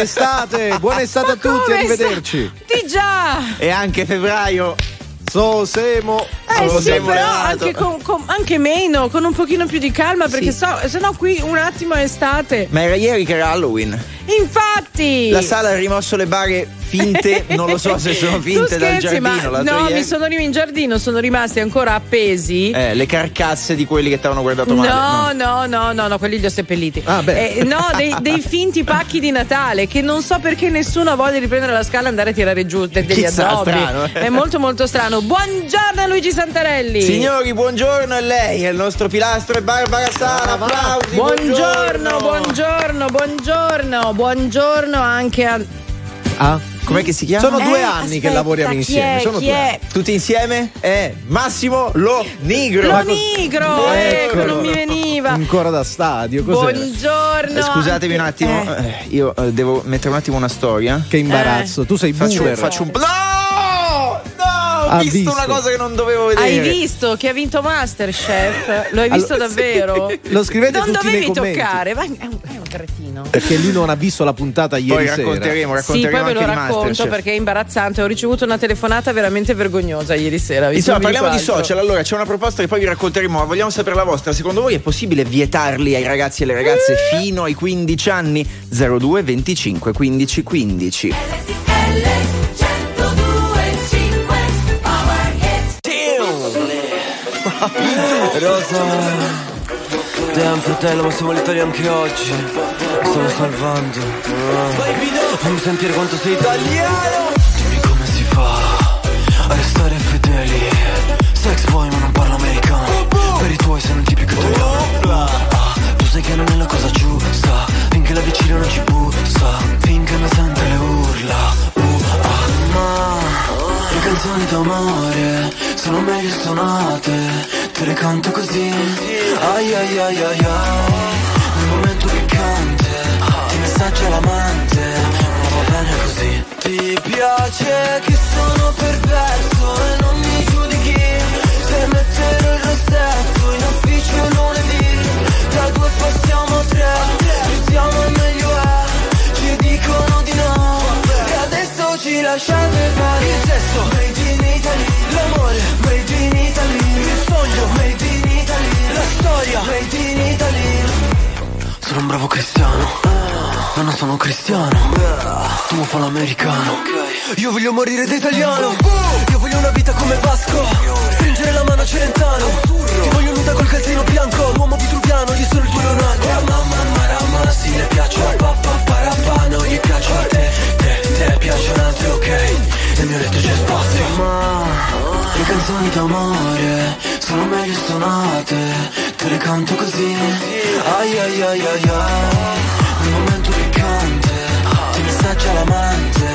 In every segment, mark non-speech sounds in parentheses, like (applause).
Estate, buona estate a tutti, arrivederci. Di già! E anche febbraio. So Semo. Eh sì, però anche, con- con- anche meno, con un pochino più di calma, perché so, se no qui un attimo è estate. Ma era ieri che era Halloween. Infatti! La sala ha rimosso le bare finte, (laughs) non lo so se sono finte dal scherzi, giardino. ma no, ieri. mi sono rim- in giardino, sono rimasti ancora appesi. Eh, le carcasse di quelli che ti avevano guardato male. No, no, no, no, no, quelli li ho seppelliti. Ah. Eh, no, dei, (laughs) dei finti pacchi di Natale che non so perché nessuno ha voglia di prendere la scala e andare a tirare giù de- degli Chissà, addobbi. strano. È molto molto strano. Buongiorno Luigi Santarelli. Signori, buongiorno a lei, è il nostro pilastro e Barbara Sala. Applausi. Buongiorno, buongiorno, buongiorno, buongiorno anche a. Ah? Com'è che si chiama? Sono due Eh, anni che aspetta, lavoriamo chi insieme. è? Sono due anni. Tutti insieme? È Massimo Lo Nigro. Lo Nigro, ecco, Eccolo. non mi veniva. Ancora da stadio, cos'è? Buongiorno. Eh, Scusatevi un attimo, eh. eh, io eh, devo mettere un attimo una storia. Che imbarazzo, tu sei Faccio, boomer. faccio un. No! Ha visto, visto. una cosa che non dovevo vedere. Hai visto che ha vinto Masterchef? Lo hai visto Allora, davvero? (laughs) Lo scrivete non tutti nei dovevi commenti. toccare, vai, è un, è un cretino. Perché lui non ha visto la puntata Poi ieri sera. racconteremo, Sì, racconteremo poi ve lo racconto perché è imbarazzante. Ho ricevuto una telefonata veramente vergognosa ieri sera. vi Insomma, parliamo di altro. social. Allora, c'è una proposta che poi vi racconteremo, ma vogliamo sapere la vostra. Secondo voi è possibile vietarli ai ragazzi e alle ragazze Eh. fino ai 15 anni? 02 25 15 15. Rosa Damn fratello ma siamo letali anche oggi. Mi stanno salvando. Ah. Fammi sentire quanto sei italiano. Dimmi come si fa A restare fedeli. Sex boy ma non parlo americano. Per i tuoi sei un tipico italiano. Ah, Tu sai che non è canzoni d'amore sono meglio suonate, te le canto così. Ai ai ai ai ai, nel momento piccante, ti messaggia l'amante, ma va bene così. Ti piace che sono perverso e non mi giudichi, se metterò il rossetto in ufficio lunedì, da due passiamo a tre, siamo lasciate fare il sesso, made in Italy, l'amore, made in Italy, il sogno, made in Italy, la storia, made in Italy. Sono un bravo cristiano, ma non sono cristiano, tu mi fa l'americano. Io voglio morire da italiano, io voglio una vita come Vasco, stringere la mano a Celentano, ti voglio nuda col calzino bianco, l'uomo vitruviano, io sono il tuo Leonardo. Mamma, marama, sì le piaccio a papà, parapà, non gli piaccio a te, te, te piacciono altri, ok, nel mio letto c'è spazio. Ma le canzoni d'amore sono meglio suonate, te le canto così, ai ai ai ai ai, nel momento piccante, ti messaggia l'amante,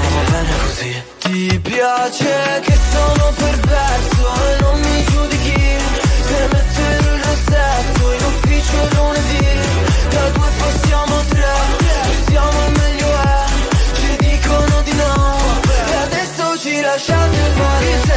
ma va bene così. Ti piace che sono perverso e non mi giudichi, se metterò il rossetto in ufficio lunedì, da due passiamo a tre, siamo e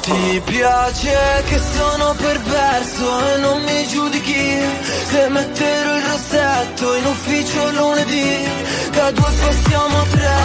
Ti piace che sono perverso e non mi giudichi Se metterò il rossetto in ufficio lunedì. Da due passiamo a tre,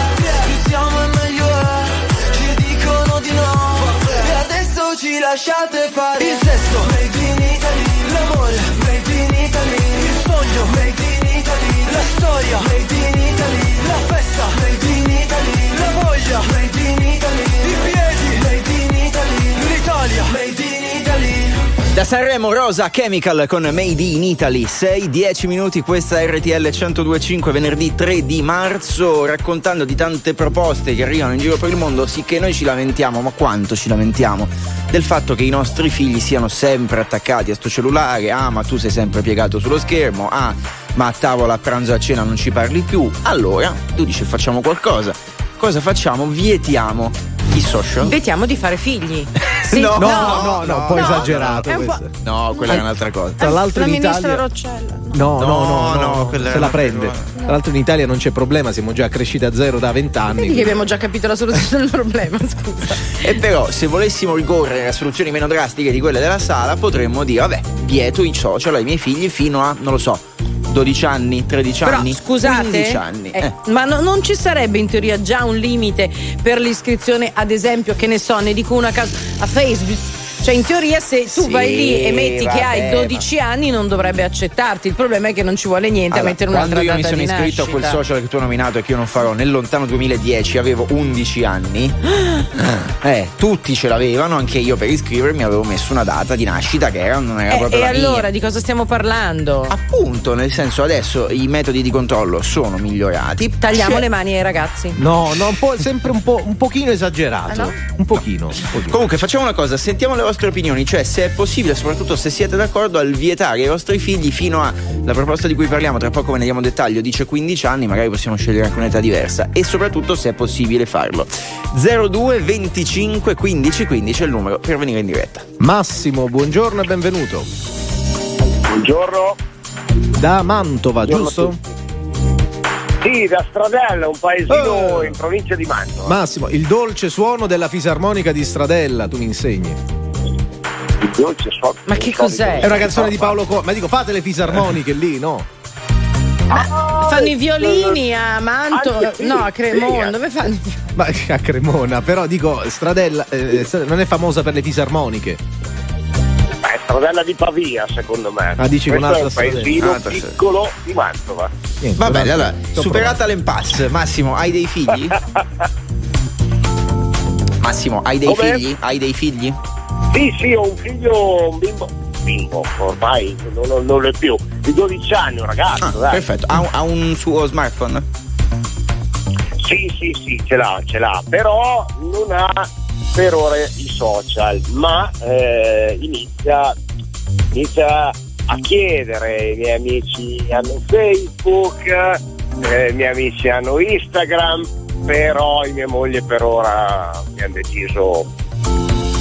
più siamo e meglio è Ci dicono di no. E adesso ci lasciate fare. Il sesso, made in Italy L'amore, made in Italy. Il sogno, made in Italy La storia, made in Italy. La festa, made in Italy. La voglia, made in Italy. I piedi, made in Italy. L'Italia, made in Italy Da Sanremo Rosa Chemical con Made in Italy. 6-10 minuti questa RTL 1025 venerdì 3 di marzo raccontando di tante proposte che arrivano in giro per il mondo sì che noi ci lamentiamo ma quanto ci lamentiamo? Del fatto che i nostri figli siano sempre attaccati a sto cellulare. Ah ma tu sei sempre piegato sullo schermo. Ah ma a tavola a pranzo a cena non ci parli più. Allora tu dici facciamo qualcosa. Cosa facciamo? Vietiamo I social? Vediamo di fare figli. (laughs) Sì, no, no, no, no, no, un po' esagerato. è un. No, quella è un'altra cosa. Tra l'altro la in ministra Italia. Roccella. No, no, no, No, no, no, se la prende. Tra l'altro in Italia non c'è problema, siamo già cresciuti a zero da vent'anni. Vedi che abbiamo già capito la soluzione del problema, (laughs) scusa. E però se volessimo ricorrere a soluzioni meno drastiche di quelle della sala, potremmo dire, vabbè, vieto i social ai miei figli fino a, non lo so, 12 anni, 13 Però anni, scusate, 15 anni. eh, Eh. ma no- non ci sarebbe in teoria già un limite per l'iscrizione, ad esempio, che ne so, ne dico una casa a Facebook. Cioè, in teoria, se tu Sì, vai lì e metti che hai vabbè, 12 anni, non dovrebbe accettarti. Il problema è che non ci vuole niente Allora, a mettere quando un'altra io mi data sono di iscritto a quel nascita. social che tu hai nominato e che io non farò nel lontano 2010 avevo 11 anni (gasps) eh, tutti ce l'avevano anche io per iscrivermi avevo messo una data di nascita che era, non era Eh, proprio e la mia. allora di cosa stiamo parlando? appunto nel senso adesso i metodi di controllo sono migliorati Tagliamo C'è- le mani ai ragazzi. No, no, un po', sempre un, po', un pochino esagerato. Ah, no? Un pochino. Un pochino. Comunque facciamo una cosa, sentiamo le vostre opinioni, cioè se è possibile, soprattutto se siete d'accordo, al vietare ai vostri figli fino a la proposta di cui parliamo, tra poco ve ne diamo dettaglio, dice 15 anni, magari possiamo scegliere anche un'età diversa e soprattutto se è possibile farlo. 02 25 15 15 è il numero per venire in diretta. Massimo, buongiorno e benvenuto. Buongiorno. Da Mantova, Buongiorno giusto? Sì, da Stradella, un paesino Eh. in provincia di Mantova. Massimo, il dolce suono della fisarmonica di Il tu mi insegni. Il dolce suono- Ma che so cos'è? È una canzone di Paolo Co. Ma dico, fate le fisarmoniche lì, no? Ah, Fanno i violini a Manto, Anche sì, no, a Cremona, sì. dove fanno? Ma (laughs) a Cremona, però dico, Stradella eh, non è famosa per le fisarmoniche. È Stradella di Pavia, secondo me. Ah, dici Questo un'altra è un paesino Stradella. piccolo di Mantova. Niente, Va bene, allora, superata l'impasse, Massimo, hai dei figli? (laughs) Massimo, hai dei Come? figli? Hai dei figli? Sì, sì, ho un figlio, un bimbo, bimbo, ormai non, non, lo è più, di 12 anni, un ragazzo, Ah, dai. perfetto, ha, un- ha un suo smartphone? Sì, sì, sì, ce l'ha, ce l'ha, però non ha per ora i social, ma eh, inizia, inizia a chiedere, i miei amici hanno Facebook, eh, i miei amici hanno Instagram, però mia moglie per ora mi hanno deciso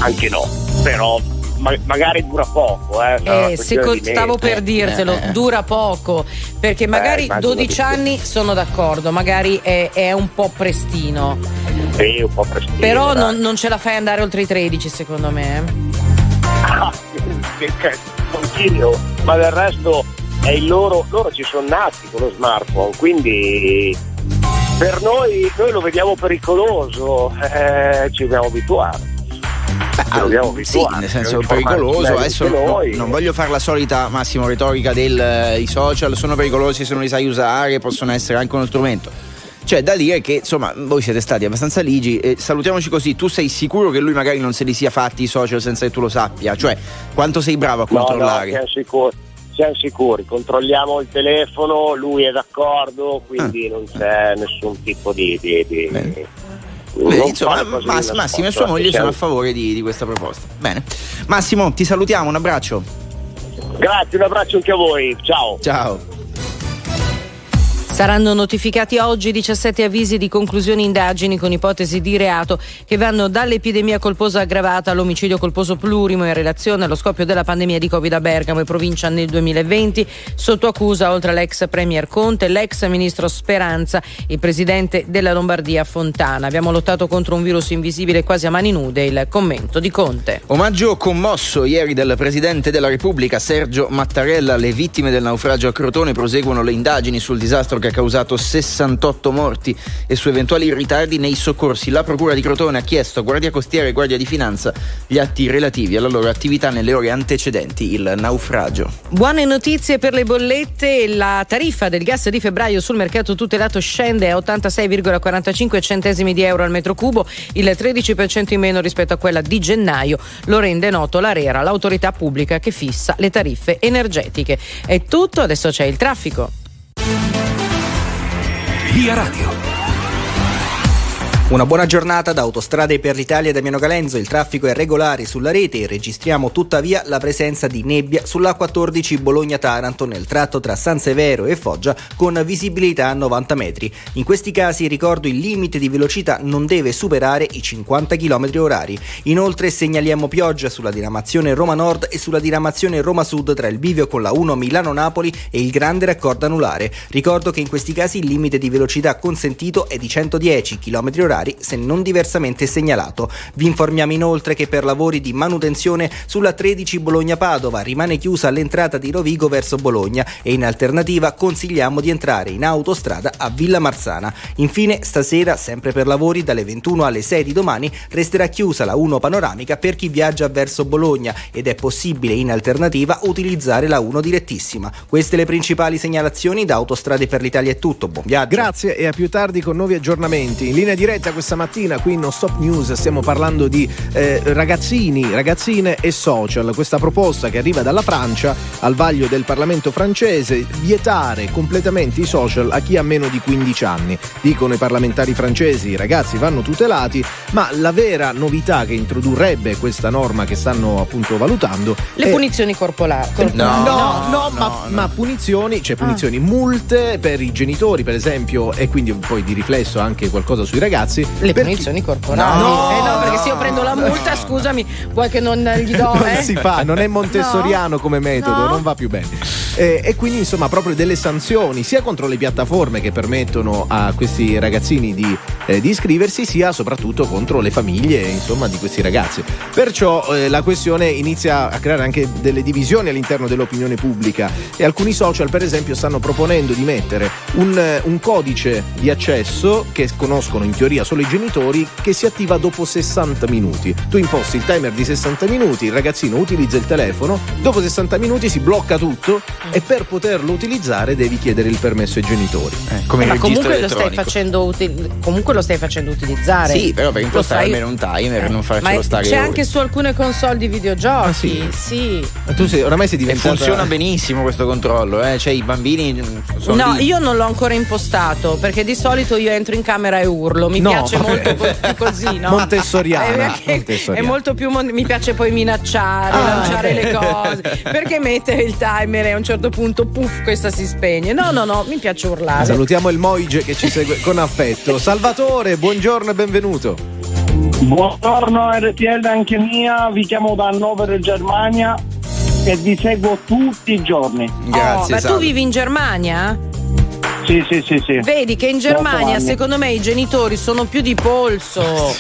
anche no, però ma- magari dura poco. Eh, Eh, seco- stavo per dirtelo, Eh, eh. dura poco, perché magari immagino 12 di sì. anni sono d'accordo, magari è, è un po' prestino, Sì, un po' prestino. però non, non ce la fai andare oltre i 13 secondo me. eh. Ah, (laughs) che ma del resto è il loro, loro ci sono nati con lo smartphone, quindi per noi, noi lo vediamo pericoloso, eh, ci dobbiamo abituare. Ah, sì, nel senso pericoloso. Adesso no- non voglio fare la solita massimo retorica del eh, i social sono pericolosi se non li sai usare, possono essere anche uno strumento. C'è da dire che insomma voi siete stati abbastanza ligi e salutiamoci così, tu sei sicuro che lui magari non se li sia fatti i social senza che tu lo sappia? Cioè, quanto sei bravo a No, no, controllare? siamo sicuri. Siamo sicuri, controlliamo il telefono, lui è d'accordo, quindi non c'è nessun tipo di. di, di- Ah. Beh, insomma, Mass- Massimo e sua moglie sono a favore di, di questa proposta. Bene. Massimo, ti salutiamo, un abbraccio. Grazie, un abbraccio anche a voi, ciao. Ciao. Saranno notificati oggi 17 avvisi di conclusioni indagini con ipotesi di reato che vanno dall'epidemia colposa aggravata all'omicidio colposo plurimo in relazione allo scoppio della pandemia di Covid a Bergamo e provincia nel 2020. Sotto accusa, oltre all'ex Premier Conte, l'ex ministro Speranza, il presidente della Lombardia Fontana. Abbiamo lottato contro un virus invisibile quasi a mani nude, il commento di Conte. Omaggio commosso ieri del Presidente della Repubblica Sergio Mattarella. Le vittime del naufragio a Crotone proseguono le indagini sul disastro che ha causato 68 morti e su eventuali ritardi nei soccorsi. La Procura di Crotone ha chiesto a Guardia Costiera e Guardia di Finanza gli atti relativi alla loro attività nelle ore antecedenti il naufragio. Buone notizie per le bollette, la tariffa del gas di febbraio sul mercato tutelato scende a 86,45 centesimi di euro al metro cubo, il 13% in meno rispetto a quella di gennaio, lo rende noto l'ARERA, l'autorità pubblica che fissa le tariffe energetiche. È tutto, adesso c'è il traffico. Via Radio. Una buona giornata da Autostrade per l'Italia da Damiano Galenzo. Il traffico è regolare sulla rete e registriamo tuttavia la presenza di nebbia sulla 14 Bologna-Taranto nel tratto tra San Severo e Foggia con visibilità a 90 metri. In questi casi ricordo il limite di velocità non deve superare i 50 km orari. Inoltre segnaliamo pioggia sulla diramazione Roma Nord e sulla diramazione Roma Sud tra il bivio con la 1 Milano-Napoli e il grande raccordo anulare. Ricordo che in questi casi il limite di velocità consentito è di 110 km orari orari se non diversamente segnalato. Vi informiamo inoltre che per lavori di manutenzione sulla 13 Bologna-Padova rimane chiusa l'entrata di Rovigo verso Bologna e in alternativa consigliamo di entrare in autostrada a Villa Marzana. Infine, stasera, sempre per lavori, dalle 21 alle 6 di domani resterà chiusa la 1 panoramica per chi viaggia verso Bologna ed è possibile in alternativa utilizzare la 1 direttissima. Queste le principali segnalazioni da Autostrade per l'Italia è tutto. Buon viaggio. Grazie e a più tardi con nuovi aggiornamenti. In linea diretta diretta questa mattina qui in No Stop News stiamo parlando di eh, ragazzini, ragazzine e social. Questa proposta che arriva dalla Francia al vaglio del Parlamento francese, vietare completamente i social a chi ha meno di 15 anni. Dicono i parlamentari francesi, i ragazzi vanno tutelati, ma la vera novità che introdurrebbe questa norma che stanno appunto valutando le è... punizioni corporali. No, no, no, no, ma, no. ma, punizioni, cioè punizioni, ah. multe per i genitori, per esempio, e quindi poi di riflesso anche qualcosa sui ragazzi ragazzi. Le punizioni corporali. No, eh no, perché se io prendo la multa, scusami, vuoi che non gli do? Eh? Non si fa, non è montessoriano come metodo, non va più bene. Eh, e quindi insomma proprio delle sanzioni sia contro le piattaforme che permettono a questi ragazzini di, eh, di iscriversi, sia soprattutto contro le famiglie insomma, di questi ragazzi. Perciò eh, la questione inizia a creare anche delle divisioni all'interno dell'opinione pubblica e alcuni social per esempio stanno proponendo di mettere un, un codice di accesso che conoscono in teoria solo i genitori che si attiva dopo 60 minuti. Tu imposti il timer di 60 minuti, il ragazzino utilizza il telefono, dopo 60 minuti si blocca tutto e per poterlo utilizzare devi chiedere il permesso ai genitori. Eh, come Ma comunque lo, stai facendo util- comunque lo stai facendo utilizzare. Sì, però per impostare fai... almeno un timer eh. non farcelo stare. C'è anche su alcune console di videogiochi. Ah, sì. sì. Ma tu sei, oramai sei diventato. E funziona benissimo questo controllo, eh? Cioè i bambini. no, lì. io non l'ho ancora impostato perché di solito io entro in camera e urlo. Mi no, piace molto (laughs) più così, no? Montessoriana. È, Montessoriana. è molto più. mi piace poi minacciare, ah, lanciare okay. le cose. Perché mettere il timer e a un certo punto, puff, questa si spegne. No, no, no, mi piace urlare. Salutiamo il Moige che ci segue con affetto. Salvatore, buongiorno e benvenuto. Buongiorno RTL anche mia, vi chiamo da Hannover Germania e vi seguo tutti i giorni. Grazie. Oh, ma tu vivi in Germania? Sì, sì, sì, sì. Vedi che in Germania secondo me i genitori sono più di polso.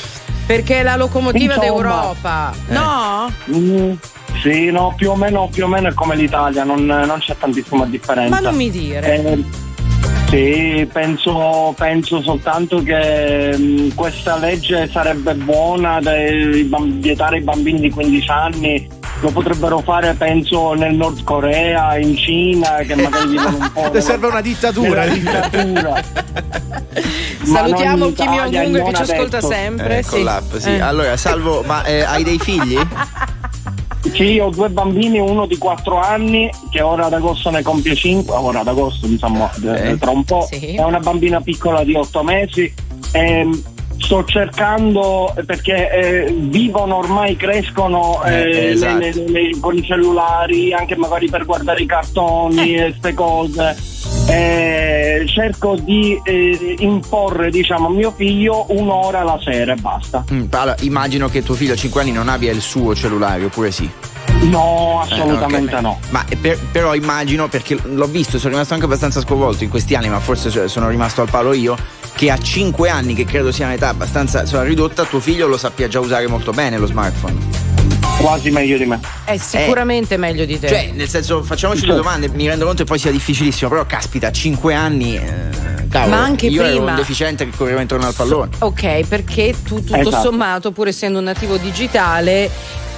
Perché è la locomotiva Insomma, d'Europa. Eh. No? Mm, sì, no, più o meno, più o meno è come l'Italia, non, non c'è tantissima differenza. Ma non mi dire. Eh, sì, penso, penso, soltanto che mh, mm, questa legge sarebbe buona da vietare i bambini di 15 anni lo potrebbero fare penso nel Nord Corea, in Cina che magari vivono un po'. (laughs) serve una dittatura. dittatura. (laughs) Salutiamo Kim Jong-un che ci ascolta sempre. Eh, sì. L'app, sì. Eh. Allora, Salvo, ma eh, hai dei figli? (laughs) Sì, ho due bambini, uno di 4 anni che ora ad agosto ne compie 5, ora ad agosto diciamo eh. tra un po', sì. e una bambina piccola di 8 mesi. E, ehm, sto cercando perché eh, vivono ormai, crescono eh, eh, esatto. le, le, le, con i cellulari, anche magari per guardare i cartoni e queste cose. Eh, cerco di eh, imporre diciamo, a mio figlio un'ora la sera e basta. Mm, allora, immagino che tuo figlio a 5 anni non abbia il suo cellulare, oppure sì? No, assolutamente eh, okay. no. Ma per, però immagino, perché l'ho visto, sono rimasto anche abbastanza sconvolto in questi anni, ma forse sono rimasto al palo io, che a 5 anni, che credo sia un'età abbastanza insomma, ridotta, tuo figlio lo sappia già usare molto bene lo smartphone. Quasi meglio di me. È sicuramente eh, meglio di te. Cioè, nel senso, facciamoci sì. le domande, mi rendo conto che poi sia difficilissimo, però caspita, a 5 anni. Eh, cavolo, Ma anche io prima. ero un deficiente che correva intorno al pallone. Ok, perché tu tutto esatto. sommato, pur essendo un nativo digitale,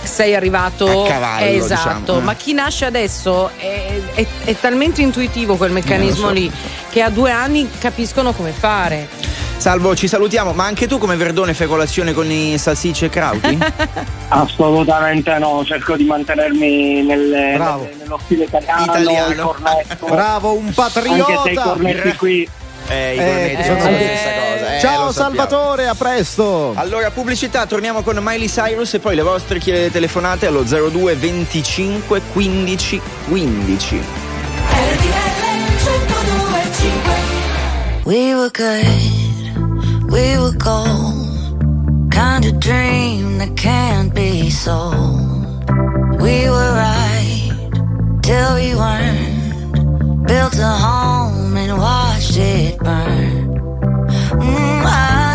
sei arrivato a cavallo, esatto diciamo. ma chi nasce adesso è, è, è talmente intuitivo quel meccanismo so. lì che a due anni capiscono come fare Salvo, ci salutiamo, ma anche tu come Verdone fai colazione con i salsicce e crauti? (laughs) Assolutamente no, cerco di mantenermi nelle, nelle, nello stile italiano, italiano. Bravo, un patriota! Anche se i cornetti qui Eh, i cornetti sono la stessa cosa. Ciao Salvatore, a presto. Allora, pubblicità, torniamo con Miley Cyrus e poi le vostre telefonate allo 02 25 15 15. We were good, we were gold, kind of dream that can't be sold. We were right till we weren't, built a home and watched it burn. Mm, I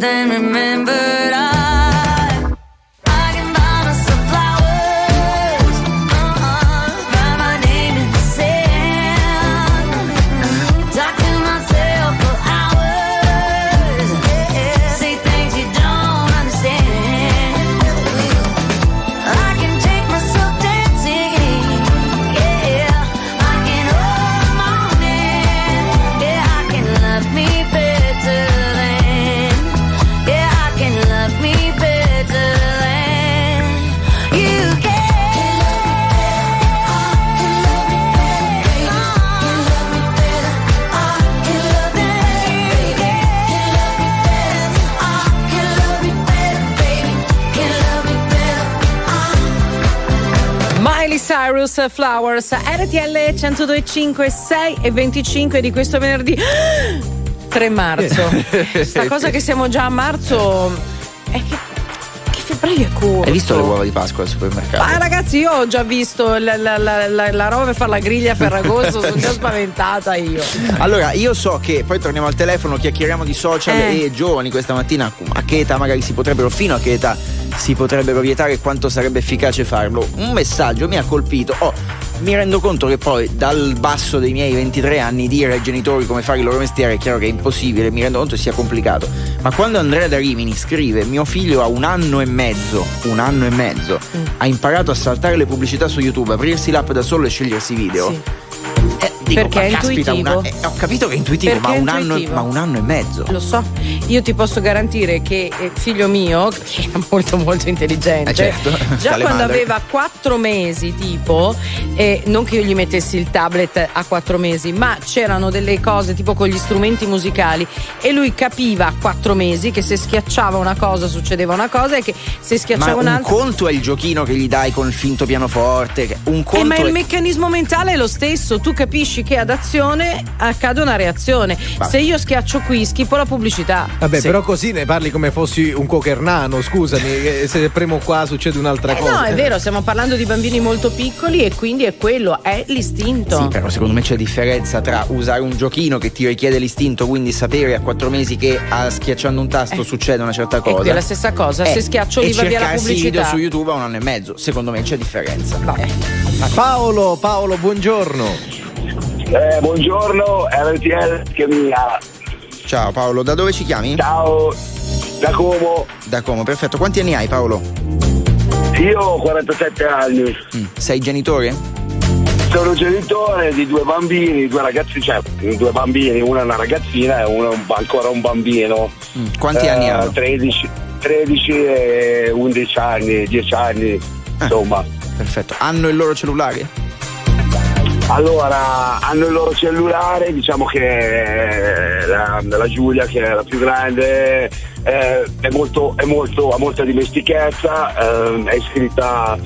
then remember Cyrus Flowers RTL 102.5 6 e 25 di questo venerdì (gasps) 3 marzo (laughs) sta cosa che siamo già a marzo è che, febbraio è corto Hai visto le uova di Pasqua al supermercato? ma ragazzi io ho già visto la, la- la- la- la roba per fare la griglia a Ferragosto (laughs) sono già spaventata io Allora, io so che poi torniamo al telefono, chiacchieriamo di social Eh. e giovani questa mattina. A che età magari si potrebbero, fino a che età si potrebbero vietare e quanto sarebbe efficace farlo? Un messaggio mi ha colpito. Oh, mi rendo conto che poi dal basso dei miei 23 anni dire ai genitori come fare il loro mestiere è chiaro che è impossibile, mi rendo conto che sia complicato. Ma quando Andrea da Rimini scrive mio figlio ha un anno e mezzo, un anno e mezzo, Mm. ha imparato a saltare le pubblicità su YouTube, aprirsi l'app da solo e scegliersi i video. Eh, dico, Perché ma è caspita, intuitivo. eh, ho capito che è intuitivo, ma è un, anno, intuitivo. ma un anno e mezzo. Lo so, io ti posso garantire che eh, figlio mio, (laughs) che è molto molto intelligente, Eh, certo, già quando aveva quattro mesi tipo, e non che io gli mettessi il tablet a quattro mesi, ma c'erano delle cose tipo con gli strumenti musicali e lui capiva a quattro mesi che se schiacciava una cosa succedeva una cosa e che se Ma schiacciava un un'altra... conto è il giochino che gli dai con il finto pianoforte, un Eh, conto ma è il meccanismo mentale è lo stesso, tu capisci che ad azione accade una reazione. Va. Se io schiaccio qui, schifo la pubblicità. Vabbè, sì. però così ne parli come fossi un cochernano, scusami, se premo qua succede un'altra eh cosa. No, è vero, stiamo parlando di bambini molto piccoli e quindi è quello, è l'istinto. Sì, però secondo me c'è differenza tra usare un giochino che ti richiede l'istinto, quindi sapere a quattro mesi che ah, schiacciando un tasto eh. succede una certa cosa. E è la stessa cosa, eh. se schiaccio lì va via la pubblicità. video su YouTube a un anno e mezzo, secondo me c'è differenza. Paolo, Paolo, buongiorno. Eh, buongiorno, RTL che mi ha. Ciao Paolo, da dove ci chiami? Ciao, da Como. Da Como, perfetto. Quanti anni hai Paolo? Io ho 47 anni. Mm. Sei genitore? Sono genitore di due bambini, due ragazzi, cioè due bambini, una è una ragazzina e uno è ancora un bambino. Mm. Quanti eh, anni hanno? 13, 13 e 11 anni, 10 anni, ah, insomma. Perfetto. Hanno il loro cellulare? Allora, hanno il loro cellulare, diciamo che la, la Giulia, che è la più grande, eh, è molto, è molto, ha molta dimestichezza, eh, è iscritta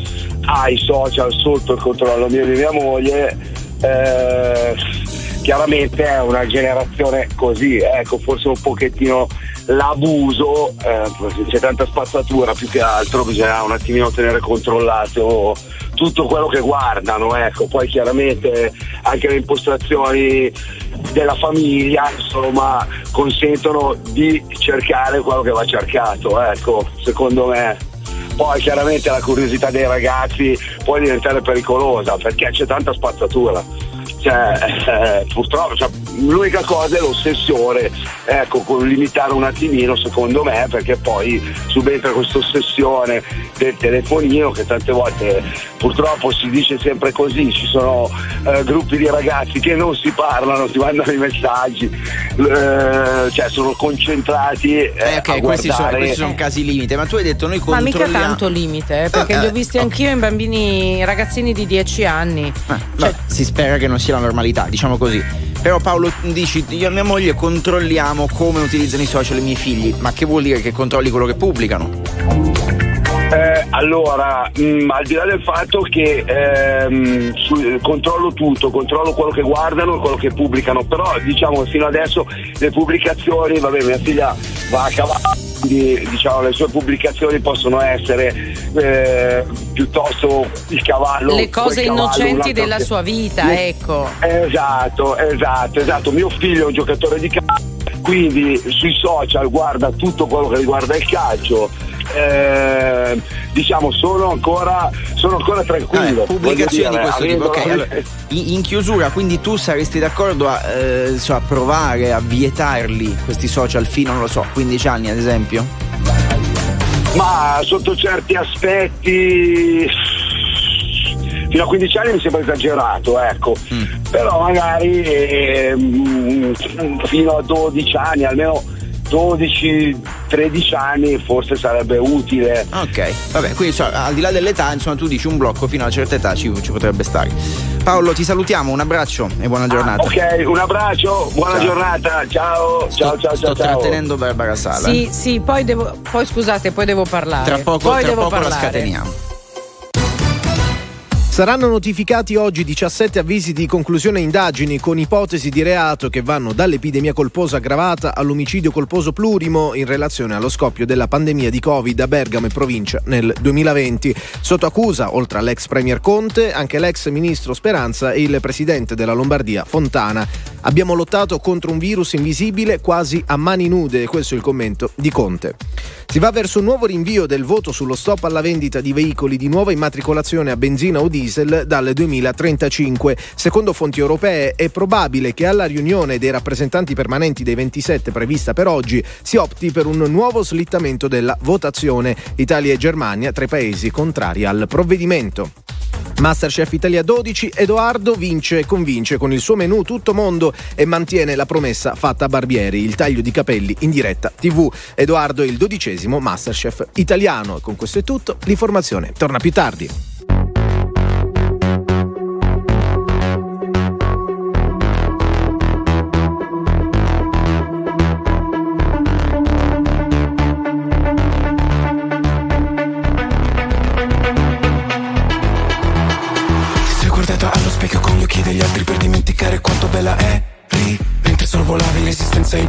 ai social sotto il controllo mio e di mia moglie. Eh, chiaramente è una generazione così, ecco, forse un pochettino l'abuso, eh, c'è tanta spazzatura più che altro, bisogna un attimino tenere controllato tutto quello che guardano, ecco. poi chiaramente anche le impostazioni della famiglia insomma consentono di cercare quello che va cercato, ecco, secondo me. Poi chiaramente la curiosità dei ragazzi può diventare pericolosa perché c'è tanta spazzatura cioè, eh, purtroppo cioè, l'unica cosa è l'ossessione ecco con limitare un attimino secondo me perché poi subentra questa ossessione del telefonino che tante volte purtroppo si dice sempre così ci sono eh, gruppi di ragazzi che non si parlano si mandano i messaggi eh, cioè sono concentrati eh, eh ok questi sono, questi sono, casi limite ma tu hai detto noi controlliamo ma mica tanto limite eh, perché li ho visti anch'io in bambini ragazzini di 10 anni. Cioè, si spera che non sia la normalità, diciamo così. Però Paolo dici, io e mia moglie controlliamo come utilizzano i social i miei figli, ma che vuol dire che controlli quello che pubblicano? Eh, allora, mh, mm, al di là del fatto che ehm, su, controllo tutto, controllo quello che guardano e quello che pubblicano, però diciamo fino adesso le pubblicazioni, vabbè mia figlia va a cavallo quindi diciamo, le sue pubblicazioni possono essere eh, piuttosto il cavallo. Le cose innocenti della sua vita, le... ecco. Esatto, esatto, esatto. Mio figlio è un giocatore di calcio, quindi sui social guarda tutto quello che riguarda il calcio. Eh, diciamo sono ancora, sono ancora tranquillo. Eh, pubblicazioni di questo tipo. Okay, allora, (laughs) in, chiusura, quindi tu saresti d'accordo a, eh, so, a provare a vietarli questi social fino, non lo so, 15 anni ad esempio? Ma sotto certi aspetti fino a 15 anni mi sembra esagerato, ecco. Mm. Però magari eh, fino a 12 anni, almeno 12-13 anni forse sarebbe utile. Ok, vabbè, quindi cioè, al di là dell'età, insomma, tu dici un blocco fino a una certa età ci, ci potrebbe stare. Paolo, ti salutiamo, un abbraccio e buona giornata. Ah, ok, un abbraccio, buona ciao. giornata, ciao, sto, ciao, ciao, sto ciao. trattenendo Barbara Sala. Sì, sì, poi devo, poi scusate, poi devo parlare. Tra poco, poi tra devo poco parlare. la scateniamo. Saranno notificati oggi 17 avvisi di conclusione indagini con ipotesi di reato che vanno dall'epidemia colposa aggravata all'omicidio colposo plurimo in relazione allo scoppio della pandemia di Covid a Bergamo e provincia nel 2020. Sotto accusa, oltre all'ex premier Conte, anche l'ex ministro Speranza e il presidente della Lombardia Fontana. Abbiamo lottato contro un virus invisibile quasi a mani nude, questo è il commento di Conte. Si va verso un nuovo rinvio del voto sullo stop alla vendita di veicoli di nuova immatricolazione a benzina o diesel dal 2035. Secondo fonti europee è probabile che alla riunione dei rappresentanti permanenti dei 27 prevista per oggi si opti per un nuovo slittamento della votazione. Italia e Germania tra i paesi contrari al provvedimento. Masterchef Italia 12, Edoardo vince e convince con il suo menù tutto mondo e mantiene la promessa fatta a Barbieri, il taglio di capelli in diretta TV. Edoardo è il dodicesimo Masterchef italiano. Con questo è tutto, l'informazione torna più tardi.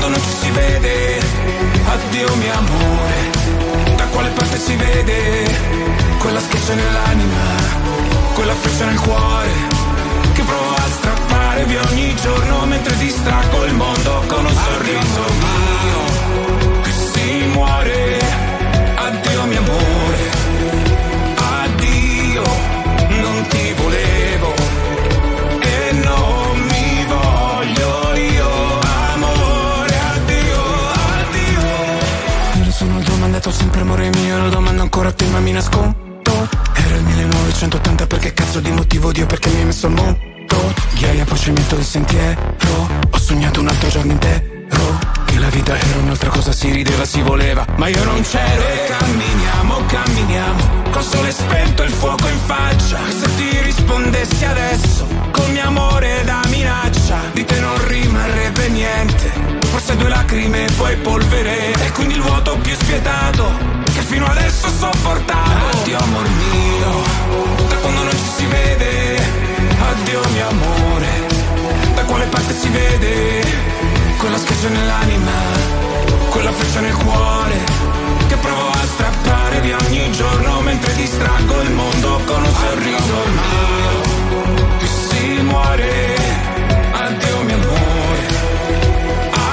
quando non ci si vede. Addio mio amore Da quale parte si vede? Quella schiaccia nell'anima Quella freccia nel cuore Che provo a strappare via ogni giorno Mentre distraggo il mondo con un sorriso mio Che si muore. Addio mio amore Addio Non ti volevo sempre amore mio lo domando ancora a te ma mi nascondo. Era il 1980 perché cazzo di motivo Dio perché mi hai messo al mondo? Ghiaia poi cemento sentiero Ho sognato un altro giorno intero. Che la vita era un'altra cosa si rideva si voleva. Ma io non c'ero e camminiamo camminiamo. Col sole spento il fuoco in faccia. Se ti rispondessi adesso Col mio amore da minaccia. Di te non rimarrebbe niente. Forse due lacrime e poi polvere. E quindi il vuoto più spietato Che fino adesso ho sopportato. Addio amor mio Da quando non ci si vede. Addio mio amore Da quale parte si vede? Quella schiaccia nell'anima Quella freccia nel cuore Che provo a strappare via ogni giorno Mentre distraggo il mondo con un sorriso. E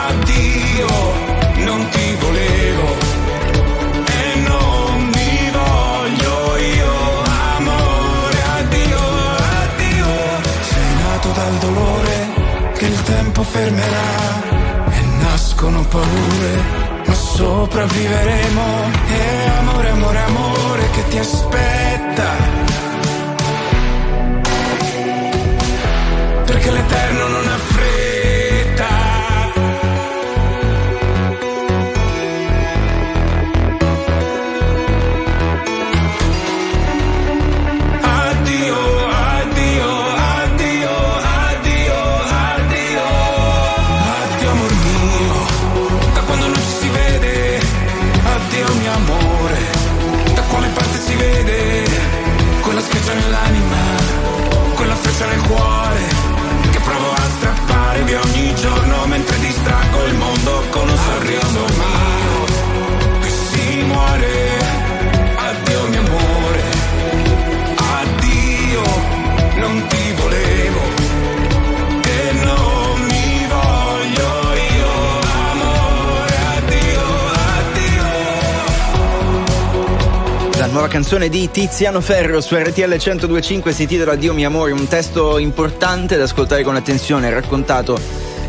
Addio Non ti volevo. E non mi voglio io Amore. Addio Addio. Sei nato dal dolore Che il tempo fermerà. E nascono paure ma sopravviveremo. E amore, amore, amore che ti aspetta. Perché l'eterno non ha fretta. Nuova canzone di Tiziano Ferro su RTL 1025 si intitola Dio mio amore, un testo importante da ascoltare con attenzione, raccontato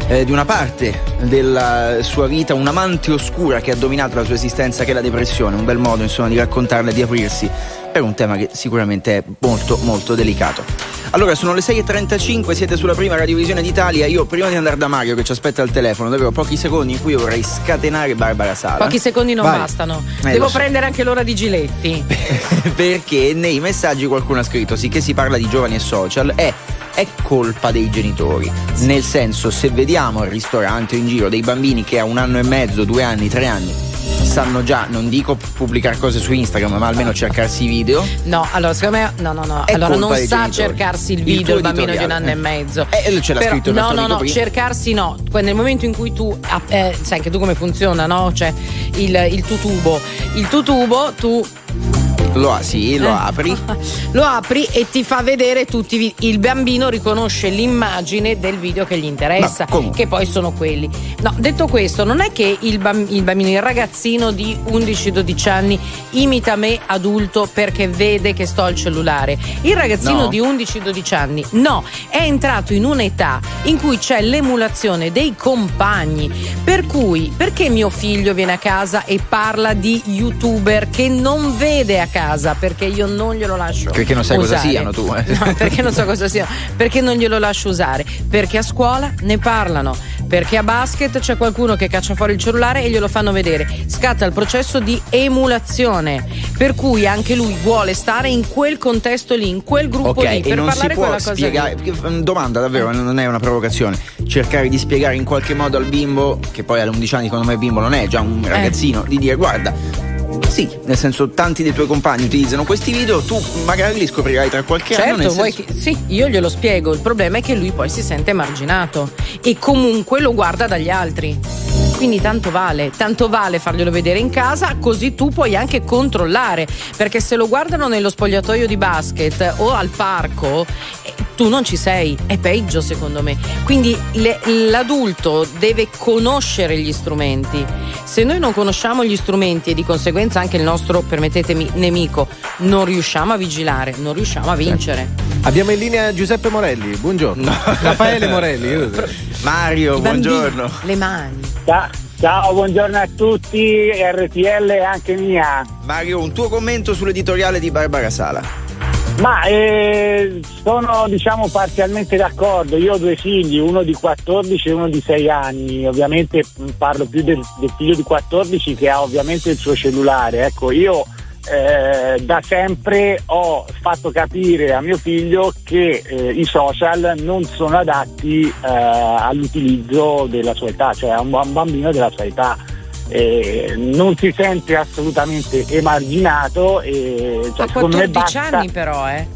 eh, di una parte della sua vita, un'amante oscura che ha dominato la sua esistenza che è la depressione, un bel modo insomma di raccontarla e di aprirsi per un tema che sicuramente è molto molto delicato. Allora sono le 6.35, siete sulla prima radiovisione d'Italia, io prima di andare da Mario che ci aspetta al telefono, davvero pochi secondi in cui vorrei scatenare Barbara Sala. Pochi secondi non Vai. bastano. Eh, Devo so. prendere anche l'ora di Giletti. (laughs) perché nei messaggi qualcuno ha scritto sì che si parla di giovani e social è è colpa dei genitori nel senso se vediamo al ristorante o in giro dei bambini che a un anno e mezzo due anni tre anni sanno già non dico pubblicare cose su Instagram ma almeno cercarsi i video No, allora secondo me no, no, no. È allora non sa genitori. cercarsi il Il video il, tuo bambino di un anno e mezzo. Eh, ce l'ha Però- scritto il No, no, no, prima. cercarsi no. Nel momento in cui tu eh, sai anche tu come funziona, no? Cioè il, il tutubo. Il tutubo tu lo sì lo Eh. apri (laughs) lo apri e ti fa vedere tutti i vi- il bambino riconosce l'immagine del video che gli interessa comunque. che poi sono quelli no detto questo non è che il, bam- il bambino il ragazzino di 11-12 anni imita me adulto perché vede che sto al cellulare il ragazzino No. di 11-12 anni no è entrato in un'età in cui c'è l'emulazione dei compagni per cui perché mio figlio viene a casa e parla di youtuber che non vede a casa perché io non glielo lascio Perché non sai cosa usare. siano tu, eh. no, perché non so cosa siano perché non glielo lascio usare perché a scuola ne parlano perché a basket c'è qualcuno che caccia fuori il cellulare e glielo fanno vedere. Scatta il processo di emulazione, per cui anche lui vuole stare in quel contesto lì, in quel gruppo okay, lì, per non parlare si può quella cosa spiegare, lì. Domanda davvero, non è una provocazione. Cercare di spiegare in qualche modo al bimbo, che poi alle 11 anni secondo me bimbo non è già un eh. ragazzino, eh. di dire guarda, sì, nel senso tanti dei tuoi compagni utilizzano questi video, tu magari li scoprirai tra qualche certo, anno. Certo, senso... sì, io glielo spiego, il problema è che lui poi si sente emarginato e comunque lo guarda dagli altri. Quindi tanto vale, tanto vale farglielo vedere in casa, così tu puoi anche controllare, perché se lo guardano nello spogliatoio di basket o al parco, eh, tu non ci sei, è peggio secondo me. Quindi le, l'adulto deve conoscere gli strumenti. Se noi non conosciamo gli strumenti e di conseguenza anche il nostro, permettetemi, nemico, non riusciamo a vigilare, non riusciamo a vincere. Abbiamo in linea Giuseppe Morelli, buongiorno. No. (laughs) Raffaele Morelli. Mario, buongiorno. Le mani. Ciao, buongiorno a tutti, RTL e anche mia. Mario, un tuo commento sull'editoriale di Barbara Sala. Ma eh, sono diciamo parzialmente d'accordo, io ho due figli, uno di 14 e uno di 6 anni, ovviamente parlo più del, del figlio di 14 che ha ovviamente il suo cellulare, ecco io eh, da sempre ho fatto capire a mio figlio che eh, i social non sono adatti eh, all'utilizzo della sua età, cioè a un bambino della sua età. Non si sente assolutamente emarginato. E, cioè, a 14 basta... anni però, eh?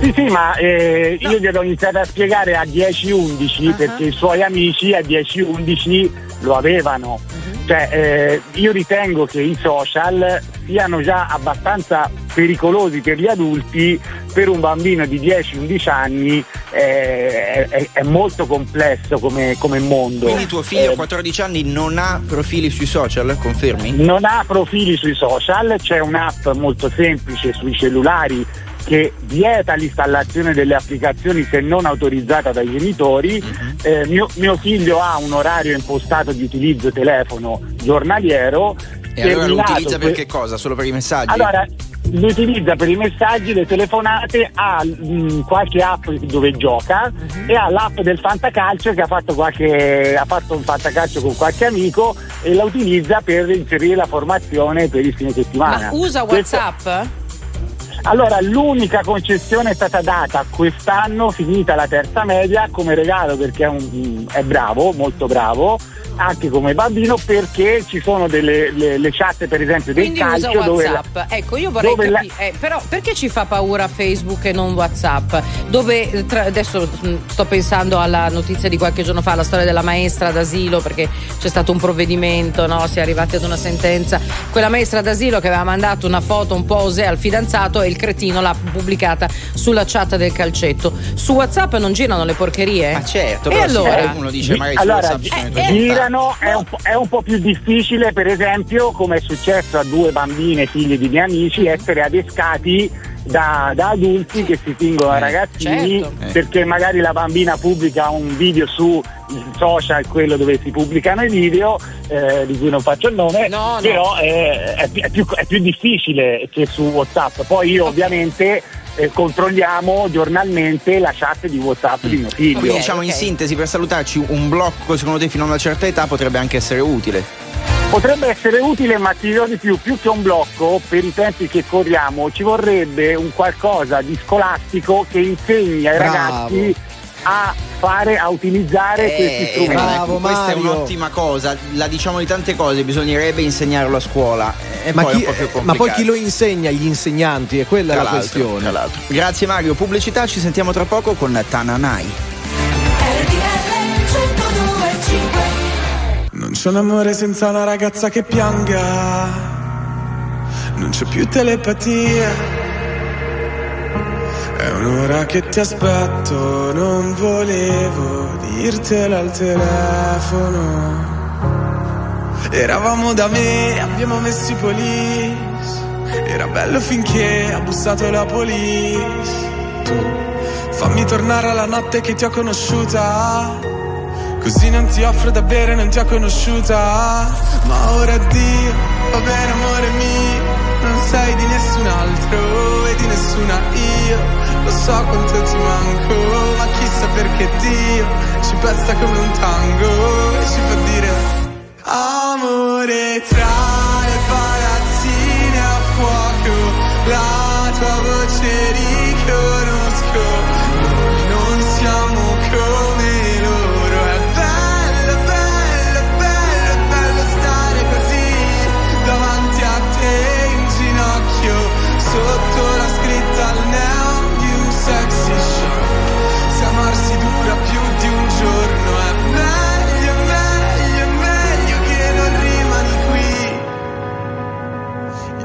Sì, sì, ma eh, no. io gliel'ho iniziato a spiegare a 10-11 uh-huh. perché i suoi amici a 10-11 lo avevano. Uh-huh. Cioè, eh, io ritengo che i social siano già abbastanza pericolosi per gli adulti, per un bambino di 10-11 anni eh, è, è, molto complesso come, come, mondo. Quindi tuo figlio a eh, 14 anni non ha profili sui social, confermi? Non ha profili sui social, c'è un'app molto semplice sui cellulari che vieta l'installazione delle applicazioni se non autorizzata dai genitori. Uh-huh. Eh, mio, mio, figlio ha un orario impostato di utilizzo telefono giornaliero. E allora lo utilizza per che cosa? Solo per i messaggi? Allora, lo utilizza per i messaggi, le telefonate, ha mh, mm, qualche app dove gioca uh-huh. e ha l'app del fantacalcio che ha fatto, qualche, ha fatto un fantacalcio con qualche amico e la utilizza per inserire la formazione per il fine settimana. Ma usa WhatsApp? Questo, allora, l'unica concessione è stata data quest'anno, finita la terza media, come regalo perché è, un, è bravo, molto bravo, anche come bambino perché ci sono delle le, le chat per esempio del Quindi calcio usa dove WhatsApp. La, ecco, io vorrei capire, la... eh, però perché ci fa paura Facebook e non WhatsApp? Dove tra, adesso mm, sto pensando alla notizia di qualche giorno fa, la storia della maestra d'asilo perché c'è stato un provvedimento, no? si è arrivati ad una sentenza. Quella maestra d'asilo che aveva mandato una foto un po' osè al fidanzato e il cretino l'ha pubblicata sulla chat del calcetto. Su WhatsApp non girano le porcherie? Ma certo, e allora uno dice magari allora, su WhatsApp eh, gira Milano è un, è un, po' più difficile, per esempio, come è successo a due bambine, figlie di miei amici, essere adescati da, da, adulti che si fingono eh, ragazzini certo. perché magari la bambina pubblica un video su social, quello dove si pubblicano i video, eh, di cui non faccio il nome, no, però no. È, è, è, più, è, più, difficile che su WhatsApp. Poi io ovviamente eh, controlliamo giornalmente la chat di WhatsApp di mio figlio. Quindi diciamo okay. in sintesi per salutarci un blocco secondo te fino a una certa età potrebbe anche essere utile. Potrebbe essere utile, ma ti dirò di più, più che un blocco, per i tempi che corriamo, ci vorrebbe un qualcosa di scolastico che insegni ai Bravo. ragazzi a fare, a utilizzare eh, questi strumenti. Bravo, questa è un'ottima cosa, la diciamo di tante cose, bisognerebbe insegnarlo a scuola. E Ma, poi chi, ma poi chi lo insegna agli insegnanti? E quella tra è la questione. Grazie Mario, pubblicità, ci sentiamo tra poco con Tananai. Non c'è un amore senza una ragazza che pianga, non c'è più telepatia è un'ora che ti aspetto, non volevo dirtelo al telefono. Eravamo da me, abbiamo messo i police. Era bello finché ha bussato la police. Tu fammi tornare alla notte che ti ho conosciuta. Così non ti offro da bere, non ti ho conosciuta. Ma ora addio, va bene amore mio. Non sei di nessun altro e di nessuna io lo so quanto ti manco, ma chissà perché Dio ci pesta come un tango e ci fa dire amore tra le palazzine a fuoco, la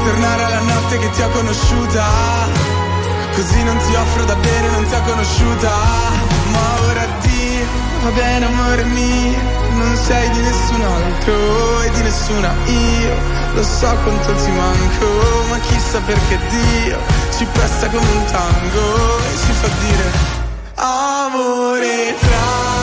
Tu fammi tornare alla notte che ti ho conosciuta. Così non ti offro da bere, non ti ho conosciuta Ma ora Dio, va bene amore mio Non sei di nessun altro e di nessuna io Lo so quanto ti manco, ma chissà perché Dio Ci presta come un tango e ci fa dire Amore tra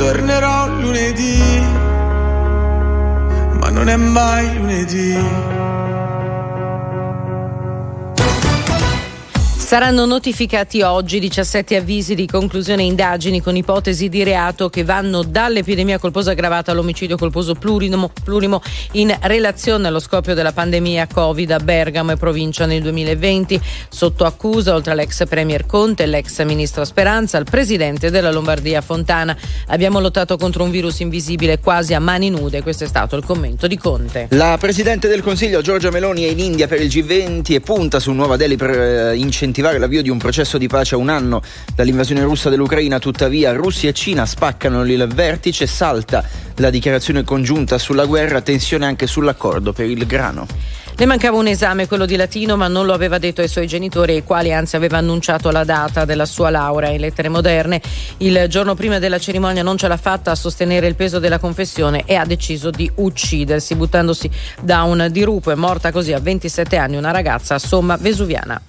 Tornerò lunedì Ma non è mai lunedì Saranno notificati oggi 17 avvisi di conclusione indagini con ipotesi di reato che vanno dall'epidemia colposa aggravata all'omicidio colposo plurimo, plurimo in relazione allo scoppio della pandemia Covid a Bergamo e provincia nel 2020. Sotto accusa, oltre all'ex premier Conte l'ex ministro Speranza, il presidente della Lombardia Fontana. Abbiamo lottato contro un virus invisibile quasi a mani nude. Questo è stato il commento di Conte. La Presidente del Consiglio Giorgia Meloni è in India per il G20 e punta su Nuova Delhi per eh, incentivare l'avvio di un processo di pace a un anno dall'invasione russa dell'Ucraina. Tuttavia Russia e Cina spaccano il vertice, salta la dichiarazione congiunta sulla guerra, tensione anche sull'accordo per il grano. Le mancava un esame, quello di latino, ma non lo aveva detto ai suoi genitori, ai quali anzi aveva annunciato la data della sua laurea in lettere moderne. Il giorno prima della cerimonia non ce l'ha fatta a sostenere il peso della confessione e ha deciso di uccidersi, buttandosi da un dirupo. È morta così a 27 anni una ragazza Somma Vesuviana.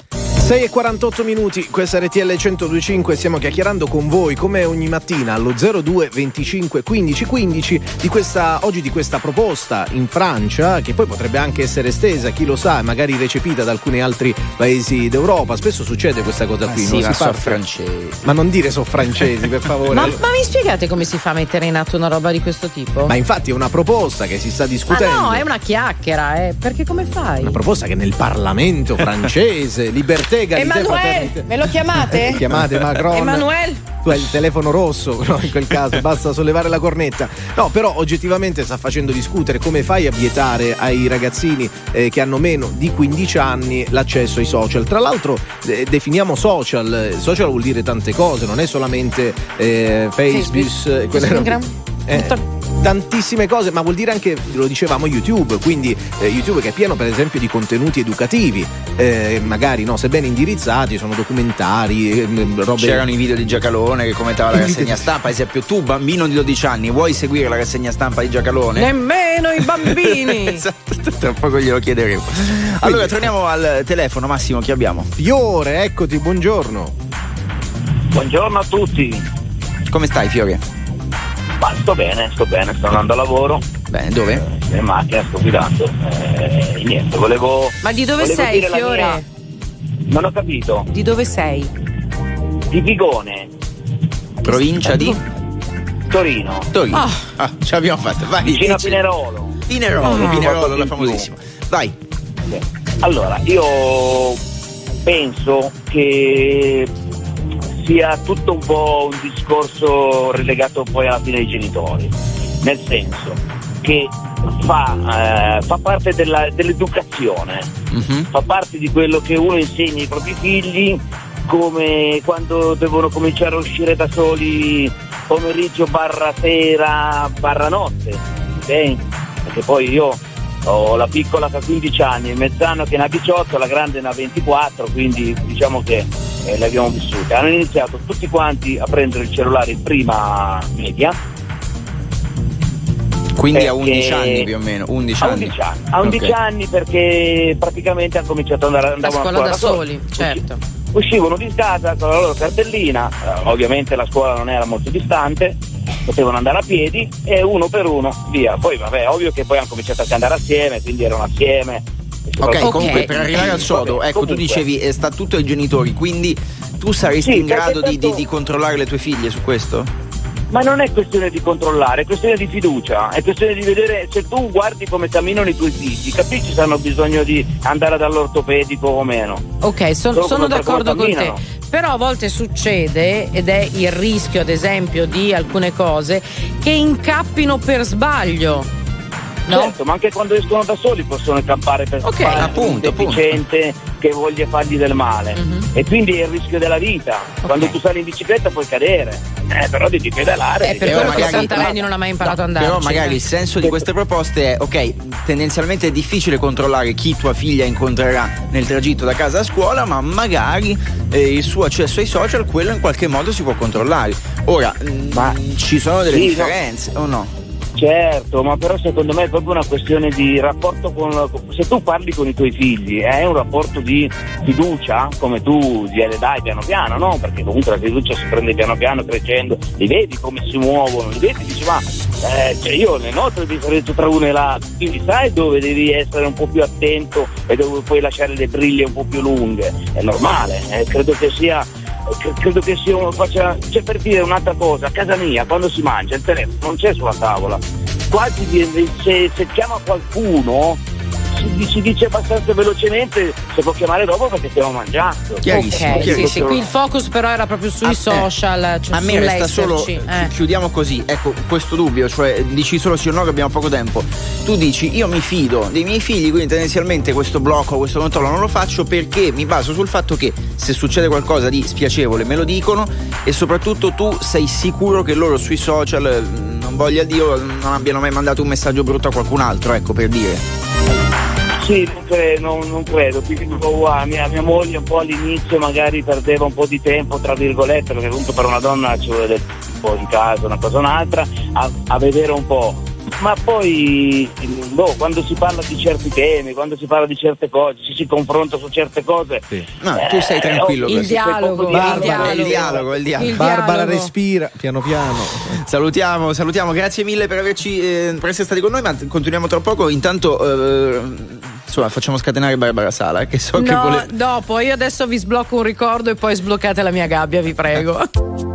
6 e 48 minuti, questa RTL 1025, stiamo chiacchierando con voi come ogni mattina allo 02 25 15 15 di questa, oggi di questa proposta in Francia che poi potrebbe anche essere estesa, chi lo sa, magari recepita da alcuni altri paesi d'Europa. Spesso succede questa cosa qui, Ah, sì, non ma si so francesi. Ma non dire so francesi, per favore. Ma, ma mi spiegate come si fa a mettere in atto una roba di questo tipo? Ma infatti è una proposta che si sta Ma discutendo. no, è una chiacchiera, eh. Perché come fai? Una proposta che nel Parlamento (laughs) francese, libertà, egalità, Emanuele, me lo chiamate? Chiamate Macron. Emanuele? Tu hai il telefono rosso, no? in quel caso, (laughs) basta sollevare la cornetta. No, però oggettivamente sta facendo discutere come fai a vietare ai ragazzini eh, che hanno meno di 15 anni l'accesso ai social. Tra l'altro eh, definiamo social, eh, social vuol dire tante cose, non è solamente eh, Facebook, eh, quelle robe- Instagram? eh, Tutto- tantissime cose, ma vuol dire anche, lo dicevamo, YouTube, quindi eh, YouTube che è pieno per esempio di contenuti educativi, eh, magari no, sebbene indirizzati, sono documentari, eh, robe... C'erano i video di Giacalone che commentava la rassegna stampa, ad esempio tu bambino di 12 anni vuoi seguire la rassegna stampa di Giacalone? Nemmeno i bambini! (laughs) esatto, tra poco glielo chiederemo. Allora torniamo al telefono, Massimo, chi abbiamo? Fiore, eccoti, buongiorno. Buongiorno a tutti. Come stai Fiore? Ma sto bene, sto bene, sto andando a lavoro. Bene, dove? Eh, in macchina, sto guidando. Eh, niente, volevo. Ma di dove sei, Fiore? mia- Non ho capito. Di dove sei? Di Vigone, Provincia di Torino. Torino. Ah. Ah, ce l'abbiamo fatta. Vai. Vicino a. Pinerolo. Pinerolo, Ah. Pinerolo, la famosissima. Vai. Allora, io penso che sia tutto un po' un discorso relegato poi alla fine ai genitori, nel senso che fa, eh, fa parte della- dell'educazione, Mhm. fa parte di quello che uno insegna ai propri figli come quando devono cominciare a uscire da soli pomeriggio barra sera barra notte, ok? Perché poi io ho la piccola che ha 15 anni, il mezzano che ne ha 18, la grande ne ha 24, quindi diciamo che eh, le abbiamo vissute. Hanno iniziato tutti quanti a prendere il cellulare in prima media. Quindi a Perché- 11 anni più o meno. 11 a anni. 11 anni, a 11 Ok. anni perché praticamente hanno cominciato ad andare andavano a scuola da soli. soli, certo. Uscivano di casa con la loro cartellina, eh, ovviamente la scuola non era molto distante, potevano andare a piedi e uno per uno via. Poi vabbè, ovvio che poi hanno cominciato anche ad andare assieme, quindi erano assieme. Ok, soprattutto- comunque per arrivare al sodo, Vabbè, ecco, tu comunque. dicevi eh, sta tutto ai genitori, quindi tu saresti Sì, in grado perché di, di- di controllare le tue figlie su questo? Ma non è questione di controllare, è questione di fiducia, è questione di vedere se tu guardi come camminano i tuoi figli, capisci se hanno bisogno di andare dall'ortopedico o meno. Ok, son- sono d'accordo con te. Però a volte succede, ed è il rischio, ad esempio, di alcune cose, che incappino per sbaglio. No? Certo, ma anche quando escono da soli possono incappare per Ok. fare Appunto, un deficiente che voglia fargli del male. Mhm. E quindi è il rischio della vita. Quando tu sali in bicicletta puoi cadere, eh, però devi pedalare. Devi per Però quello che magari- Santarelli non ha mai imparato a andare. Però magari il senso di queste proposte è, ok, tendenzialmente è difficile controllare chi tua figlia incontrerà nel tragitto da casa a scuola, ma magari eh, il suo accesso ai social, quello in qualche modo si può controllare. Ora, mm, ci sono delle Sì, no. differenze, o no? Certo, ma però secondo me è proprio una questione di rapporto con... Se tu parli con i tuoi figli è un rapporto di fiducia, come tu gliele dai piano piano, no? Perché comunque la fiducia si prende piano piano crescendo, li vedi come si muovono, li vedi, dici ma eh, cioè io ne noto la differenza tra uno e l'altro, quindi sai dove devi essere un po' più attento e dove puoi lasciare le briglie un po' più lunghe, è normale, eh, credo che sia credo che sia uno faccia c'è per dire un'altra cosa a casa mia quando si mangia il telefono non c'è sulla tavola. Quasi se, se chiama qualcuno si, si dice abbastanza velocemente se può chiamare dopo perché stiamo mangiando Ok, sì, sì, qui il focus però era proprio sui social, cioè A me resta solo. Eh. chiudiamo così, ecco questo dubbio, cioè dici solo sì o no che abbiamo poco tempo. Tu dici io mi fido dei miei figli, quindi tendenzialmente questo blocco, questo controllo non lo faccio perché mi baso sul fatto che se succede qualcosa di spiacevole me lo dicono e soprattutto tu sei sicuro che loro sui social, eh, non voglia Dio, non abbiano mai mandato un messaggio brutto a qualcun altro, ecco per dire. Sì, non, cre- non- non credo, dico, guarda, mia, mia moglie un po' all'inizio magari perdeva un po' di tempo, tra virgolette, perché comunque per una donna ci vuole del tempo in casa, una cosa o un'altra, a, a vedere un po'. Ma poi, boh, quando si parla di certi temi, quando si parla di certe cose, ci si confronta su certe cose. No, tu sei tranquillo il così. dialogo, il Barbara, dialogo. il dialogo, il dialogo. Il Barbara dialogo. respira piano piano. Salutiamo, salutiamo, grazie mille per averci eh, per essere stati con noi, ma continuiamo tra poco. Intanto eh, insomma, facciamo scatenare Barbara Sala, che so che No, vuole. dopo io adesso vi sblocco un ricordo e poi sbloccate la mia gabbia, vi prego. (laughs)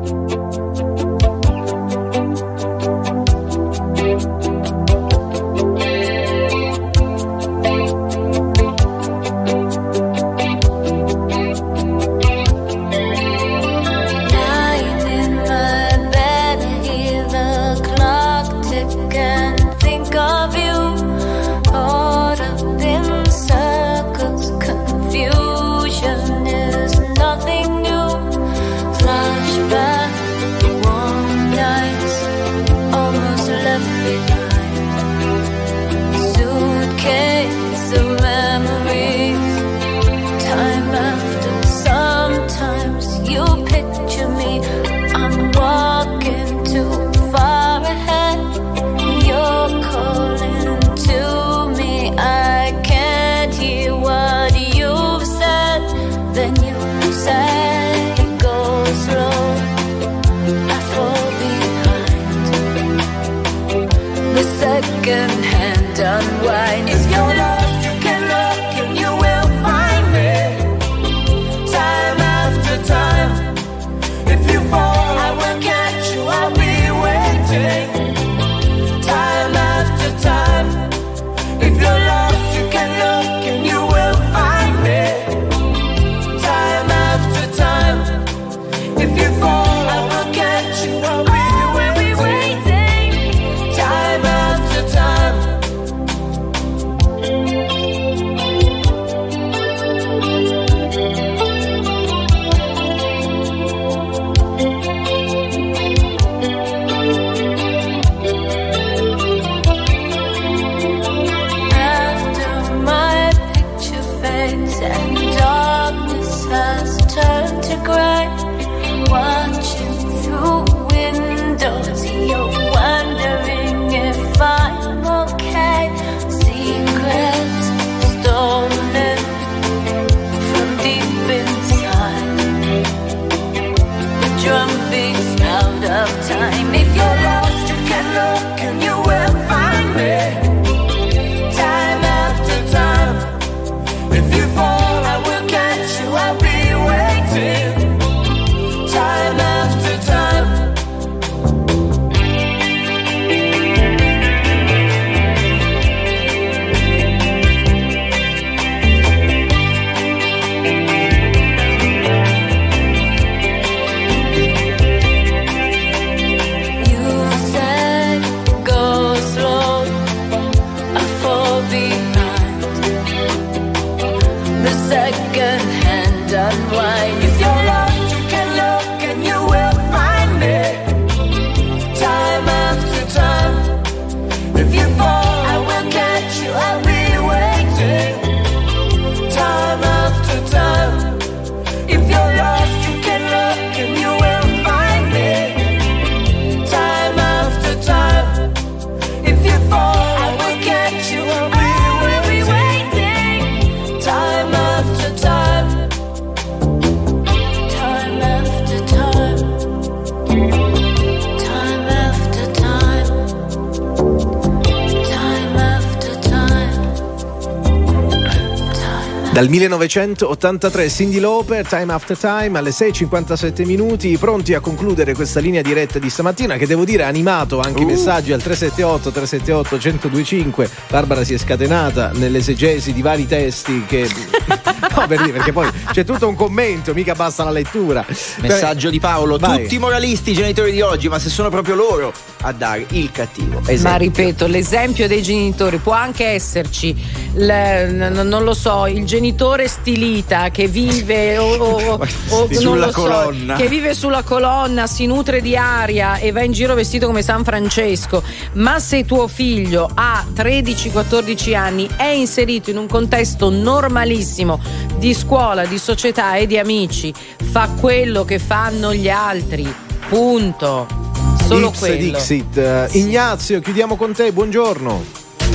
Dal 1983 Cindy Lauper, Time After Time, alle 6.57 minuti, pronti a concludere questa linea diretta di stamattina che devo dire ha animato anche i Uh. messaggi al 378 378 1025. Barbara si è scatenata nell'esegesi di vari testi che... (laughs) no, per dire, perché poi c'è tutto un commento, mica basta la lettura. Messaggio di Paolo, Vai. tutti moralisti i genitori di oggi, ma se sono proprio loro a dare il cattivo. Ma Esempio. ripeto, l'esempio dei genitori può anche esserci, l- n- non lo so, il genitore stilita che vive o, o- o- (laughs) Sulla lo so, colonna. che vive sulla colonna, si nutre di aria e va in giro vestito come San Francesco. Ma se tuo figlio ha 13-14 anni, è inserito in un contesto normalissimo di scuola, di società e di amici, fa quello che fanno gli altri. Punto. Solo Ix quello. Dixit. Eh, Ignazio, chiudiamo con te, buongiorno.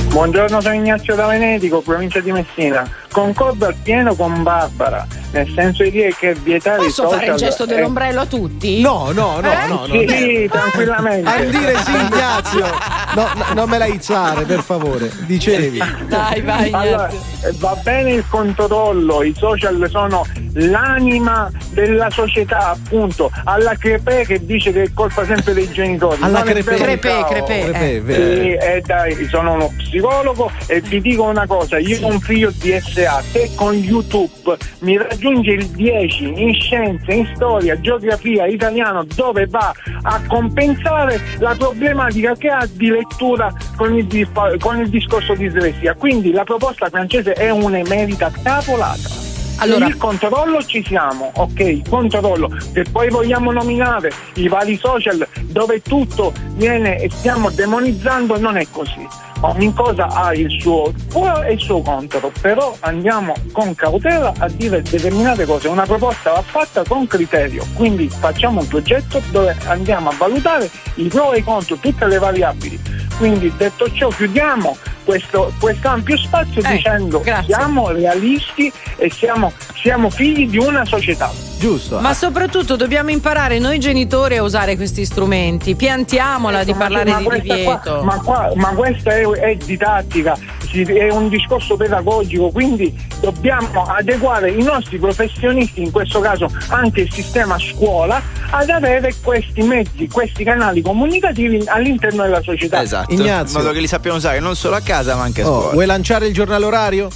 Buongiorno, sono Ignazio da Venetico, provincia di Messina. Concordo appieno con Barbara, nel senso di dire che vietare i Posso social fare il gesto dell'ombrello a tutti? No, no, no, Eh? no, no. Sì, tranquillamente. A dire sì, Ignazio. No, no, non me la izzare, per favore. Dicevi. Dai, vai, Allora, va bene il controllo, i social sono l'anima della società, appunto, alla Crepè che dice che è colpa sempre dei genitori. Alla è Crepè. Crepè. Crepè, eh. Sì, eh, dai, sono uno psicologo e vi dico una cosa, io ho un figlio di SA, se con YouTube mi raggiunge il 10 in scienze, in storia, geografia, italiano, dove va a compensare la problematica che ha di lettura con il, con il discorso di dislessia. Quindi la proposta francese è un'emerita cavolata. Allora- il controllo ci siamo, ok, controllo. Se poi vogliamo nominare i vari social dove tutto viene e stiamo demonizzando, non è così. Ogni cosa ha il suo pro e il suo contro, però andiamo con cautela a dire determinate cose. Una proposta va fatta con criterio, quindi facciamo un progetto dove andiamo a valutare i pro e i contro, tutte le variabili. Quindi detto ciò chiudiamo questo, questo ampio spazio eh, dicendo grazie. siamo realisti e siamo, siamo figli di una società. Giusto. Ma soprattutto dobbiamo imparare noi genitori a usare questi strumenti. Piantiamola ecco, di parlare ma, ma di divieto. Qua, ma, qua, ma, questa è, è didattica, è un discorso pedagogico, quindi dobbiamo adeguare i nostri professionisti, in questo caso anche il sistema scuola, ad avere questi mezzi, questi canali comunicativi all'interno della società. Esatto. Ignazio. In modo che li sappiano usare non solo a casa ma anche a oh, scuola. Vuoi lanciare il giornale orario?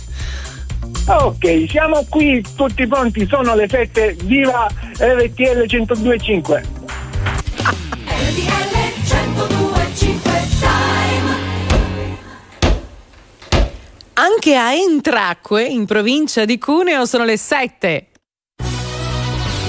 Ok, siamo qui tutti pronti, sono le 7, viva RTL 1025. Anche a Entracque, in provincia di Cuneo, sono le 7.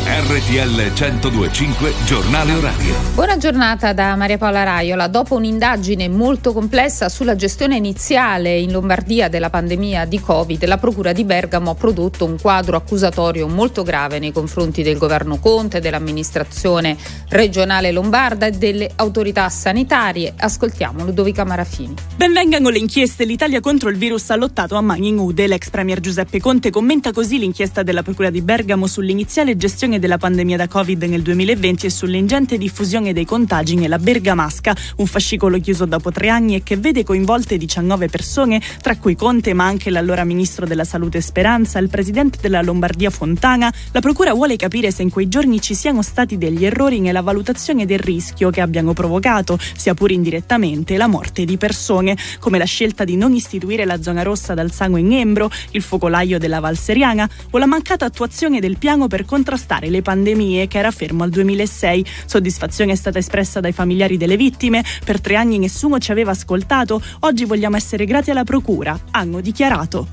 RTL 1025 Giornale Orario. Buona giornata da Maria Paola Raiola. Dopo un'indagine molto complessa sulla gestione iniziale in Lombardia della pandemia di Covid, la Procura di Bergamo ha prodotto un quadro accusatorio molto grave nei confronti del governo Conte, dell'amministrazione regionale lombarda e delle autorità sanitarie. Ascoltiamo Ludovica Marafini. Benvengano le inchieste. L'Italia contro il virus ha lottato a mani nude. L'ex premier Giuseppe Conte commenta così l'inchiesta della Procura di Bergamo sull'iniziale gestione gestione della pandemia da Covid nel 2020 e sull'ingente diffusione dei contagi nella Bergamasca, un fascicolo chiuso dopo tre anni e che vede coinvolte 19 persone, tra cui Conte ma anche l'allora ministro della Salute Speranza, il presidente della Lombardia Fontana. La Procura vuole capire se in quei giorni ci siano stati degli errori nella valutazione del rischio che abbiano provocato, sia pure indirettamente, la morte di persone, come la scelta di non istituire la zona rossa dal sangue in Embro, il focolaio della Valseriana o la mancata attuazione del piano per contrastare affrontare le pandemie che era fermo al 2006. Soddisfazione è stata espressa dai familiari delle vittime. Per tre anni nessuno ci aveva ascoltato. Oggi vogliamo essere grati alla Procura. Hanno dichiarato.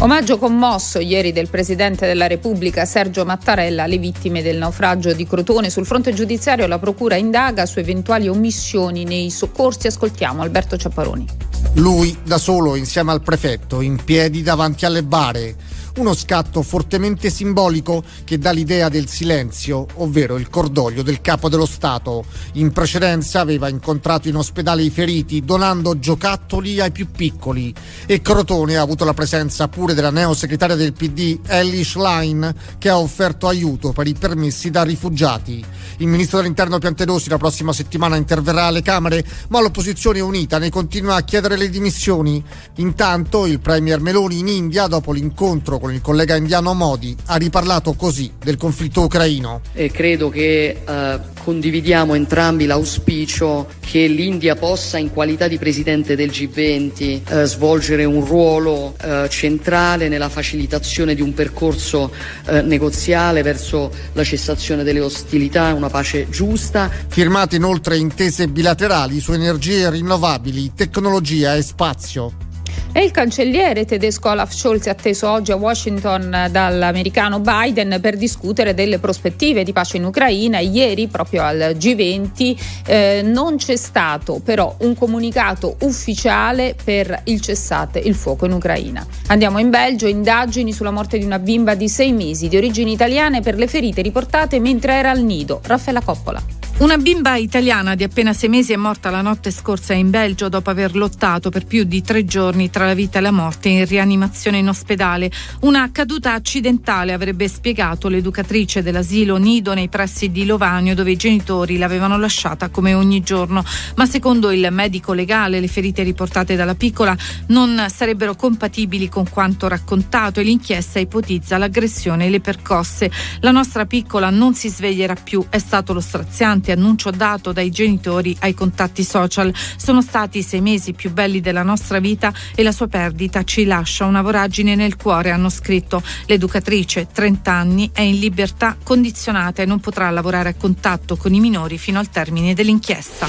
Omaggio commosso ieri del Presidente della Repubblica Sergio Mattarella alle vittime del naufragio di Crotone. Sul fronte giudiziario la Procura indaga su eventuali omissioni nei soccorsi. Ascoltiamo Alberto Ciapparoni. Lui da solo insieme al prefetto in piedi davanti alle bare uno scatto fortemente simbolico che dà l'idea del silenzio, ovvero il cordoglio del capo dello Stato. In precedenza aveva incontrato in ospedale i feriti donando giocattoli ai più piccoli e Crotone ha avuto la presenza pure della neosegretaria del PD Ellie Schlein che ha offerto aiuto per i permessi da rifugiati. Il ministro dell'interno Piantedosi la prossima settimana interverrà alle Camere, ma l'opposizione unita ne continua a chiedere le dimissioni. Intanto il premier Meloni in India, dopo l'incontro con il collega indiano Modi, ha riparlato così del conflitto ucraino. E credo che eh, condividiamo entrambi l'auspicio che l'India possa, in qualità di presidente del G20, eh, svolgere un ruolo eh, centrale nella facilitazione di un percorso eh, negoziale verso la cessazione delle ostilità, una pace giusta. Firmate inoltre intese bilaterali su energie rinnovabili, tecnologia e spazio. E il cancelliere tedesco Olaf Scholz è atteso oggi a Washington dall'americano Biden per discutere delle prospettive di pace in Ucraina. Ieri, proprio al G20, eh, non c'è stato però un comunicato ufficiale per il cessate il fuoco in Ucraina. Andiamo in Belgio, indagini sulla morte di una bimba di sei mesi di origini italiane per le ferite riportate mentre era al nido. Raffaella Coppola. Una bimba italiana di appena sei mesi è morta la notte scorsa in Belgio dopo aver lottato per più di tre giorni tra la vita e la morte in rianimazione in ospedale. Una caduta accidentale avrebbe spiegato l'educatrice dell'asilo Nido nei pressi di Lovanio dove i genitori l'avevano lasciata come ogni giorno. Ma secondo il medico legale le ferite riportate dalla piccola non sarebbero compatibili con quanto raccontato e l'inchiesta ipotizza l'aggressione e le percosse. La nostra piccola non si sveglierà più, è stato lo straziante annuncio dato dai genitori ai contatti social. Sono stati i sei mesi più belli della nostra vita e la sua perdita ci lascia una voragine nel cuore, hanno scritto. L'educatrice, 30 anni, è in libertà condizionata e non potrà lavorare a contatto con i minori fino al termine dell'inchiesta.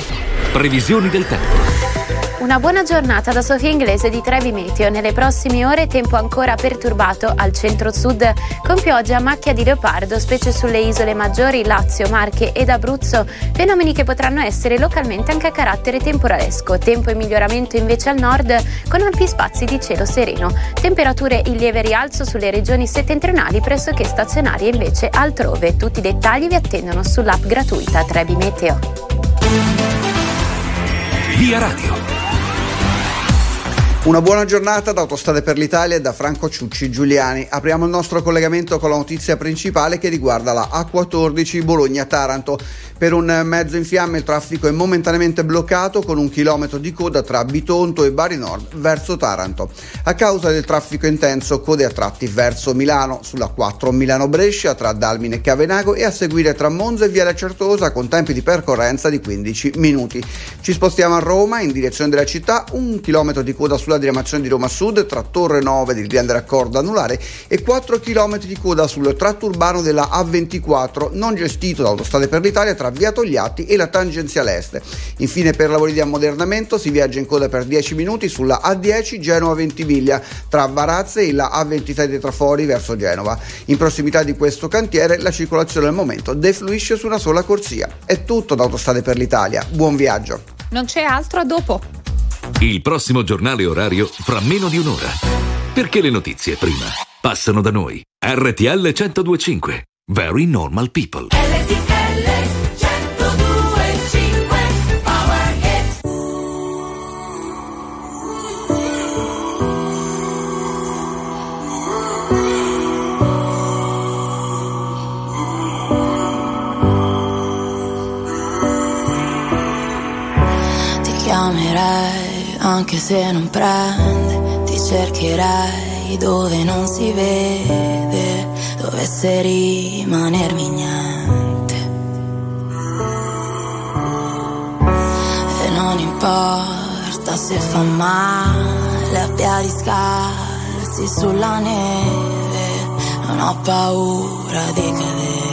Previsioni del tempo. Una buona giornata da Sofia Inglese di Trevi Meteo. Nelle prossime ore tempo ancora perturbato al centro-sud con pioggia a macchia di leopardo, specie sulle isole maggiori Lazio, Marche ed Abruzzo, fenomeni che potranno essere localmente anche a carattere temporalesco. Tempo in miglioramento invece al nord con ampi spazi di cielo sereno. Temperature in lieve rialzo sulle regioni settentrionali pressoché stazionarie invece altrove. Tutti i dettagli vi attendono sull'app gratuita Trevi Meteo. Via Radio. Una buona giornata da Autostrade per l'Italia e da Franco Ciucci Giuliani. Apriamo il nostro collegamento con la notizia principale che riguarda la A14 Bologna-Taranto. Per un mezzo in fiamme il traffico è momentaneamente bloccato con un chilometro di coda tra Bitonto e Bari Nord verso Taranto. A causa del traffico intenso, code a tratti verso Milano, sulla 4 Milano-Brescia tra Dalmine e Cavenago e a seguire tra Monza e Viale Certosa con tempi di percorrenza di 15 minuti. Ci spostiamo a Roma in direzione della città, un chilometro di coda sulla diramazione di Roma Sud tra Torre 9 del Grande Raccordo anulare e 4 km di coda sul tratto urbano della A24 non gestito da Autostrade per l'Italia tra via Togliatti e la tangenziale est. Infine per lavori di ammodernamento si viaggia in coda per 10 minuti sulla A10 Genova Ventimiglia tra Varazze e la A26 dei Trafori verso Genova. In prossimità di questo cantiere la circolazione al momento defluisce su una sola corsia. È tutto da Autostrade per l'Italia. Buon viaggio. Non c'è altro a dopo. Il prossimo giornale orario fra meno di un'ora. Perché le notizie prima passano da noi. RTL 1025. Very normal people. Ti chiamerai anche se non prende, ti cercherai dove non si vede, dovesse rimanermi niente. E non importa se fa male a piedi scalzi sulla neve, non ho paura di cadere.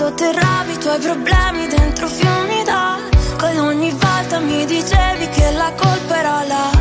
sotterravi i tuoi problemi dentro fiumi d'acqua e ogni volta mi dicevi che la colpa era la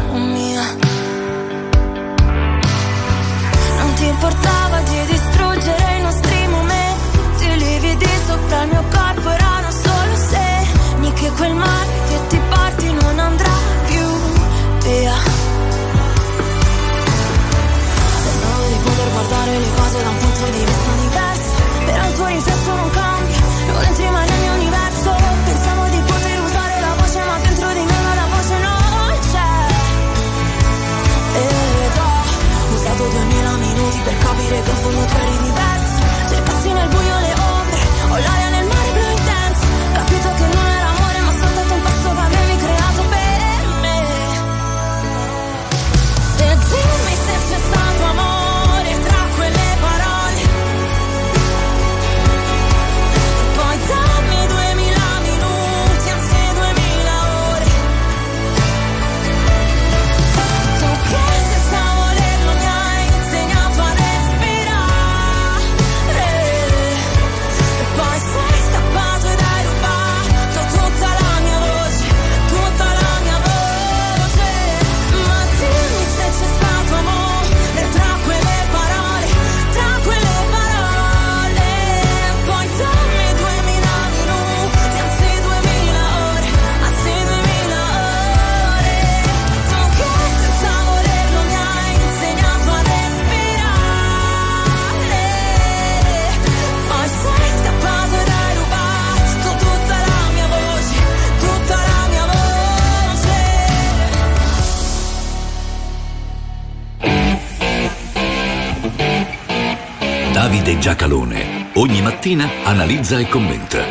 Giacalone ogni mattina analizza e commenta.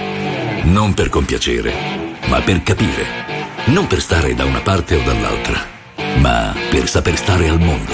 Non per compiacere, ma per capire. Non per stare da una parte o dall'altra, ma per saper stare al mondo.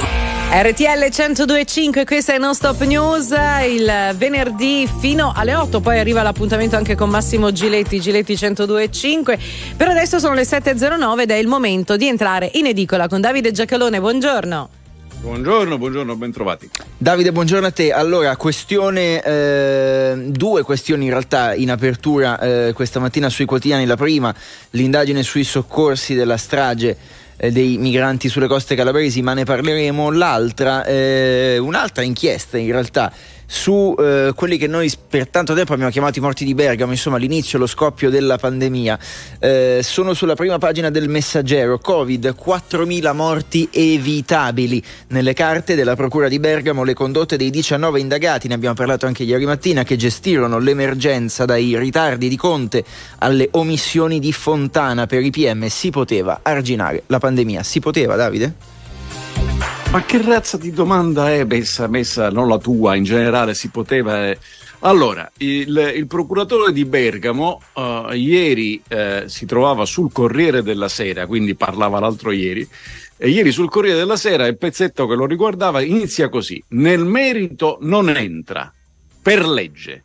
RTL 1025, questa è Non Stop News, il venerdì fino alle 8, poi arriva l'appuntamento anche con Massimo Giletti, Giletti 1025. Per adesso sono le 7.09 ed è il momento di entrare in edicola con Davide Giacalone, buongiorno. Buongiorno, buongiorno, ben trovati. Davide, buongiorno a te. Allora, questione, eh, due questioni in realtà in apertura eh, questa mattina sui quotidiani. La prima, l'indagine sui soccorsi della strage eh, dei migranti sulle coste calabresi, ma ne parleremo. L'altra, eh, un'altra inchiesta in realtà su eh, quelli che noi per tanto tempo abbiamo chiamato i morti di Bergamo, insomma l'inizio, lo scoppio della pandemia. Eh, sono sulla prima pagina del messaggero, Covid, 4.000 morti evitabili. Nelle carte della Procura di Bergamo le condotte dei 19 indagati, ne abbiamo parlato anche ieri mattina, che gestirono l'emergenza dai ritardi di Conte alle omissioni di Fontana per i PM. Si poteva arginare la pandemia. Si poteva, Davide? Ma che razza di domanda è messa, messa non la tua, in generale si poteva... Eh. Allora, il, il, procuratore di Bergamo uh, ieri uh, si trovava sul Corriere della Sera, quindi parlava l'altro ieri, e ieri sul Corriere della Sera il pezzetto che lo riguardava inizia così, nel merito non entra, per legge.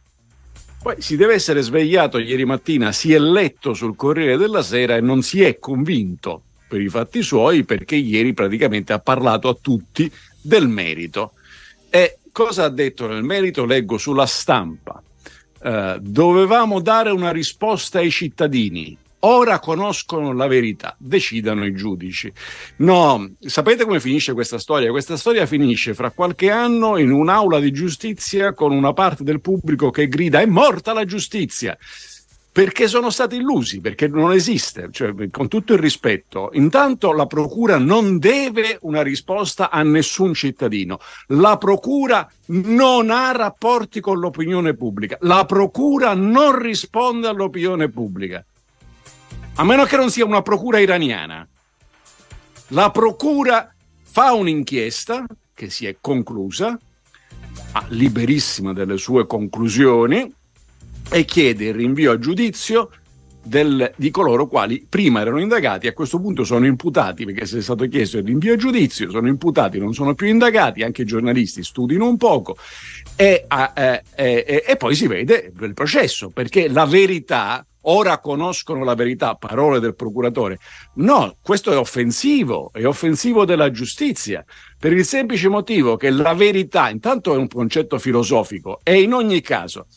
Poi si deve essere svegliato ieri mattina, si è letto sul Corriere della Sera e non si è convinto per i fatti suoi perché ieri praticamente ha parlato a tutti del merito. E cosa ha detto nel merito? Leggo sulla stampa. Uh, dovevamo dare una risposta ai cittadini. Ora conoscono la verità, decidano i giudici. No, sapete come finisce questa storia? Questa storia finisce fra qualche anno in un'aula di giustizia con una parte del pubblico che grida è morta la giustizia perché sono stati illusi, perché non esiste, cioè, con tutto il rispetto. Intanto la Procura non deve una risposta a nessun cittadino, la Procura non ha rapporti con l'opinione pubblica, la Procura non risponde all'opinione pubblica, a meno che non sia una Procura iraniana. La Procura fa un'inchiesta che si è conclusa, liberissima delle sue conclusioni, e chiede il rinvio a giudizio del, di coloro quali prima erano indagati a questo punto sono imputati perché se è stato chiesto il rinvio a giudizio sono imputati, non sono più indagati, anche i giornalisti studino un poco e, eh, eh, e poi si vede il processo perché la verità ora conoscono la verità, parole del procuratore. No, questo è offensivo, è offensivo della giustizia, per il semplice motivo che la verità, intanto è un concetto filosofico e in ogni caso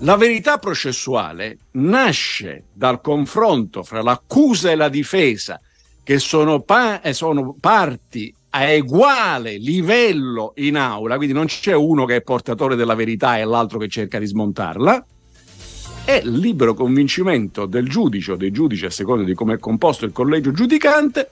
la verità processuale nasce dal confronto fra l'accusa e la difesa, che sono, pa- eh, sono parti a uguale livello in aula, quindi non c'è uno che è portatore della verità e l'altro che cerca di smontarla, è libero convincimento del giudice o dei giudici, a seconda di come è composto il collegio giudicante,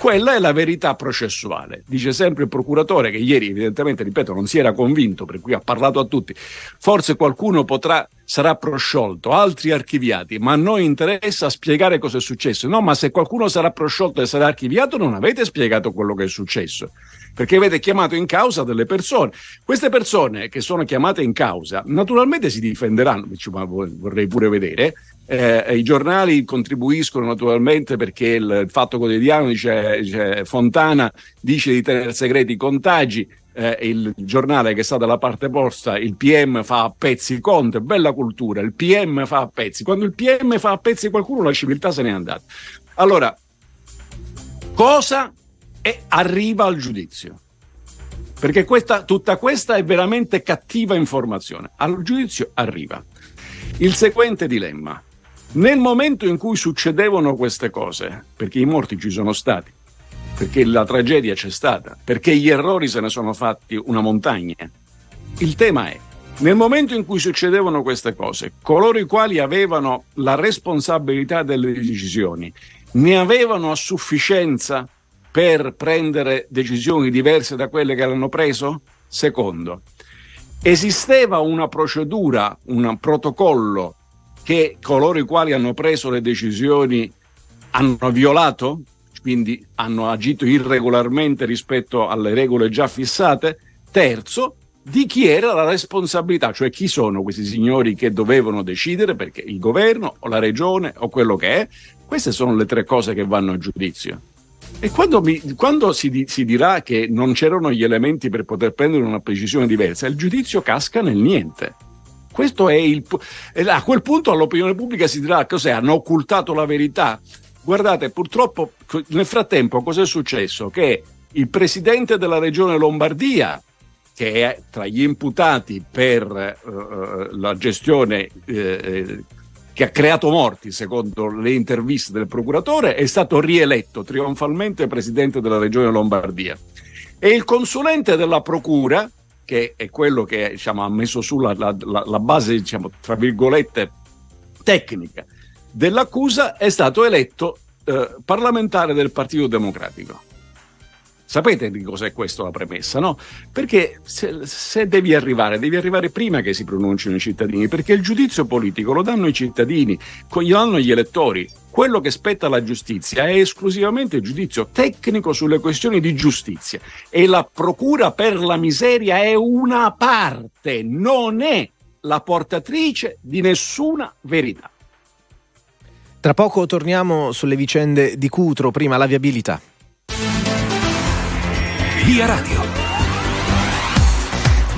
quella è la verità processuale. Dice sempre il procuratore che ieri evidentemente, ripeto, non si era convinto, per cui ha parlato a tutti. Forse qualcuno potrà, sarà prosciolto, altri archiviati, ma a noi interessa spiegare cosa è successo. No, ma se qualcuno sarà prosciolto e sarà archiviato, non avete spiegato quello che è successo perché avete chiamato in causa delle persone. Queste persone che sono chiamate in causa naturalmente si difenderanno, vorrei pure vedere. Eh, I giornali contribuiscono naturalmente perché il Fatto Quotidiano dice, dice Fontana dice di tenere segreti i contagi, eh, il giornale che sta dalla parte opposta, il PM fa a pezzi Conte, bella cultura, il PM fa a pezzi. Quando il PM fa a pezzi qualcuno la civiltà se n'è andata. Allora, cosa e arriva al giudizio. Perché questa, tutta questa è veramente cattiva informazione. Al giudizio arriva. Il seguente dilemma. Nel momento in cui succedevano queste cose, perché i morti ci sono stati, perché la tragedia c'è stata, perché gli errori se ne sono fatti una montagna, il tema è, nel momento in cui succedevano queste cose, coloro i quali avevano la responsabilità delle decisioni, ne avevano a sufficienza per prendere decisioni diverse da quelle che hanno preso? Secondo, esisteva una procedura, un protocollo che coloro i quali hanno preso le decisioni hanno violato, quindi hanno agito irregolarmente rispetto alle regole già fissate? Terzo, di chi era la responsabilità, cioè chi sono questi signori che dovevano decidere perché il governo o la regione o quello che è, queste sono le tre cose che vanno a giudizio. E quando, mi, quando si, si, dirà che non c'erano gli elementi per poter prendere una decisione diversa, il giudizio casca nel niente. Questo è il, a quel punto all'opinione pubblica si dirà cos'è, hanno occultato la verità. Guardate, purtroppo nel frattempo cos'è successo? Che il presidente della regione Lombardia, che è tra gli imputati per uh, la gestione uh, che ha creato morti, secondo le interviste del procuratore, è stato rieletto trionfalmente presidente della regione Lombardia. E il consulente della procura, che è quello che diciamo, ha messo su la, la, la base, diciamo, tra virgolette, tecnica dell'accusa, è stato eletto eh, parlamentare del Partito Democratico. Sapete di cos'è questa la premessa, no? Perché se, se, devi arrivare, devi arrivare prima che si pronunciano i cittadini, perché il giudizio politico lo danno i cittadini, lo danno gli elettori. Quello che spetta alla giustizia è esclusivamente il giudizio tecnico sulle questioni di giustizia e la procura per la miseria è una parte, non è la portatrice di nessuna verità. Tra poco torniamo sulle vicende di Cutro, prima la viabilità. Via Radio.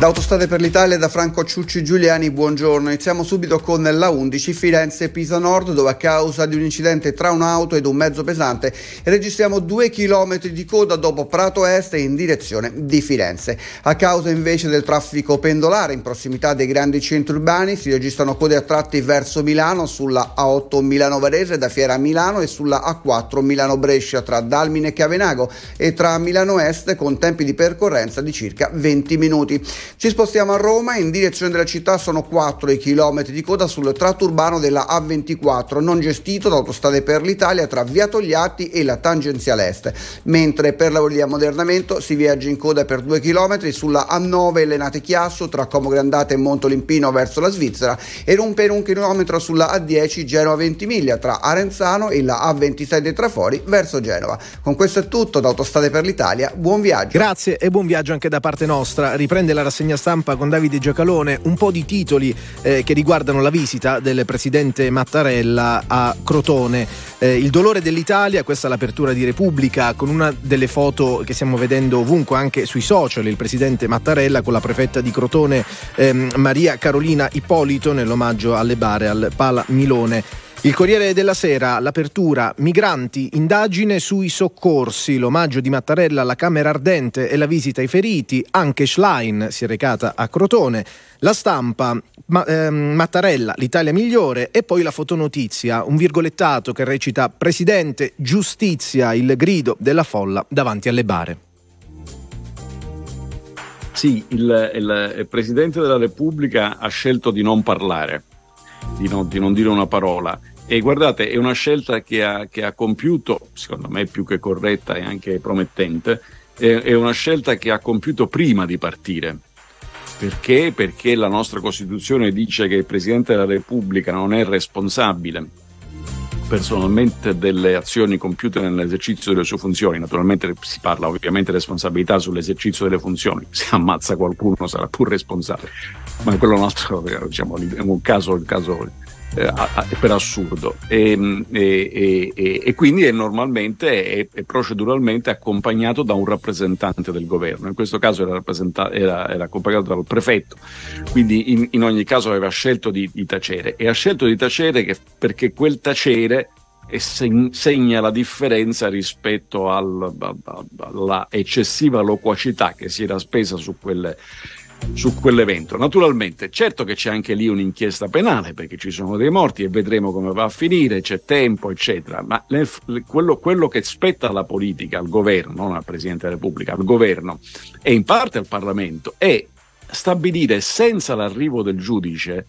Da Autostrade per l'Italia da Franco Ciucci Giuliani, buongiorno. Iniziamo subito con la 11 Firenze-Pisa Nord dove a causa di un incidente tra un'auto ed un mezzo pesante registriamo due chilometri di coda dopo Prato Est in direzione di Firenze. A causa invece del traffico pendolare in prossimità dei grandi centri urbani si registrano code a tratti verso Milano sulla A8 Milano Varese da Fiera Milano e sulla A4 Milano Brescia tra Dalmine e Cavenago e tra Milano Est con tempi di percorrenza di circa 20 minuti. Ci spostiamo a Roma, in direzione della città sono 4 i chilometri di coda sul tratto urbano della A24, non gestito da Autostrade per l'Italia tra Via Togliatti e la tangenziale est, mentre per lavori di ammodernamento si viaggia in coda per 2 km sulla A9 Lenate Chiasso tra Como Grandate e Montolimpino verso la Svizzera e un per un chilometro sulla A10 Genova Ventimiglia tra Arenzano e la A26 dei Trafori verso Genova. Con questo è tutto da Autostrade per l'Italia, buon viaggio. Grazie e buon viaggio anche da parte nostra. Riprende la rassegna rassegna stampa con Davide Giacalone un po' di titoli eh, che riguardano la visita del presidente Mattarella a Crotone. Eh, il dolore dell'Italia, questa è l'apertura di Repubblica, con una delle foto che stiamo vedendo ovunque anche sui social, il presidente Mattarella con la prefetta di Crotone ehm, Maria Carolina Ippolito nell'omaggio alle bare al Pala Milone. Il Corriere della Sera, l'apertura, migranti, indagine sui soccorsi, l'omaggio di Mattarella alla Camera Ardente e la visita ai feriti, anche Schlein si è recata a Crotone, la stampa, ma, ehm, Mattarella, l'Italia migliore. E poi la fotonotizia, un virgolettato che recita Presidente, giustizia, il grido della folla davanti alle bare. Sì, il, il, il Presidente della Repubblica ha scelto di non parlare, di non, di non dire una parola e guardate, è una scelta che ha, che ha, compiuto, secondo me più che corretta e anche promettente, è, è una scelta che ha compiuto prima di partire. Perché? Perché la nostra Costituzione dice che il Presidente della Repubblica non è responsabile personalmente delle azioni compiute nell'esercizio delle sue funzioni. Naturalmente si parla ovviamente di responsabilità sull'esercizio delle funzioni. Se ammazza qualcuno sarà pur responsabile, ma quello nostro diciamo, è un caso, un caso eh, per assurdo. E, e, e, e, quindi è normalmente e proceduralmente accompagnato da un rappresentante del governo. In questo caso era, era, era accompagnato dal prefetto. Quindi in, in, ogni caso aveva scelto di, di tacere. E ha scelto di tacere che, perché quel tacere segna la differenza rispetto al, alla eccessiva loquacità che si era spesa su quelle su quell'evento. Naturalmente, certo che c'è anche lì un'inchiesta penale perché ci sono dei morti e vedremo come va a finire, c'è tempo, eccetera, ma nel, quello, quello, che spetta alla politica, al governo, non al Presidente della Repubblica, al governo e in parte al Parlamento è stabilire senza l'arrivo del giudice,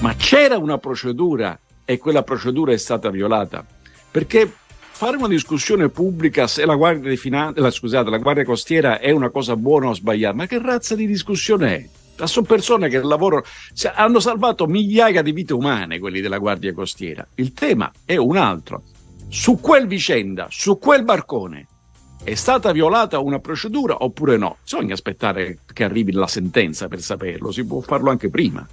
ma c'era una procedura e quella procedura è stata violata. Perché fare una discussione pubblica se la Guardia, Finan- la, scusate, la Guardia Costiera è una cosa buona o sbagliata, ma che razza di discussione è? Sono persone che lavorano, hanno salvato migliaia di vite umane quelli della Guardia Costiera. Il tema è un altro. Su quel vicenda, su quel barcone, è stata violata una procedura oppure no? Bisogna aspettare che arrivi la sentenza per saperlo, si può farlo anche prima.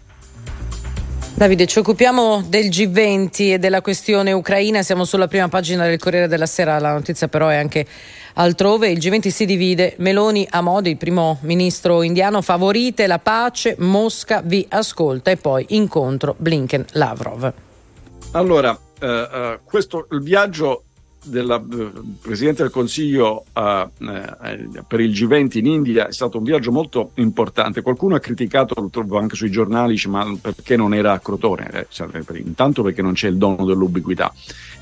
Davide, ci occupiamo del G20 e della questione ucraina, siamo sulla prima pagina del Corriere della Sera, la notizia però è anche altrove. Il G20 si divide, Meloni a Modi, il primo ministro indiano, favorite la pace, Mosca vi ascolta e poi incontro Blinken-Lavrov. Allora, eh, eh, questo, il viaggio del eh, Presidente del Consiglio uh, per il G20 in India è stato un viaggio molto importante. Qualcuno ha criticato, lo trovo anche sui giornali, ma perché non era a Crotone? Eh, cioè, intanto perché non c'è il dono dell'ubiquità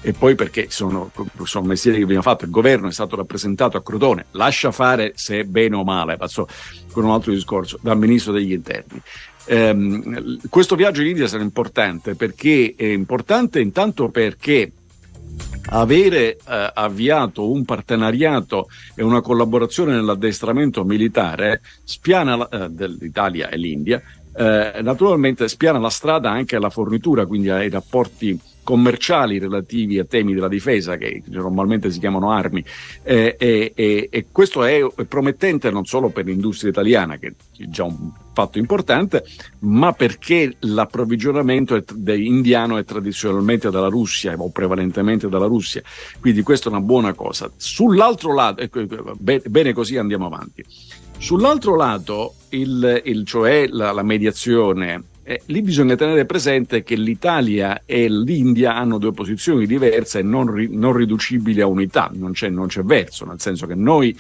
e poi perché sono, sono mestieri che abbiamo fatto. Il governo è stato rappresentato a Crotone, lascia fare se bene o male, passo con un altro discorso, dal Ministro degli Interni. Um, questo viaggio in India sarà importante perché è importante intanto perché avere eh, avviato un partenariato e una collaborazione nell'addestramento militare spiana eh, dell'Italia e l'India, eh, naturalmente spiana la strada anche alla fornitura, quindi ai rapporti commerciali relativi a temi della difesa, che normalmente si chiamano armi, eh, e, e, e, questo è promettente non solo per l'industria italiana, che è già un fatto importante, ma perché l'approvvigionamento indiano è tradizionalmente dalla Russia o prevalentemente dalla Russia, quindi questa è una buona cosa. Sull'altro lato, ecco, bene così andiamo avanti. Sull'altro lato, il, il, cioè la, la mediazione eh, lì bisogna tenere presente che l'Italia e l'India hanno due posizioni diverse e non, ri- non riducibili a unità, non c'è, non c'è verso, nel senso che noi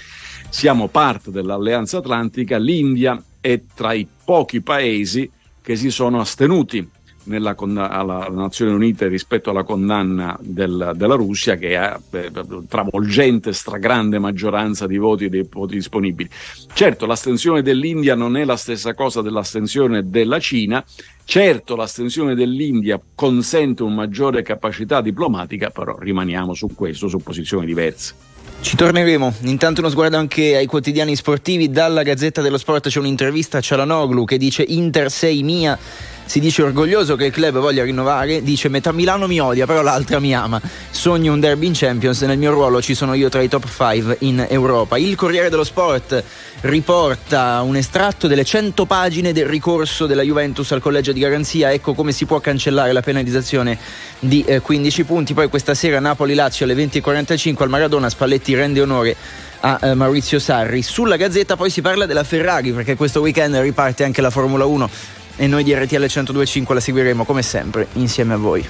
siamo parte dell'Alleanza Atlantica, l'India è tra i pochi paesi che si sono astenuti nella, alla Nazioni Unite rispetto alla condanna del, della Russia che ha eh, travolgente, stragrande maggioranza di voti dei voti disponibili. Certo, l'astensione dell'India non è la stessa cosa dell'astensione della Cina, certo l'astensione dell'India consente una maggiore capacità diplomatica, però rimaniamo su questo, su posizioni diverse. Ci torneremo. Intanto uno sguardo anche ai quotidiani sportivi. Dalla Gazzetta dello Sport c'è un'intervista a Cialanoglu che dice Inter sei mia si dice orgoglioso che il club voglia rinnovare, dice metà Milano mi odia, però l'altra mi ama. Sogno un derby in Champions, nel mio ruolo ci sono io tra i top 5 in Europa. Il Corriere dello Sport riporta un estratto delle 100 pagine del ricorso della Juventus al collegio di garanzia, ecco come si può cancellare la penalizzazione di eh, 15 punti. Poi questa sera Napoli-Lazio alle 20.45 al Maradona, Spalletti rende onore a eh, Maurizio Sarri. Sulla Gazzetta poi si parla della Ferrari perché questo weekend riparte anche la Formula 1 e noi di RTL 1025 la seguiremo come sempre insieme a voi.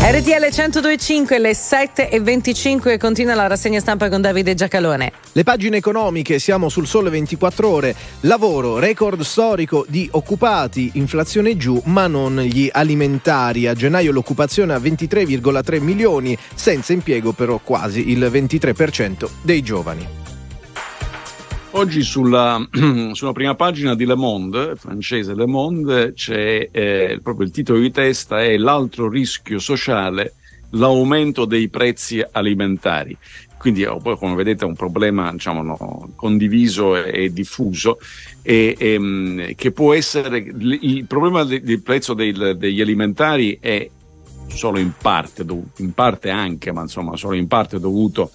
RTL 1025, le 7 e 25 continua la rassegna stampa con Davide Giacalone. Le pagine economiche, siamo sul sole 24 ore, lavoro, record storico di occupati, inflazione giù, ma non gli alimentari. A gennaio l'occupazione a 23,3 milioni, senza impiego però quasi il 23% dei giovani. Oggi sulla, (clears throat) sulla, prima pagina di Le Monde, francese Le Monde, c'è eh, proprio il titolo di testa è L'altro rischio sociale, l'aumento dei prezzi alimentari. Quindi oh, come vedete è un problema diciamo, no, condiviso e, e diffuso e, e, ehm, che può essere il problema del prezzo dei, degli alimentari è solo in parte, in parte anche, ma insomma solo in parte dovuto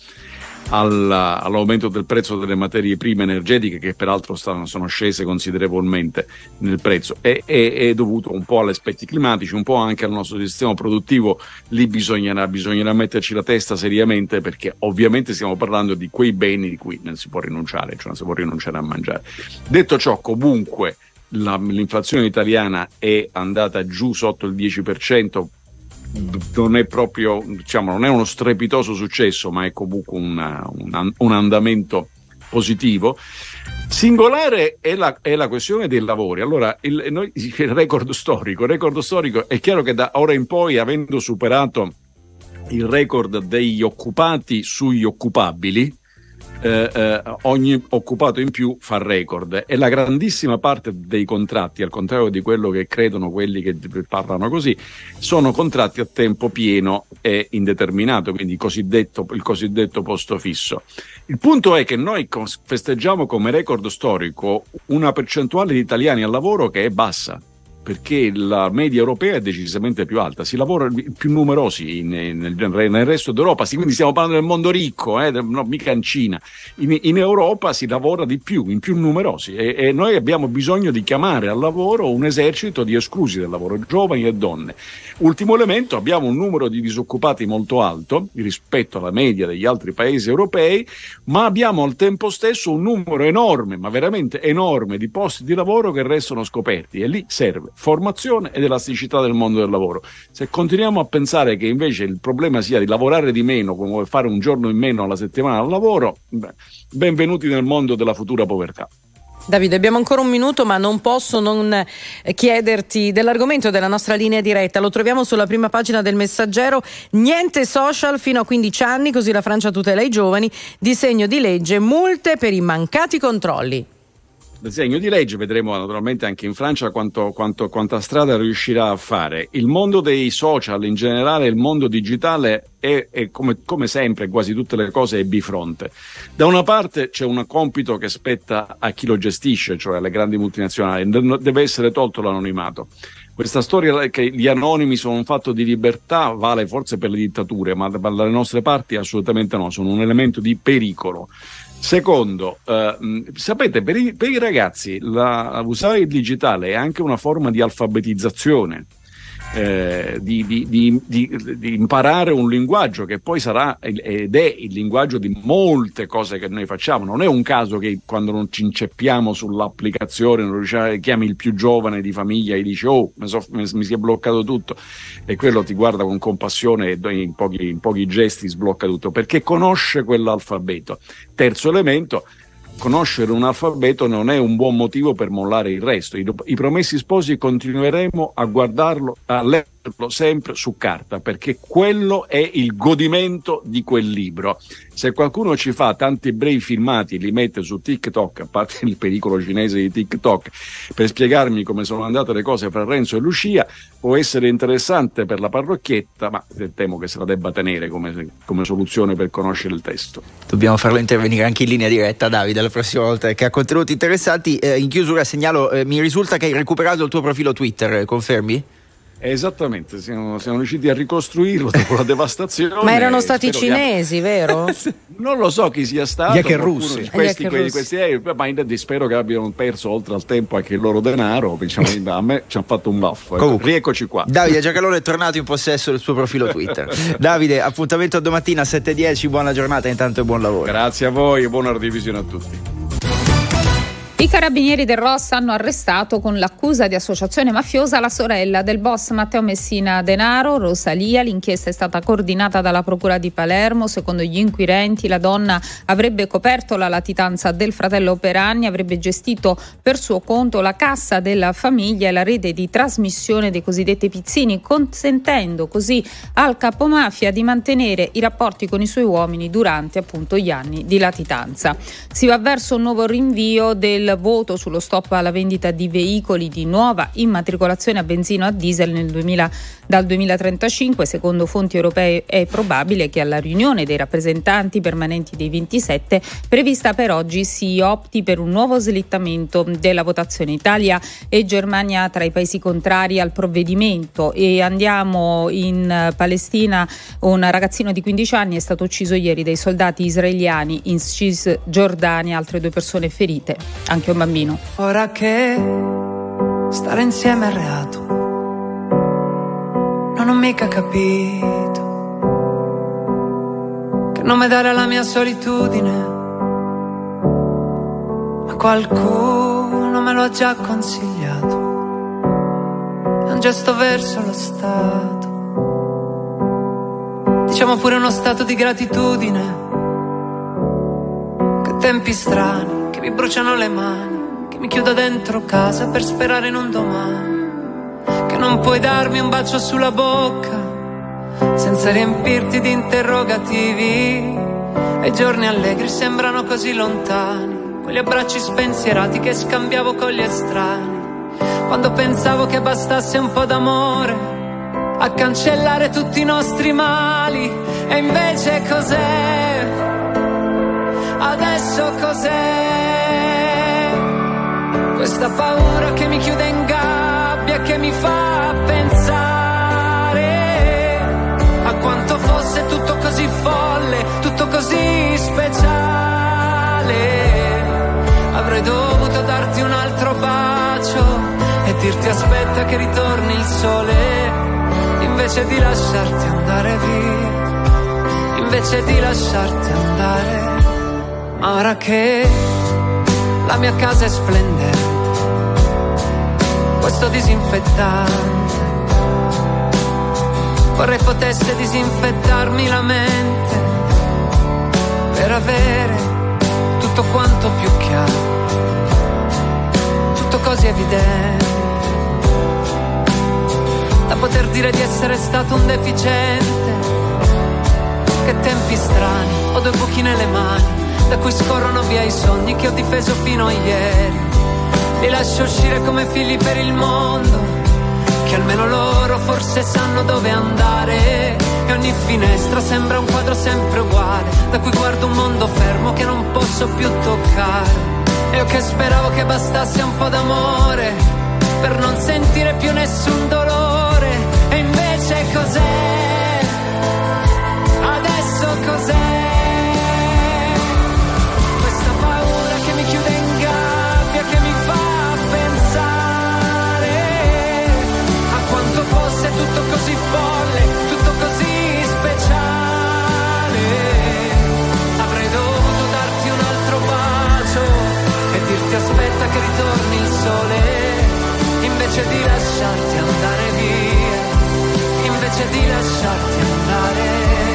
all'aumento del prezzo delle materie prime energetiche che peraltro sono scese considerevolmente nel prezzo è, è, dovuto un po' agli aspetti climatici, un po' anche al nostro sistema produttivo, lì bisognerà, bisognerà metterci la testa seriamente perché ovviamente stiamo parlando di quei beni di cui non si può rinunciare, cioè non si può rinunciare a mangiare. Detto ciò, comunque la, l'inflazione italiana è andata giù sotto il 10%, non è proprio, diciamo, non è uno strepitoso successo, ma è comunque una, una, un andamento positivo. Singolare è la, è la, questione dei lavori. Allora, il, noi, il record storico, il record storico è chiaro che da ora in poi, avendo superato il record degli occupati sugli occupabili, eh, eh, ogni occupato in più fa record e la grandissima parte dei contratti, al contrario di quello che credono quelli che parlano così, sono contratti a tempo pieno e indeterminato, quindi cosiddetto, il cosiddetto posto fisso. Il punto è che noi festeggiamo come record storico una percentuale di italiani al lavoro che è bassa perché la media europea è decisamente più alta, si lavora più numerosi in, nel, nel, resto d'Europa, quindi stiamo parlando del mondo ricco, eh, no, mica in Cina, in, in, Europa si lavora di più, in più numerosi e, e, noi abbiamo bisogno di chiamare al lavoro un esercito di esclusi del lavoro, giovani e donne. Ultimo elemento, abbiamo un numero di disoccupati molto alto rispetto alla media degli altri paesi europei, ma abbiamo al tempo stesso un numero enorme, ma veramente enorme, di posti di lavoro che restano scoperti e lì serve formazione ed elasticità del mondo del lavoro. Se continuiamo a pensare che invece il problema sia di lavorare di meno, come fare un giorno in meno alla settimana al lavoro, benvenuti nel mondo della futura povertà. Davide, abbiamo ancora un minuto, ma non posso non eh, chiederti dell'argomento della nostra linea diretta. Lo troviamo sulla prima pagina del Messaggero. Niente social fino a 15 anni, così la Francia tutela i giovani. Disegno di legge, multe per i mancati controlli disegno di legge, vedremo naturalmente anche in Francia quanto, quanto, quanta strada riuscirà a fare. Il mondo dei social in generale, il mondo digitale è, è come, come, sempre, quasi tutte le cose, è bifronte. Da una parte c'è un compito che spetta a chi lo gestisce, cioè alle grandi multinazionali, deve essere tolto l'anonimato. Questa storia che gli anonimi sono un fatto di libertà vale forse per le dittature, ma dalle nostre parti assolutamente no, sono un elemento di pericolo. Secondo, eh, sapete, per i, per i ragazzi la, usare il digitale è anche una forma di alfabetizzazione eh, di, di, di, di, imparare un linguaggio che poi sarà ed è il linguaggio di molte cose che noi facciamo. Non è un caso che quando non ci inceppiamo sull'applicazione, non riusciamo, chiami il più giovane di famiglia e dici oh mi, so, mi, si è bloccato tutto e quello ti guarda con compassione e in pochi, in pochi gesti sblocca tutto perché conosce quell'alfabeto. Terzo elemento, conoscere un alfabeto non è un buon motivo per mollare il resto. I, i promessi sposi continueremo a guardarlo, a leggerlo sempre su carta, perché quello è il godimento di quel libro. Se qualcuno ci fa tanti brevi filmati e li mette su TikTok, a parte il pericolo cinese di TikTok, per spiegarmi come sono andate le cose fra Renzo e Lucia, può essere interessante per la parrocchietta, ma temo che se la debba tenere come, come soluzione per conoscere il testo. Dobbiamo farlo intervenire anche in linea diretta, Davide, la prossima volta che ha contenuti interessanti. Eh, in chiusura segnalo, eh, mi risulta che hai recuperato il tuo profilo Twitter, eh, confermi? Esattamente, siamo, siamo, riusciti a ricostruirlo dopo la (laughs) devastazione. Ma erano stati cinesi, che... vero? (laughs) non lo so chi sia stato. Gli hacker russi. Questi, quelli, questi aerei, ma spero che abbiano perso oltre al tempo anche il loro denaro. Diciamo, (laughs) a me ci hanno fatto un baffo. Ecco. Rieccoci qua. Davide Giacalone è tornato in possesso del suo profilo Twitter. Davide, appuntamento domattina alle 7.10. Buona giornata, intanto e buon lavoro. Grazie a voi e buona revisione a tutti. I carabinieri del Ross hanno arrestato con l'accusa di associazione mafiosa la sorella del boss Matteo Messina Denaro, Rosalia. L'inchiesta è stata coordinata dalla Procura di Palermo. Secondo gli inquirenti la donna avrebbe coperto la latitanza del fratello per anni, avrebbe gestito per suo conto la cassa della famiglia e la rete di trasmissione dei cosiddetti pizzini, consentendo così al capomafia di mantenere i rapporti con i suoi uomini durante appunto gli anni di latitanza. Si va verso un nuovo rinvio del voto sullo stop alla vendita di veicoli di nuova immatricolazione a benzina o a diesel 2000, dal 2035. Secondo fonti europee è probabile che alla riunione dei rappresentanti permanenti dei 27 prevista per oggi si opti per un nuovo slittamento della votazione. Italia e Germania tra i paesi contrari al provvedimento e andiamo in Palestina. Un ragazzino di 15 anni è stato ucciso ieri dai soldati israeliani in Cisgiordania, altre due persone ferite. Anche anche un bambino. Ora che stare insieme è reato, non ho mica capito che nome dare alla mia solitudine, ma qualcuno me lo ha già consigliato. È un gesto verso lo Stato, diciamo pure uno stato di gratitudine. Che tempi strani mi bruciano le mani, che mi chiudo dentro casa per sperare in un domani, che non puoi darmi un bacio sulla bocca senza riempirti di interrogativi e i giorni allegri sembrano così lontani, quegli abbracci spensierati che scambiavo con gli estranei, quando pensavo che bastasse un po' d'amore a cancellare tutti i nostri mali e invece cos'è? Adesso cos'è? Questa paura che mi chiude in gabbia, che mi fa pensare a quanto fosse tutto così folle, tutto così speciale. Avrei dovuto darti un altro bacio e dirti aspetta che ritorni il sole, invece di lasciarti andare via, invece di lasciarti andare. Ora che la mia casa è splendente, questo disinfettante. Vorrei potesse disinfettarmi la mente per avere tutto quanto più chiaro, tutto così evidente. Da poter dire di essere stato un deficiente. Che tempi strani, ho due buchi nelle mani da cui scorrono via i sogni che ho difeso fino a ieri. Li lascio uscire come figli per il mondo, che almeno loro forse sanno dove andare. E ogni finestra sembra un quadro sempre uguale, da cui guardo un mondo fermo che non posso più toccare. E io che speravo che bastasse un po' d'amore, per non sentire più nessun dolore. E invece cos'è? E dirti aspetta che ritorni il sole, invece di lasciarti andare via, invece di lasciarti andare.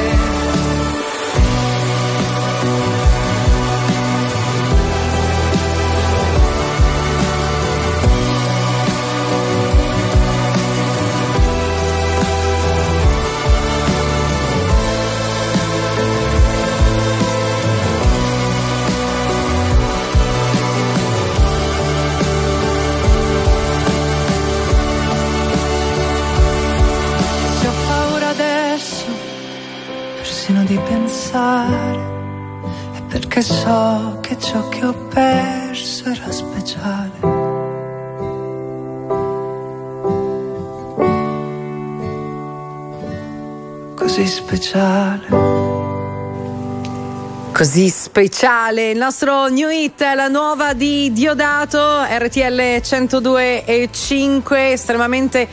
Di pensare è perché so che ciò che ho perso era speciale. Così speciale. Così speciale, il nostro new hit, la nuova di Diodato, RTL 102 e 5, estremamente